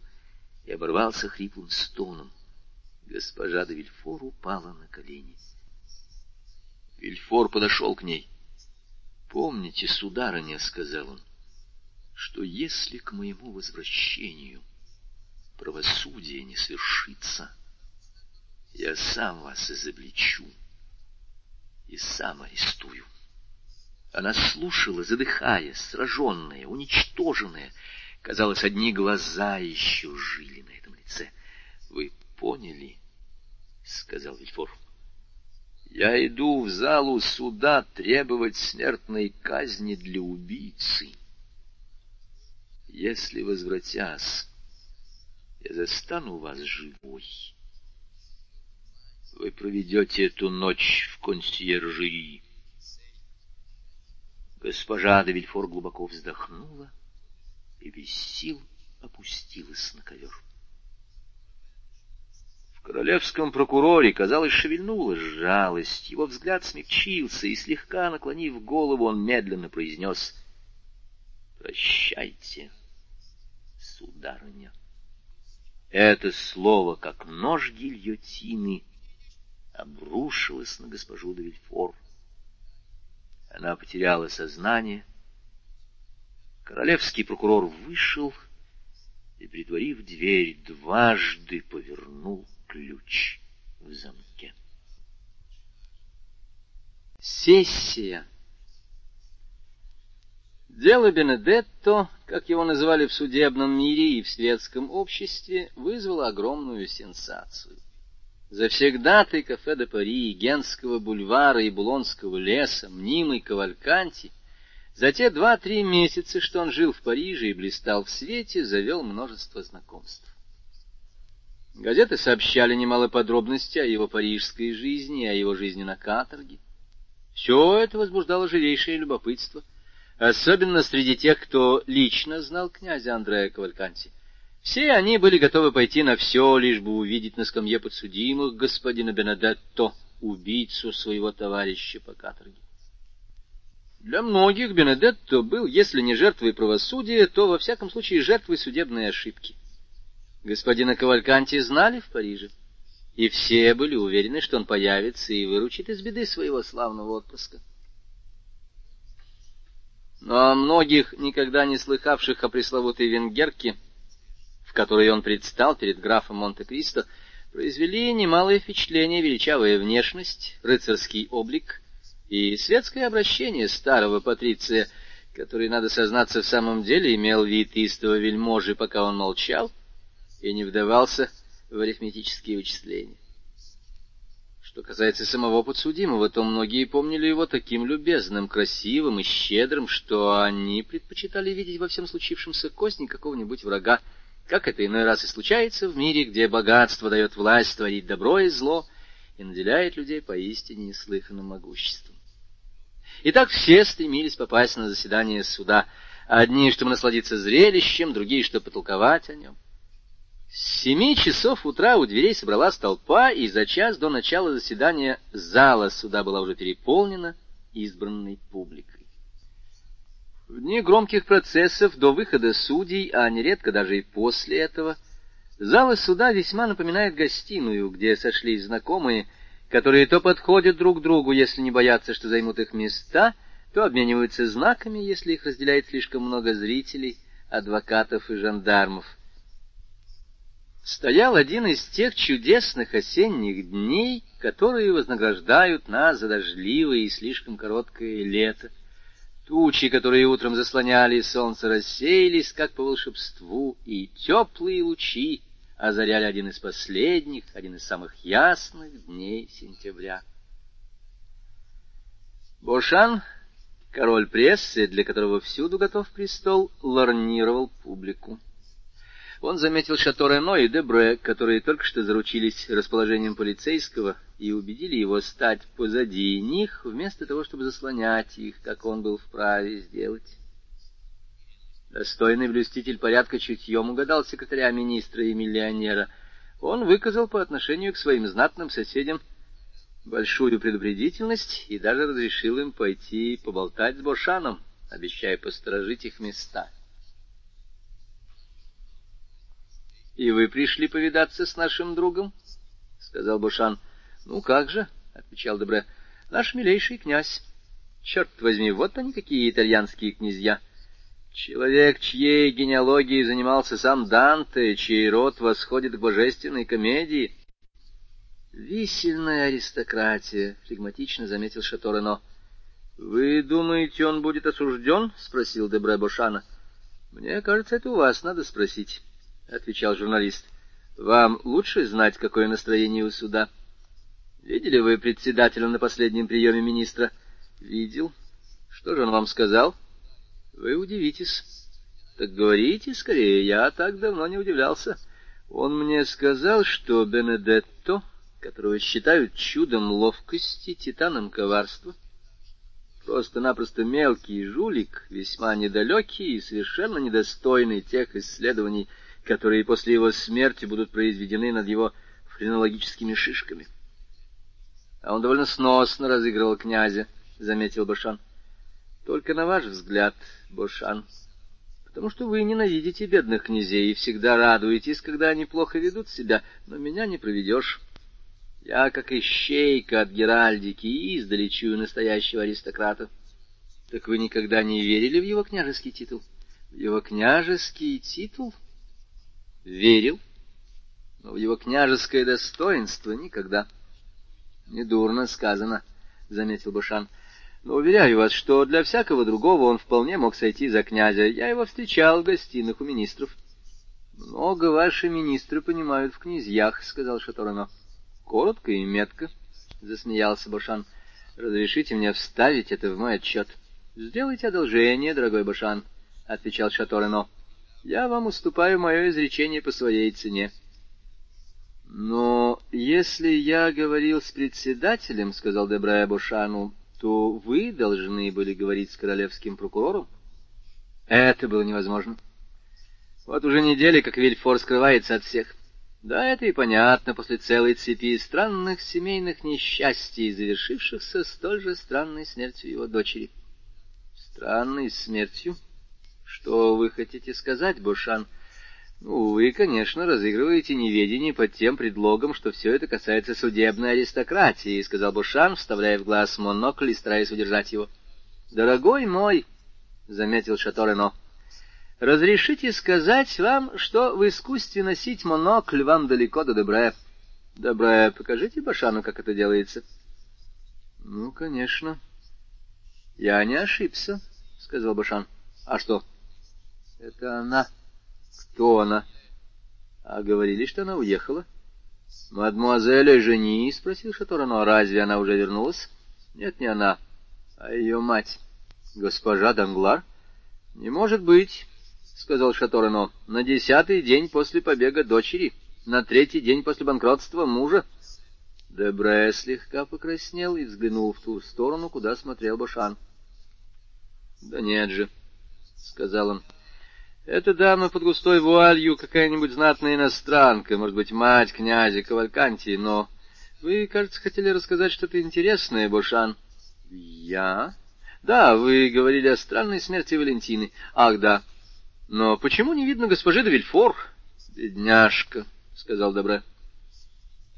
и оборвался хриплым стоном. Госпожа де Вильфор упала на колени. Вильфор подошел к ней. — Помните, сударыня, — сказал он, — что если к моему возвращению правосудие не свершится, я сам вас изобличу и сам арестую. Она слушала, задыхаясь, сраженная, уничтоженная. Казалось, одни глаза еще жили на этом лице. — Вы поняли? — сказал Вильфор. — я иду в залу суда требовать смертной казни для убийцы. Если возвратясь, я застану вас живой. Вы проведете эту ночь в консьержерии. Госпожа де Вильфор глубоко вздохнула и без сил опустилась на ковер королевском прокуроре, казалось, шевельнулась жалость. Его взгляд смягчился, и, слегка наклонив голову, он медленно произнес «Прощайте, сударыня». Это слово, как нож гильотины, обрушилось на госпожу де. Она потеряла сознание. Королевский прокурор вышел и, притворив дверь, дважды повернул ключ в замке. Сессия. Дело Бенедетто, как его называли в судебном мире и в светском обществе, вызвало огромную сенсацию. Завсегдатый кафе де Пари, Генского бульвара и Булонского леса, мнимый Кавальканти, за те два-три месяца, что он жил в Париже и блистал в свете, завел множество знакомств. Газеты сообщали немало подробностей о его парижской жизни о его жизни на каторге. Все это возбуждало живейшее любопытство, особенно среди тех, кто лично знал князя Андрея Кавальканти. Все они были готовы пойти на все, лишь бы увидеть на скамье подсудимых господина Бенедетто, убийцу своего товарища по каторге. Для многих Бенедетто был, если не жертвой правосудия, то, во всяком случае, жертвой судебной ошибки. Господина Кавальканти знали в Париже, и все были уверены, что он появится и выручит из беды своего славного отпуска. Но многих, никогда не слыхавших о пресловутой венгерке, в которой он предстал перед графом Монте-Кристо, произвели немалое впечатление величавая внешность, рыцарский облик и светское обращение старого патриция, который, надо сознаться, в самом деле имел вид истого вельможи, пока он молчал, и не вдавался в арифметические вычисления. Что касается самого подсудимого, то многие помнили его таким любезным, красивым и щедрым, что они предпочитали видеть во всем случившемся кознь какого-нибудь врага, как это иной раз и случается в мире, где богатство дает власть творить добро и зло и наделяет людей поистине неслыханным могуществом. Итак, все стремились попасть на заседание суда, одни, чтобы насладиться зрелищем, другие, чтобы потолковать о нем. С семи часов утра у дверей собралась толпа, и за час до начала заседания зала суда была уже переполнена избранной публикой. В дни громких процессов до выхода судей, а нередко даже и после этого, зала суда весьма напоминает гостиную, где сошлись знакомые, которые то подходят друг другу, если не боятся, что займут их места, то обмениваются знаками, если их разделяет слишком много зрителей, адвокатов и жандармов стоял один из тех чудесных осенних дней, которые вознаграждают нас за дождливое и слишком короткое лето. Тучи, которые утром заслоняли солнце, рассеялись, как по волшебству, и теплые лучи озаряли один из последних, один из самых ясных дней сентября. Бошан, король прессы, для которого всюду готов престол, лорнировал публику. Он заметил Шато Рено и Дебре, которые только что заручились расположением полицейского и убедили его стать позади них, вместо того, чтобы заслонять их, как он был вправе сделать. Достойный блюститель порядка чутьем угадал секретаря министра и миллионера. Он выказал по отношению к своим знатным соседям большую предупредительность и даже разрешил им пойти поболтать с Бошаном, обещая посторожить их места. — И вы пришли повидаться с нашим другом? — сказал Бушан. — Ну как же, — отвечал Дебре, — наш милейший князь. Черт возьми, вот они какие итальянские князья. Человек, чьей генеалогией занимался сам Данте, чей род восходит к божественной комедии. Висельная аристократия, — флегматично заметил Шаторено. — Вы думаете, он будет осужден? — спросил Дебре Бушана. — Мне кажется, это у вас надо спросить. — отвечал журналист. — Вам лучше знать, какое настроение у суда. Видели вы председателя на последнем приеме министра? — Видел. Что же он вам сказал? — Вы удивитесь. — Так говорите скорее, я так давно не удивлялся. Он мне сказал, что Бенедетто, которого считают чудом ловкости, титаном коварства, просто-напросто мелкий жулик, весьма недалекий и совершенно недостойный тех исследований, которые после его смерти будут произведены над его френологическими шишками. — А он довольно сносно разыгрывал князя, — заметил Башан. — Только на ваш взгляд, Башан, потому что вы ненавидите бедных князей и всегда радуетесь, когда они плохо ведут себя, но меня не проведешь. Я, как ищейка от Геральдики, издали чую настоящего аристократа. Так вы никогда не верили в его княжеский титул? В его княжеский титул? — верил, но в его княжеское достоинство никогда. — Недурно сказано, — заметил Башан. — Но уверяю вас, что для всякого другого он вполне мог сойти за князя. Я его встречал в гостиных у министров. — Много ваши министры понимают в князьях, — сказал Шаторано. — Коротко и метко, — засмеялся Башан. — Разрешите мне вставить это в мой отчет. — Сделайте одолжение, дорогой Башан, — отвечал Шаторено. Я вам уступаю мое изречение по своей цене. — Но если я говорил с председателем, — сказал Дебрая Бушану, — то вы должны были говорить с королевским прокурором. Это было невозможно. Вот уже недели, как Вильфор скрывается от всех. Да, это и понятно после целой цепи странных семейных несчастий, завершившихся столь же странной смертью его дочери. Странной смертью? — что вы хотите сказать, Бушан? Ну, вы, конечно, разыгрываете неведение под тем предлогом, что все это касается судебной аристократии, сказал Бушан, вставляя в глаз монокль и стараясь удержать его. Дорогой мой, заметил Шаторено, разрешите сказать вам, что в искусстве носить монокль вам далеко до Дебре. Дебре, покажите Башану, как это делается. Ну, конечно. Я не ошибся, сказал Башан. А что? — это она. Кто она? А говорили, что она уехала. — Мадемуазель Жени? — спросил Шаторано. — Разве она уже вернулась? — Нет, не она, а ее мать. — Госпожа Данглар? — Не может быть, — сказал Шаторано. — На десятый день после побега дочери, на третий день после банкротства мужа. Дебре слегка покраснел и взглянул в ту сторону, куда смотрел Башан. — Да нет же, — сказал он. — Эта дама под густой вуалью какая-нибудь знатная иностранка, может быть, мать князя Кавальканти, но... Вы, кажется, хотели рассказать что-то интересное, Бошан. — Я? — Да, вы говорили о странной смерти Валентины. Ах, да. Но почему не видно госпожи де Вильфор? — Бедняжка, — сказал Добре.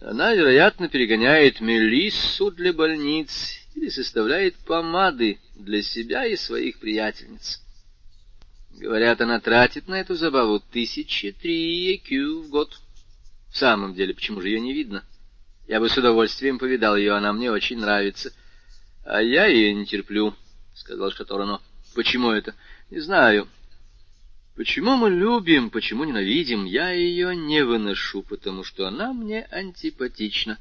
Она, вероятно, перегоняет мелиссу для больниц или составляет помады для себя и своих приятельниц. Говорят, она тратит на эту забаву тысячи три EQ в год. В самом деле, почему же ее не видно? Я бы с удовольствием повидал ее, она мне очень нравится. — А я ее не терплю, — сказал Шаторано. — Почему это? — Не знаю. Почему мы любим, почему ненавидим, я ее не выношу, потому что она мне антипатична.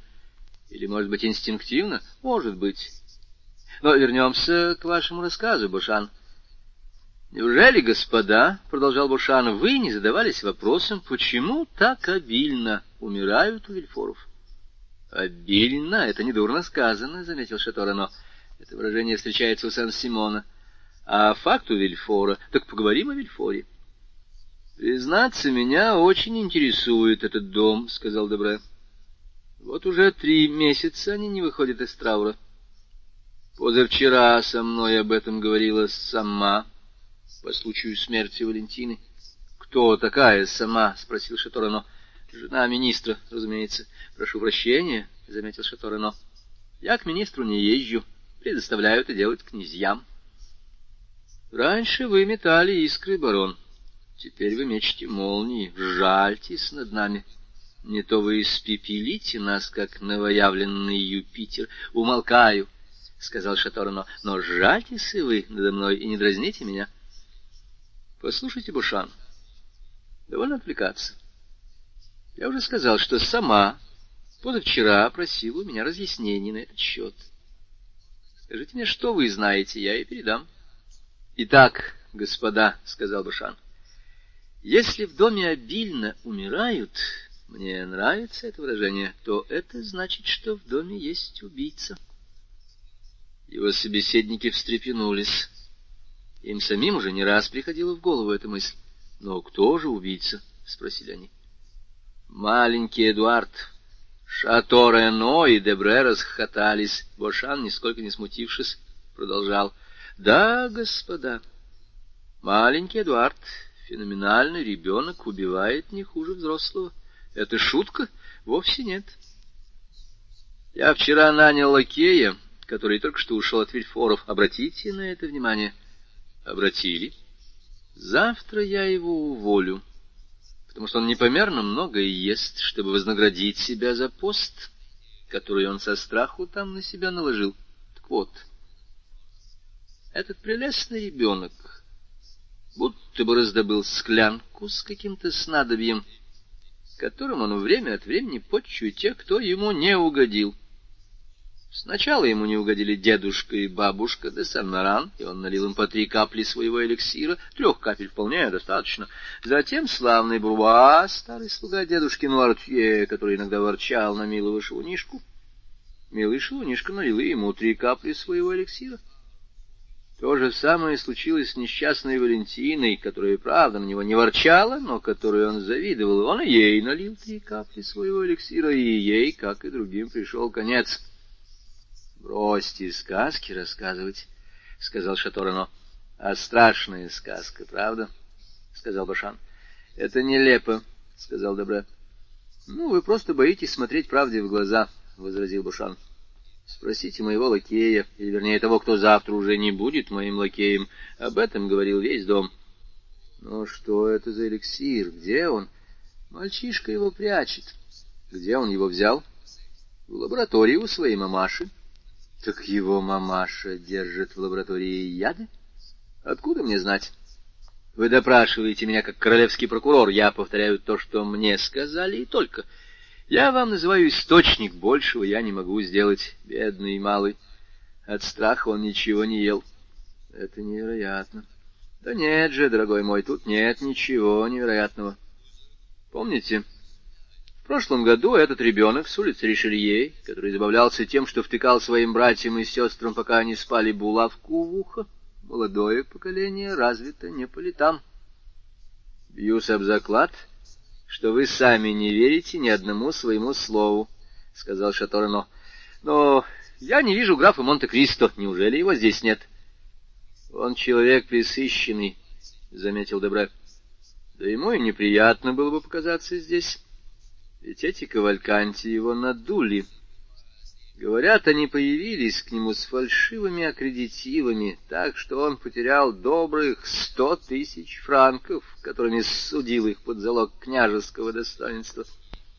Или, может быть, инстинктивно? Может быть. Но вернемся к вашему рассказу, Бушан. Неужели, господа, — продолжал Бушан, — вы не задавались вопросом, почему так обильно умирают у Вильфоров? Обильно — это недурно сказано, — заметил Шаторано. Это выражение встречается у Сан-Симона. А факту Вильфора, так поговорим о Вильфоре. — «Признаться, меня очень интересует этот дом», — сказал Добре. «Вот уже три месяца они не выходят из траура. Позавчера со мной об этом говорила сама по случаю смерти Валентины». «Кто такая сама?» — спросил Шаторено. «Жена министра, разумеется. Прошу прощения», — заметил Шаторено. «Я к министру не езжу, предоставляю это делать князьям». «Раньше вы метали искры, барон». Теперь вы мечете молнии, жальтесь над нами. Не то вы испепелите нас, как новоявленный Юпитер. Умолкаю, — сказал Шаторно, — но жальтесь и вы надо мной и не дразните меня. Послушайте, Бушан, довольно отвлекаться. Я уже сказал, что сама позавчера просила у меня разъяснений на этот счет. Скажите мне, что вы знаете, я и передам. — Итак, господа, — сказал Бушан, — если в доме обильно умирают, мне нравится это выражение, то это значит, что в доме есть убийца. Его собеседники встрепенулись. Им самим уже не раз приходила в голову эта мысль. «Но кто же убийца?» — спросили они. Маленький Эдуард, Шато Рено и Дебре расхохотались. Бошан, нисколько не смутившись, продолжал. «Да, господа, маленький Эдуард Феноменальный ребенок убивает не хуже взрослого. Это шутка? Вовсе нет. Я вчера нанял лакея, который только что ушел от Вильфоров. Обратите на это внимание. Обратили. Завтра я его уволю, потому что он непомерно много ест, чтобы вознаградить себя за пост, который он со страху там на себя наложил. Так вот, этот прелестный ребенок будто бы раздобыл склянку с каким-то снадобьем, которым он время от времени подчует тех, кто ему не угодил. Сначала ему не угодили дедушка и бабушка де Сан-Маран, и он налил им по три капли своего эликсира, трех капель вполне достаточно. Затем славный Бруа, старый слуга дедушки Нуартье, который иногда ворчал на милого шелунишку. Милый шелунишка налил ему три капли своего эликсира. То же самое случилось с несчастной Валентиной, которая, правда, на него не ворчала, но которой он завидовал. Он ей налил три капли своего эликсира, и ей, как и другим, пришел конец. — Бросьте сказки рассказывать, — сказал Шаторано. — А страшная сказка, правда? — сказал Башан. — Это нелепо, — сказал Добре. — Ну, вы просто боитесь смотреть правде в глаза, — возразил Бушан. — Спросите моего лакея, или, вернее, того, кто завтра уже не будет моим лакеем. Об этом говорил весь дом. Но что это за эликсир? Где он? Мальчишка его прячет. Где он его взял? В лаборатории у своей мамаши. Так его мамаша держит в лаборатории яды? Откуда мне знать? Вы допрашиваете меня как королевский прокурор. Я повторяю то, что мне сказали, и только... Я вам называю источник, большего я не могу сделать, бедный малый. От страха он ничего не ел. Это невероятно. Да нет же, дорогой мой, тут нет ничего невероятного. Помните, прошлом году этот ребенок с улицы Ришелье, который забавлялся тем, что втыкал своим братьям и сестрам, пока они спали, булавку в ухо, молодое поколение развито не по летам. Бьюсь об заклад, что вы сами не верите ни одному своему слову, — сказал Шаторно. — Но я не вижу графа Монте-Кристо. Неужели его здесь нет? — Он человек присыщенный, — заметил Дебре. — Да ему и неприятно было бы показаться здесь. Ведь эти кавальканти его надули. — Говорят, они появились к нему с фальшивыми аккредитивами, так что он потерял добрых сто тысяч франков, которыми судил их под залог княжеского достоинства.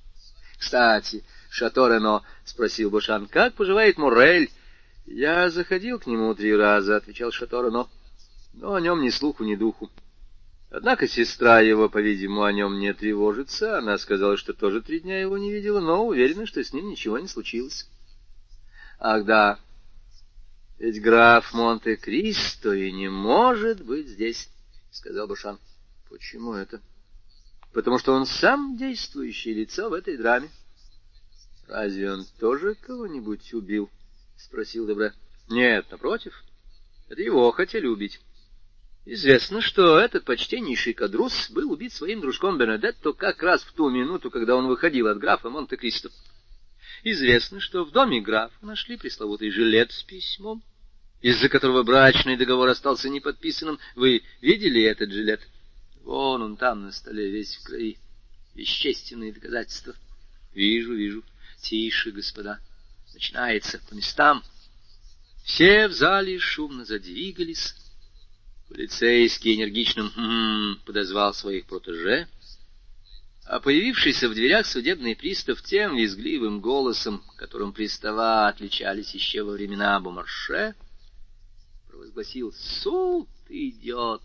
— Кстати, Шато спросил Бушан, — как поживает Мурель? — Я заходил к нему три раза, — отвечал Шато но о нем ни слуху, ни духу. Однако сестра его, по-видимому, о нем не тревожится. Она сказала, что тоже три дня его не видела, но уверена, что с ним ничего не случилось. Ах да, ведь граф Монте-Кристо и не может быть здесь, — сказал Бушан. — Почему это? — Потому что он сам действующее лицо в этой драме. — Разве он тоже кого-нибудь убил? — спросил Добре. — Нет, напротив. Это его хотели убить. Известно, что этот почтеннейший кадрус был убит своим дружком Бенедетто как раз в ту минуту, когда он выходил от графа Монте-Кристо. Известно, что в доме графа нашли пресловутый жилет с письмом, из-за которого брачный договор остался неподписанным. Вы видели этот жилет? Вон он там на столе, весь в крови. Вещественные доказательства. Вижу, вижу. Тише, господа. Начинается по местам. Все в зале шумно задвигались. Полицейский энергичным «м-м» подозвал своих протеже — а появившийся в дверях судебный пристав тем визгливым голосом, которым пристава отличались еще во времена Бумарше, провозгласил «Суд идет!»